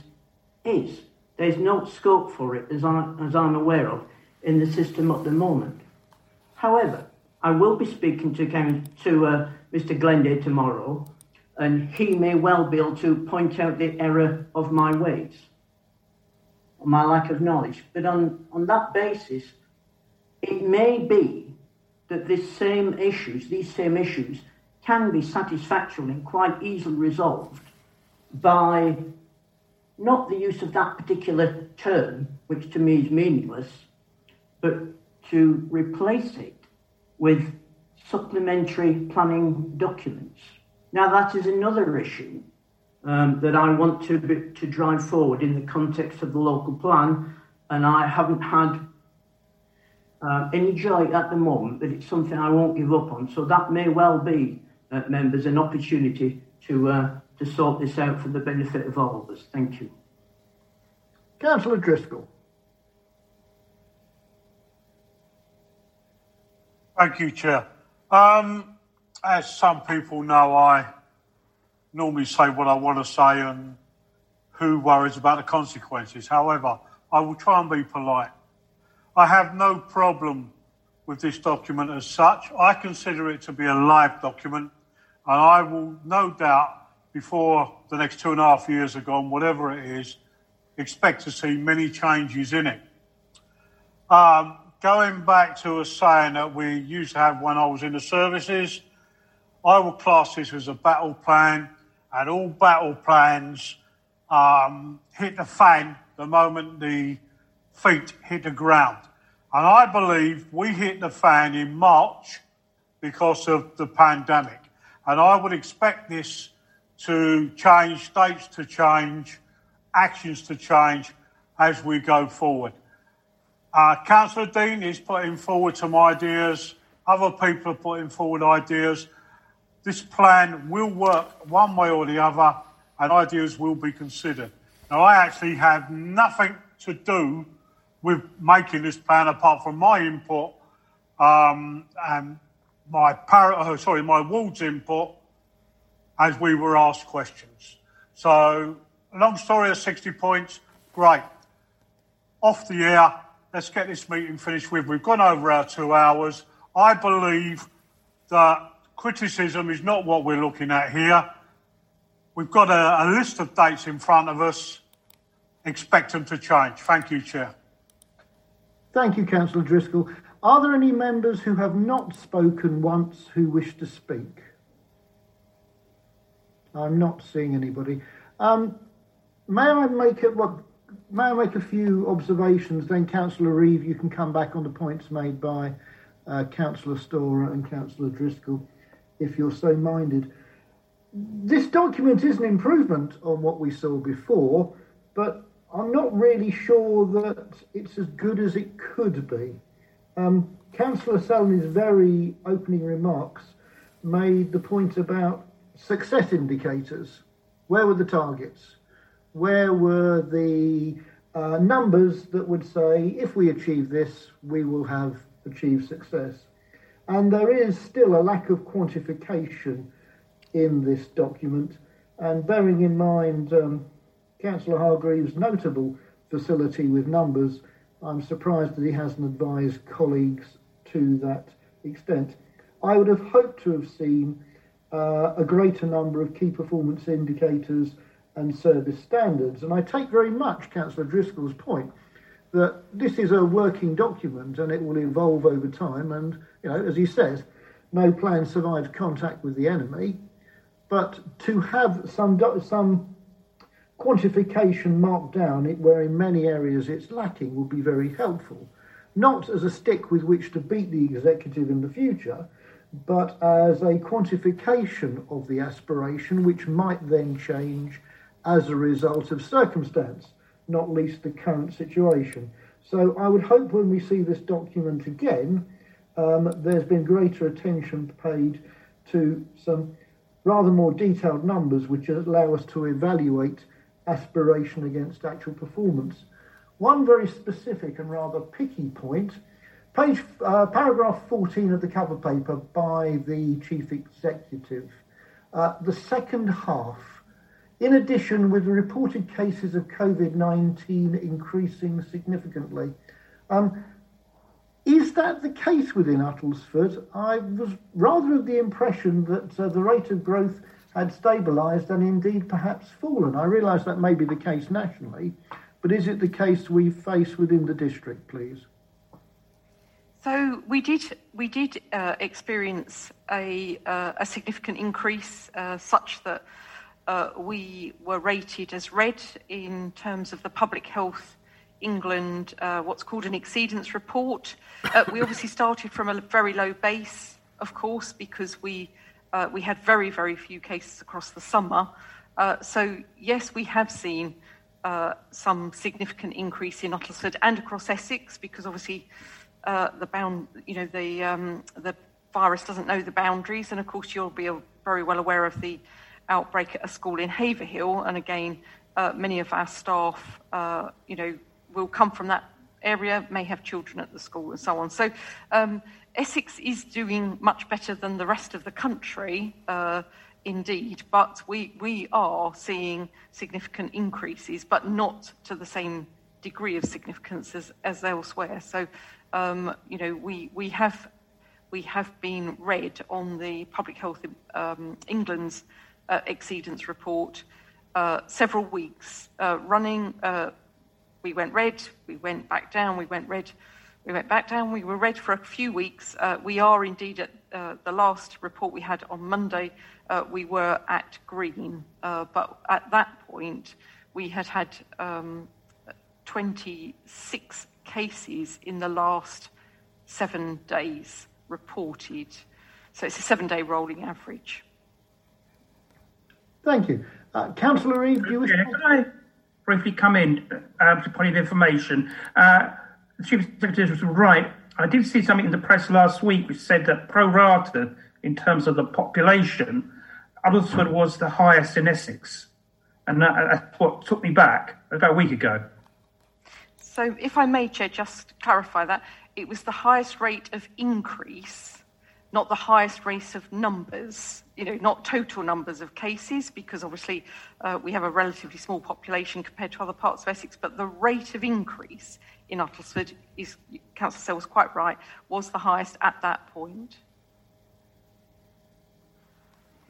is. There's no scope for it as, I, as I'm aware of in the system at the moment. However, I will be speaking to, to uh, Mr. Glenday tomorrow, and he may well be able to point out the error of my ways, my lack of knowledge. But on, on that basis, it may be that these same issues, these same issues, can be satisfactorily and quite easily resolved by not the use of that particular term, which to me is meaningless, but to replace it with supplementary planning documents. Now, that is another issue um, that I want to, be, to drive forward in the context of the local plan, and I haven't had uh, any joy at the moment, but it's something I won't give up on. So that may well be, uh, members, an opportunity to uh, to sort this out for the benefit of all of us. Thank you. Councillor Driscoll. Thank you, Chair. Um, as some people know, I normally say what I want to say and who worries about the consequences. However, I will try and be polite. I have no problem with this document as such. I consider it to be a live document, and I will no doubt, before the next two and a half years are gone, whatever it is, expect to see many changes in it. Um, going back to a saying that we used to have when I was in the services, I would class this as a battle plan, and all battle plans um, hit the fan the moment the feet hit the ground. And I believe we hit the fan in March because of the pandemic. And I would expect this to change, states to change, actions to change as we go forward. Uh, Councillor Dean is putting forward some ideas. Other people are putting forward ideas. This plan will work one way or the other, and ideas will be considered. Now, I actually have nothing to do with making this plan apart from my input um, and my par- oh, sorry, my ward's input as we were asked questions. So, long story of 60 points, great. Off the air, let's get this meeting finished with. We've gone over our two hours. I believe that criticism is not what we're looking at here. We've got a, a list of dates in front of us. Expect them to change. Thank you, Chair. Thank you, Councillor Driscoll. Are there any members who have not spoken once who wish to speak? I'm not seeing anybody. Um, may I make it? What? May I make a few observations? Then, Councillor Reeve, you can come back on the points made by uh, Councillor Storah and Councillor Driscoll, if you're so minded. This document is an improvement on what we saw before, but I'm not really sure that it's as good as it could be. Um, Councillor Selny's very opening remarks made the point about success indicators. Where were the targets? Where were the uh, numbers that would say, if we achieve this, we will have achieved success? And there is still a lack of quantification in this document. And bearing in mind um, Councillor Hargreaves' notable facility with numbers, I'm surprised that he hasn't advised colleagues to that extent. I would have hoped to have seen uh, a greater number of key performance indicators and service standards. And I take very much Councillor Driscoll's point that this is a working document and it will evolve over time. And, you know, as he says, no plan survives contact with the enemy. But to have some, some quantification marked down it where in many areas it's lacking would be very helpful. Not as a stick with which to beat the executive in the future, but as a quantification of the aspiration, which might then change as a result of circumstance, not least the current situation. So I would hope when we see this document again, um, there's been greater attention paid to some rather more detailed numbers which allow us to evaluate aspiration against actual performance. One very specific and rather picky point Page uh, paragraph 14 of the cover paper by the chief executive. Uh, the second half. In addition, with reported cases of COVID 19 increasing significantly, um, is that the case within Uttlesford? I was rather of the impression that uh, the rate of growth had stabilised and indeed perhaps fallen. I realise that may be the case nationally, but is it the case we face within the district, please? So we did we did uh, experience a uh, a significant increase, uh, such that uh, we were rated as red in terms of the Public Health England uh, what's called an exceedance report. Uh, we obviously started from a very low base, of course, because we we had very very few cases across the summer. so yes, we have seen some significant increase in Uttlesford and across Essex, because obviously uh, the bound, you know, the um, the virus doesn't know the boundaries, and of course you'll be very well aware of the outbreak at a school in Haverhill, and again, uh, many of our staff, uh, you know, will come from that area, may have children at the school, and so on. So. Um, Essex is doing much better than the rest of the country, uh, indeed, but we, we are seeing significant increases, but not to the same degree of significance as, as elsewhere. So um, you know, we, we have we have been read on the Public Health um, England's uh, exceedance report uh, several weeks uh, running. Uh, we went red, we went back down, we went red, we went back down. We were red for a few weeks. We are indeed at the last report we had on Monday. we were at green, but at that point we had had um, 26 cases in the last seven days reported. So it's a seven day rolling average. Thank you. Uh, Councillor Reeve, do you wish yeah, Can I briefly come in uh, to point of information? Uh, the Chief Secretary was right. I did see something in the press last week which said that pro rata, in terms of the population, Uttlesford was the highest in Essex. And that, that's what took me back about a week ago. So, if I may, Chair, just clarify that it was the highest rate of increase, not the highest rate of numbers, you know, not total numbers of cases, because obviously uh, we have a relatively small population compared to other parts of Essex, but the rate of increase in Uttlesford is, Councillor Sell was quite right, was the highest at that point.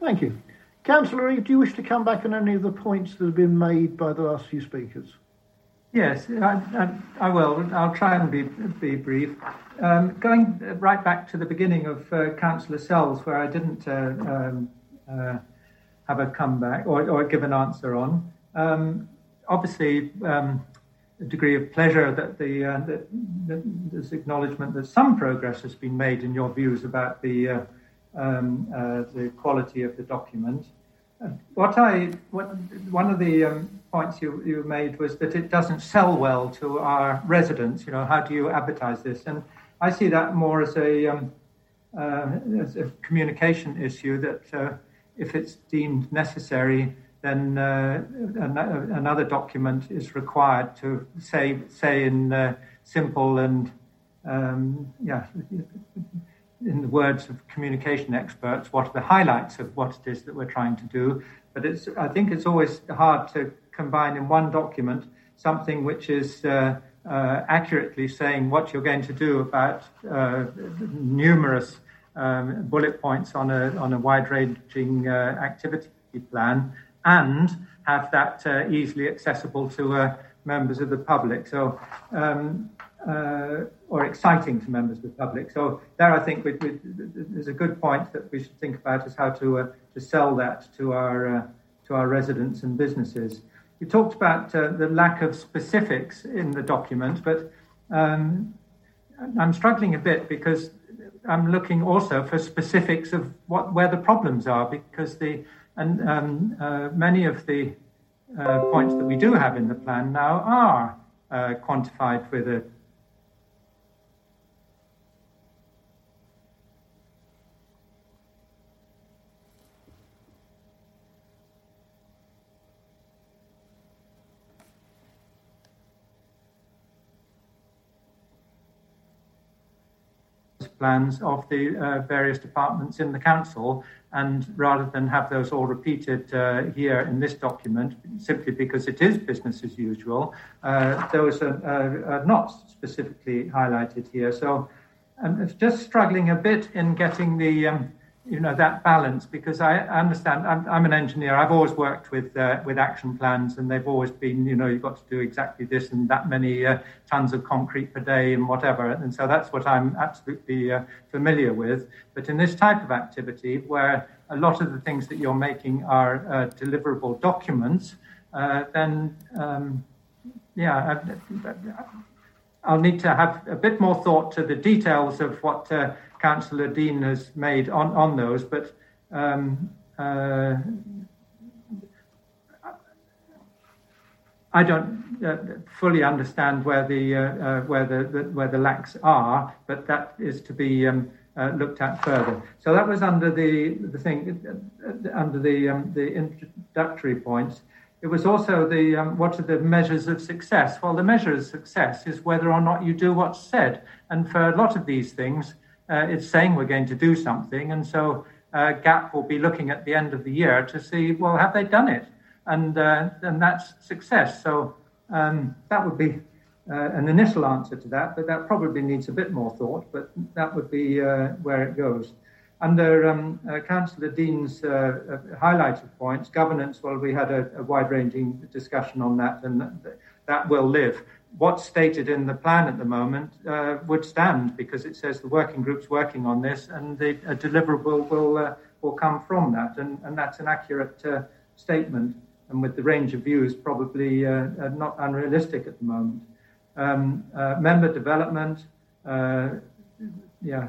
Thank you. Councillor Reeve, do you wish to come back on any of the points that have been made by the last few speakers? Yes, I, I, I, will. I'll try and be, be brief. Um, going right back to the beginning of uh, Councillor Sells, where I didn't uh, um, uh, have a comeback or, or give an answer on. Um, obviously, um, a degree of pleasure that the uh, that, that there's acknowledgement that some progress has been made in your views about the uh, um, uh, the quality of the document. Uh, what I what, one of the um, points you, you made was that it doesn't sell well to our residents. You know, how do you advertise this? And I see that more as a um, uh, as a communication issue that uh, if it's deemed necessary, then uh, another document is required to say say in uh, simple and um, yeah in the words of communication experts what are the highlights of what it is that we're trying to do but it's i think it's always hard to combine in one document something which is uh, uh, accurately saying what you're going to do about uh, numerous um, bullet points on a on a wide-ranging uh, activity plan, and have that uh, easily accessible to uh, members of the public. So. Um, or exciting to members of the public. So there, I think we, we, there's a good point that we should think about is how to to sell that to our to our residents and businesses. You talked about uh, the lack of specifics in the document, but um, I'm struggling a bit because I'm looking also for specifics of what where the problems are because the and um, uh, many of the uh, points that we do have in the plan now are uh, quantified with a plans of the uh, various departments in the council. And rather than have those all repeated uh, here in this document, simply because it is business as usual, uh, those are, are, not specifically highlighted here. So I'm just struggling a bit in getting the um, you know that balance because I understand I'm, I'm an engineer. I've always worked with uh, with action plans, and they've always been you know you've got to do exactly this and that many uh, tons of concrete per day and whatever. And so that's what I'm absolutely uh, familiar with. But in this type of activity, where a lot of the things that you're making are uh, deliverable documents, uh, then um, yeah. I'll need to have a bit more thought to the details of what uh, Councillor Dean has made on, on those, but um, uh, I don't uh, fully understand where the uh, uh where the, the, where the lacks are, but that is to be um, uh, looked at further. So that was under the the thing uh, under the um, the introductory points. It was also the um, what are the measures of success? Well, the measure of success is whether or not you do what's said, and for a lot of these things, uh, it's saying we're going to do something, and so uh, GAP will be looking at the end of the year to see, well, have they done it? And uh, and that's success. So um, that would be uh, an initial answer to that, but that probably needs a bit more thought. But that would be uh, where it goes. Under um, uh, Councillor Dean's highlighted points, governance. Well, we had a, a wide-ranging discussion on that, and that will live what's stated in the plan at the moment uh, would stand because it says the working group's working on this and the deliverable will uh, will come from that. And, and that's an accurate uh, statement. And with the range of views probably uh, uh, not unrealistic at the moment. Um, uh, member development yeah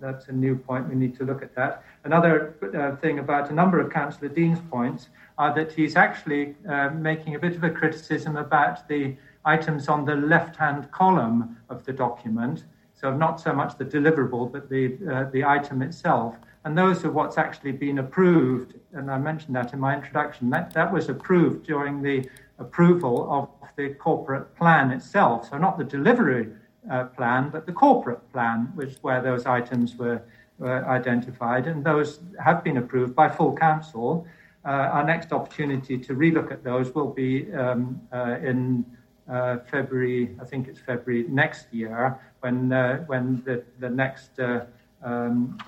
that's a new point. We need to look at that. Another thing about a number of councillor dean's points are that he's actually making a bit of a criticism about the items on the left-hand column of the document. So not so much the deliverable, but the uh, the item itself. And those are what's actually been approved. And I mentioned that in my introduction. That that was approved during the approval of the corporate plan itself. So not the delivery uh, plan, but the corporate plan, which where those items were, were identified, and those have been approved by full council. Uh, our next opportunity to relook at those will be um, uh, in uh, February, I think it's February next year, when uh, when the the next uh, um,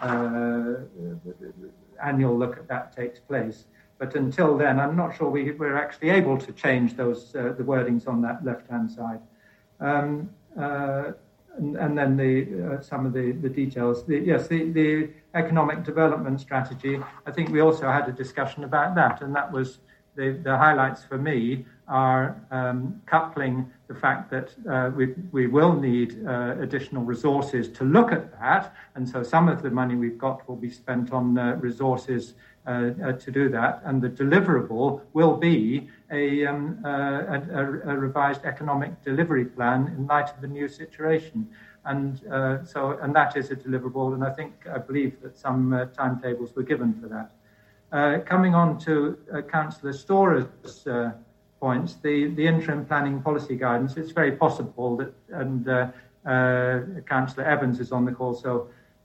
annual look at that takes place. But until then, I'm not sure we, we're actually able to change those the wordings on that left hand side. Um, and, and, then the uh, some of the, the details. The, yes, the, the economic development strategy. I think we also had a discussion about that, and that was the, the highlights for me are um, coupling the fact that uh, we, we will need uh, additional resources to look at that. And so some of the money we've got will be spent on uh, resources uh, uh, to do that. And the deliverable will be a, um, uh, a, a, revised economic delivery plan in light of the new situation. And so, and that is a deliverable. And I think, I believe that some timetables were given for that. coming on to Councillor Storah's points, the, the interim planning policy guidance, it's very possible that, and uh, uh, Councillor Evans is on the call, so,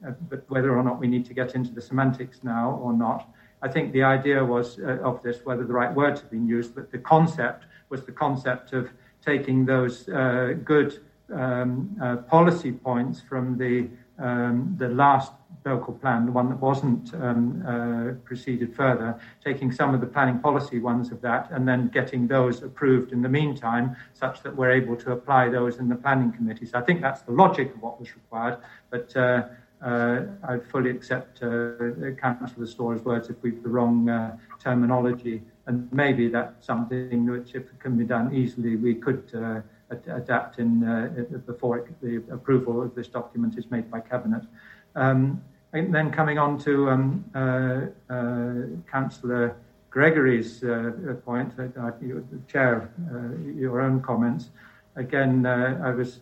uh, but whether or not we need to get into the semantics now or not, I think the idea was uh, of this, whether the right words have been used, but the concept was the concept of taking those uh, good um, uh, policy points from the um, the last local plan, the one that wasn't um, uh, proceeded further, taking some of the planning policy ones of that and then getting those approved in the meantime, such that we're able to apply those in the planning committee. So I think that's the logic of what was required, but uh, uh, I fully accept uh, Councillor Storah's words if we've the wrong uh, terminology, and maybe that's something which, if it can be done easily, we could uh, adapt in before it, the approval of this document is made by cabinet. Um, and then coming on to um, uh, uh, Councillor Gregory's uh, point, uh, you, Chair, uh, your own comments. Again, uh, I was,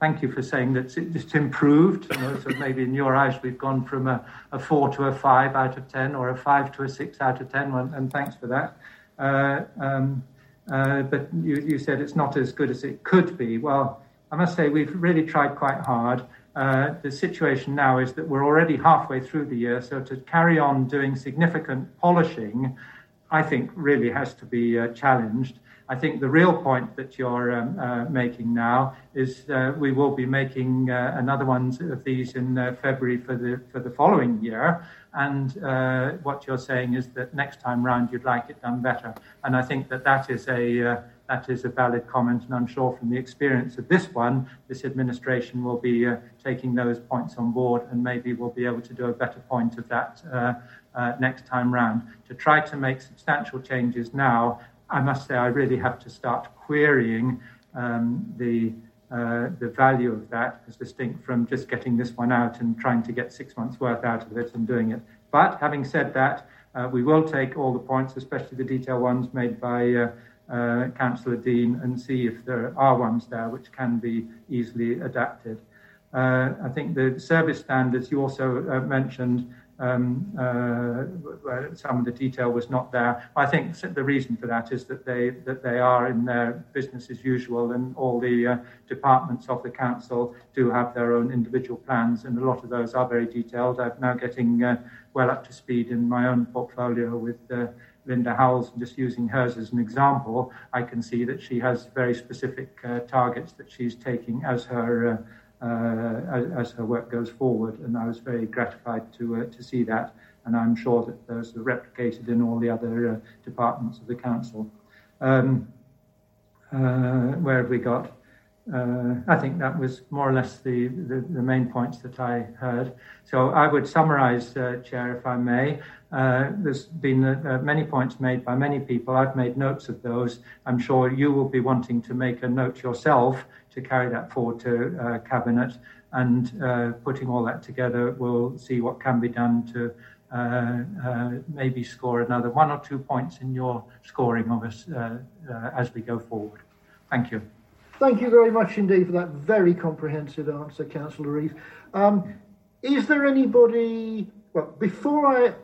thank you for saying that it's improved. You know, so maybe in your eyes we've gone from a, a, four to a five out of 10 or a five to a six out of 10, and thanks for that. Um, but you, you said it's not as good as it could be. Well, I must say we've really tried quite hard. Uh, the situation now is that we're already halfway through the year, so to carry on doing significant polishing, I think really has to be uh, challenged. I think the real point that you're um, uh, making now is uh, we will be making uh, another one of these in February for the for the following year. And what you're saying is that next time round you'd like it done better. And I think that that is a that is a valid comment, and I'm sure from the experience of this one, this administration will be uh, taking those points on board, and maybe we'll be able to do a better point of that uh, uh, next time round. To try to make substantial changes now, I must say I really have to start querying um, the uh, the value of that as distinct from just getting this one out and trying to get six months worth out of it and doing it. But having said that, uh, we will take all the points, especially the detail ones made by uh, uh, Councillor Dean and see if there are ones there which can be easily adapted. Uh, I think the service standards you also uh, mentioned, um, uh, some of the detail was not there. I think the reason for that is that they that they are in their business as usual, and all the uh, departments of the council do have their own individual plans, and a lot of those are very detailed. I'm now getting uh, well up to speed in my own portfolio with Linda Howells, just using hers as an example, I can see that she has very specific uh, targets that she's taking as her uh, uh, as, her work goes forward, and I was very gratified to uh, to see that, and I'm sure that those are replicated in all the other uh, departments of the council. Um, uh, where have we got? Uh, I think that was more or less the, the, the, main points that I heard. So I would summarize, uh, Chair, if I may. Uh, there's been uh, many points made by many people. I've made notes of those. I'm sure you will be wanting to make a note yourself to carry that forward to uh, Cabinet. And uh, putting all that together, we'll see what can be done to maybe score another one or two points in your scoring of us as we go forward. Thank you. Thank you very much indeed for that very comprehensive answer, Councillor Reeve. Um, is there anybody, well, before I,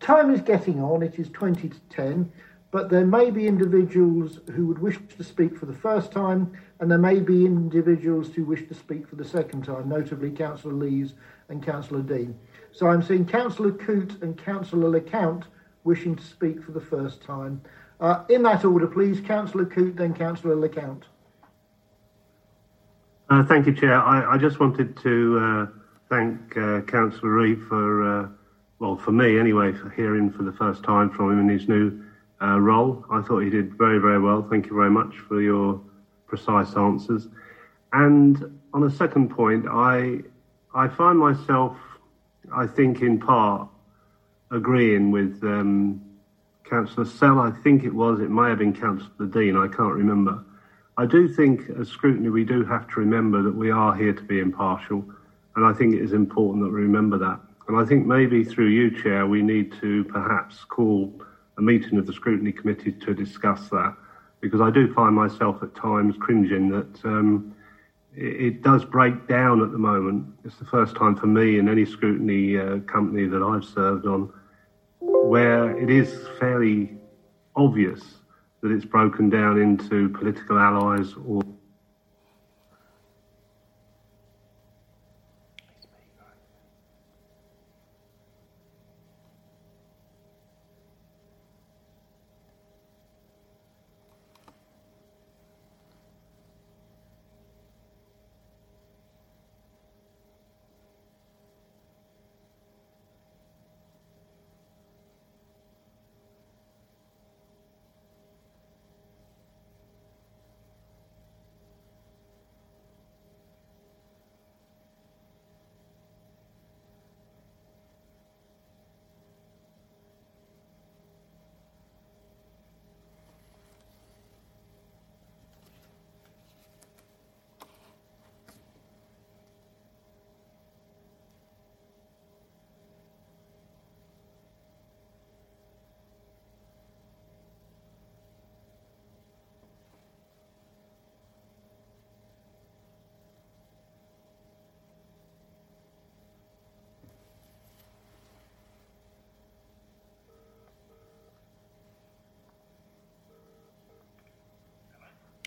time is getting on, it is 20 to 10, but there may be individuals who would wish to speak for the first time, and there may be individuals who wish to speak for the second time, notably Councillor Lees and Councillor Dean. So I'm seeing Councillor Coote and Councillor LeCount wishing to speak for the first time. Uh, in that order, please, Councillor Coote, then Councillor LeCount. Uh, thank you, Chair. I, I just wanted to uh, thank uh, Councillor Reeve for, uh, well, for me anyway, for hearing for the first time from him in his new uh, role. I thought he did very, very well. Thank you very much for your precise answers. And on a second point, I I find myself, I think, in part agreeing with um, Councillor Sell. I think it was. It may have been Councillor Dean. I can't remember. I do think, as scrutiny, we do have to remember that we are here to be impartial, and I think it is important that we remember that. And I think maybe through you, Chair, we need to perhaps call a meeting of the scrutiny committee to discuss that, because I do find myself at times cringing that. Um, it does break down at the moment. It's the first time for me in any scrutiny uh, company that I've served on where it is fairly obvious that it's broken down into political allies or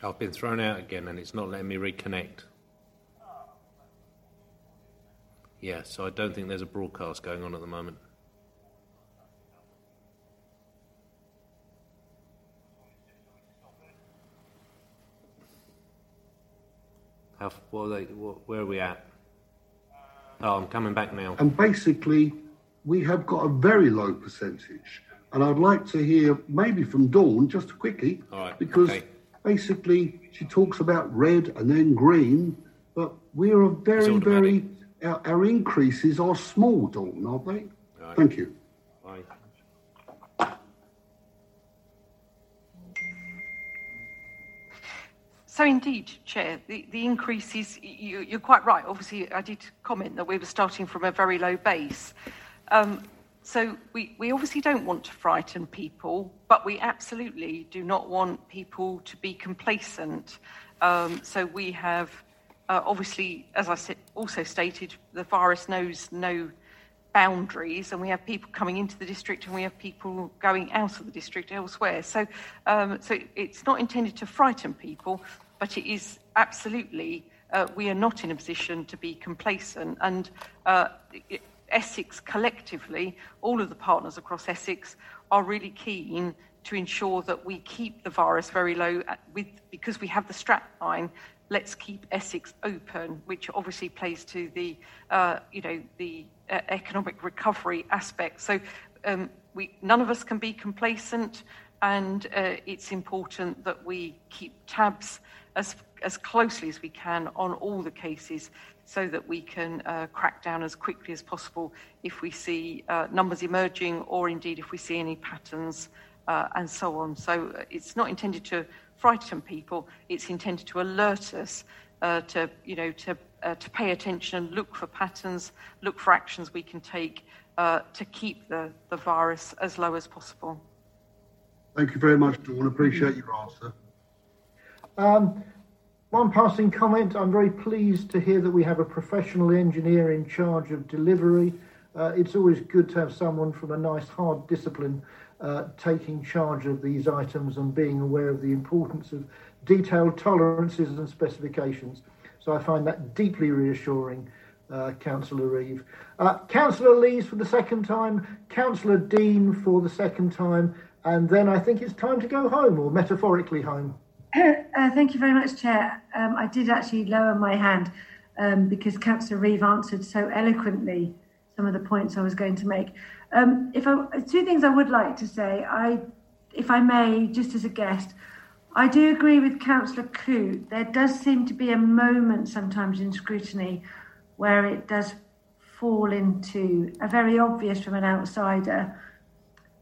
I've been thrown out again and it's not letting me reconnect. Yeah, so I don't think there's a broadcast going on at the moment. How, what are they, what, where are we at? Oh, I'm coming back now. And basically, we have got a very low percentage. And I'd like to hear maybe from Dawn just quickly, All right, because okay. Basically she talks about red and then green, but we are a very, very, our, our increases are small, Dawn, aren't they? Right. Thank you. Bye. So indeed, Chair, the, the increase is, you, you're quite right. Obviously, I did comment that we were starting from a very low base. Um, so we, we obviously don't want to frighten people, but we absolutely do not want people to be complacent. Um, so we have, uh, obviously, as I said, also stated, the virus knows no boundaries, and we have people coming into the district and we have people going out of the district elsewhere. So, um, so it's not intended to frighten people, but it is absolutely. Uh, we are not in a position to be complacent, and uh, it, Essex collectively, all of the partners across Essex, are really keen to ensure that we keep the virus very low with because we have the strap line. Let's keep Essex open, which obviously plays to the uh, you know the uh, economic recovery aspect. So um, we none of us can be complacent, and uh, it's important that we keep tabs as as closely as we can on all the cases so that we can uh, crack down as quickly as possible if we see uh, numbers emerging or indeed if we see any patterns uh, and so on. So uh, it's not intended to frighten people, it's intended to alert us uh, to, you know, to, uh, to pay attention and look for patterns, look for actions we can take to keep the, the virus as low as possible. Thank you very much, Dawn. Appreciate your answer. Um, one passing comment, I'm very pleased to hear that we have a professional engineer in charge of delivery. Uh, it's always good to have someone from a nice hard discipline uh, taking charge of these items and being aware of the importance of detailed tolerances and specifications. So I find that deeply reassuring, uh, Councillor Reeve. Uh, Councillor Lees for the second time, Councillor Dean for the second time, and then I think it's time to go home, or metaphorically home. Uh, thank you very much, Chair. Um, I did actually lower my hand um, because Councillor Reeve answered so eloquently some of the points I was going to make. Um, if I, two things I would like to say, I, if I may, just as a guest, I do agree with Councillor Coote. There does seem to be a moment sometimes in scrutiny where it does fall into a very obvious from an outsider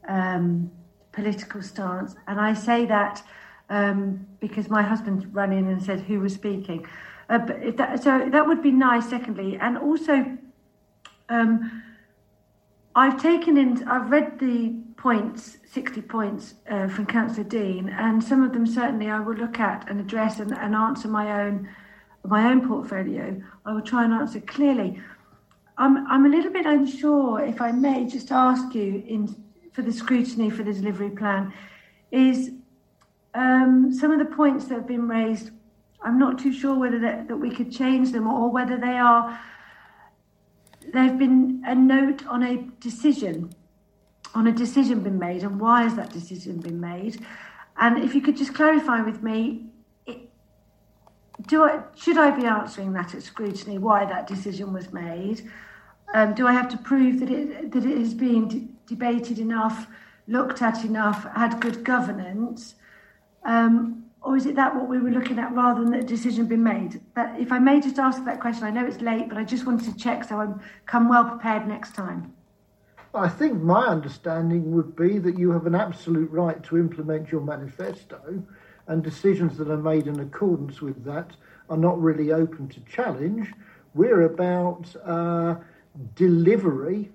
um, political stance. And I say that um, because my husband ran in and said who was speaking. Uh, but that, so that would be nice, secondly. And also, um, I've taken in, I've read the points, 60 points uh, from Councillor Dean, and some of them certainly I will look at and address and, and answer my own my own portfolio. I will try and answer clearly. I'm, I'm a little bit unsure, if I may just ask you in for the scrutiny for the delivery plan, is um, some of the points that have been raised. I'm not too sure whether that, that we could change them or whether they are. There've been a note on a decision, on a decision been made, and why has that decision been made? And if you could just clarify with me, it, do I should I be answering that at scrutiny why that decision was made? Um, do I have to prove that it that it is being de- debated enough, looked at enough, had good governance? Um, or is it that what we were looking at rather than the decision being made? But if I may just ask that question, I know it's late, but I just wanted to check so I'm come well prepared next time. I think my understanding would be that you have an absolute right to implement your manifesto, and decisions that are made in accordance with that are not really open to challenge. We're about uh, delivery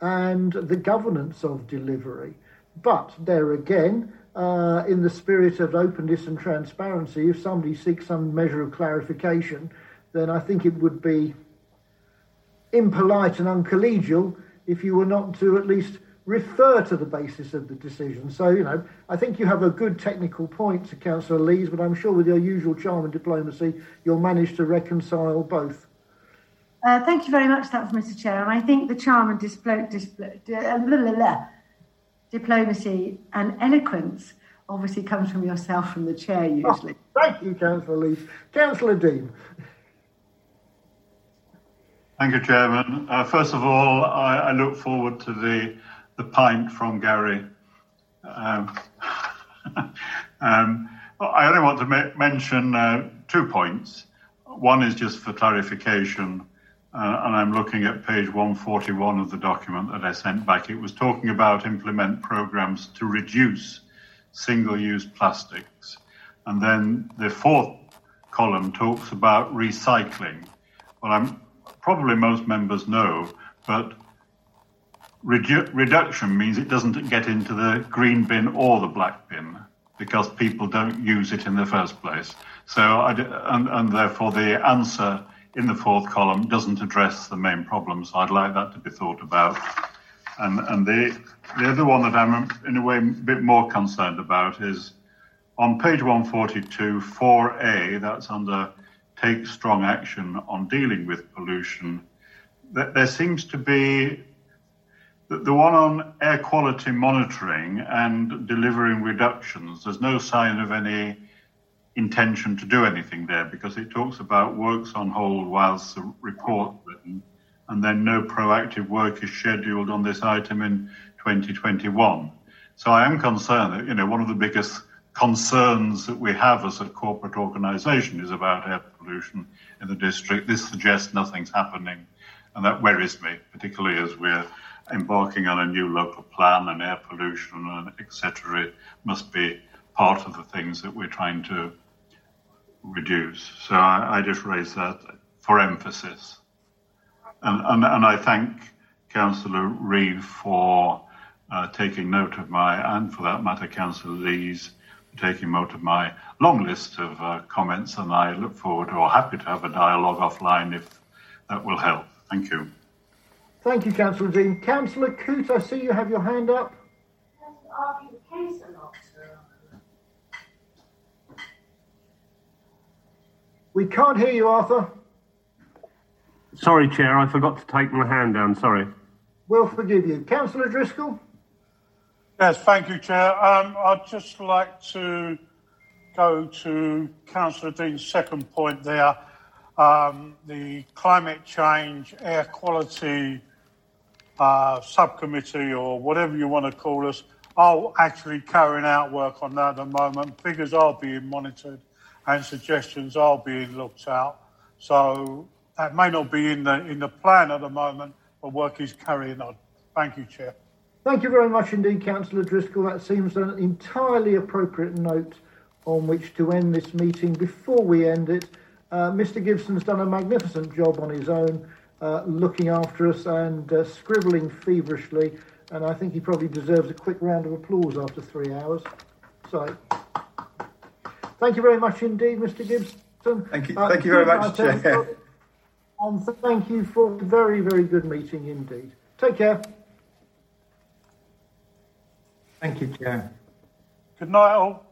and the governance of delivery. But there again, uh, in the spirit of openness and transparency, if somebody seeks some measure of clarification, then I think it would be impolite and uncollegial if you were not to at least refer to the basis of the decision. So, you know, I think you have a good technical point to Councillor Lees, but I'm sure with your usual charm and diplomacy, you'll manage to reconcile both. Uh, thank you very much, that was Mr. Chair. And I think the charm and displo- displo- uh, blah, blah, blah, diplomacy and eloquence obviously comes from yourself, from the chair, usually. Oh, thank you, Councillor Lees. Councillor Dean. Thank you, Chairman. Uh, first of all, I, I, look forward to the the pint from Gary. Um, um, I only want to ma- mention uh, two points. One is just for clarification, uh, and I'm looking at page 141 of the document that I sent back. It was talking about implement programs to reduce single use plastics. And then the fourth column talks about recycling. Well, I'm probably most members know, but redu- reduction means it doesn't get into the green bin or the black bin because people don't use it in the first place. So, and, and therefore, the answer in the fourth column doesn't address the main problem. So, I'd like that to be thought about. And, and the, the other one that I'm in a way a bit more concerned about is on page 142, 4A, that's under take strong action on dealing with pollution. There seems to be the one on air quality monitoring and delivering reductions. There's no sign of any intention to do anything there because it talks about works on hold whilst the report written and then no proactive work is scheduled on this item in 2021. So I am concerned that, you know, one of the biggest concerns that we have as a corporate organisation is about air pollution in the district. This suggests nothing's happening, and that worries me, particularly as we're embarking on a new local plan and air pollution and etc. must be part of the things that we're trying to reduce. So I, I just raise that for emphasis. And, and, and I thank Councillor Reeve for uh, taking note of my, and for that matter, Councillor Lees, for taking note of my long list of uh, comments. And I look forward or happy to have a dialogue offline if that will help. Thank you. Thank you, Councillor Dean. Councillor Coote, I see you have your hand up. We can't hear you, Arthur. Sorry, Chair, I forgot to take my hand down. Sorry. We'll forgive you. Councillor Driscoll? Yes, thank you, Chair. Um, I'd just like to go to Councillor Dean's second point there. Um, the climate change, air quality uh, subcommittee, or whatever you want to call us. are actually carrying out work on that at the moment. Figures are being monitored and suggestions are being looked at. So that may not be in the in the plan at the moment, but work is carrying on. Thank you, Chair. Thank you very much indeed, Councillor Driscoll. That seems an entirely appropriate note on which to end this meeting. Before we end it, uh, Mr. Gibson's done a magnificent job on his own, uh, looking after us and uh, scribbling feverishly. And I think he probably deserves a quick round of applause after three hours. So, thank you very much indeed, Mr. Gibson. Thank you, uh, thank you very much, Chair. Uh, and thank you for a very, very good meeting indeed. Take care. Thank you, Chair. Good night, all.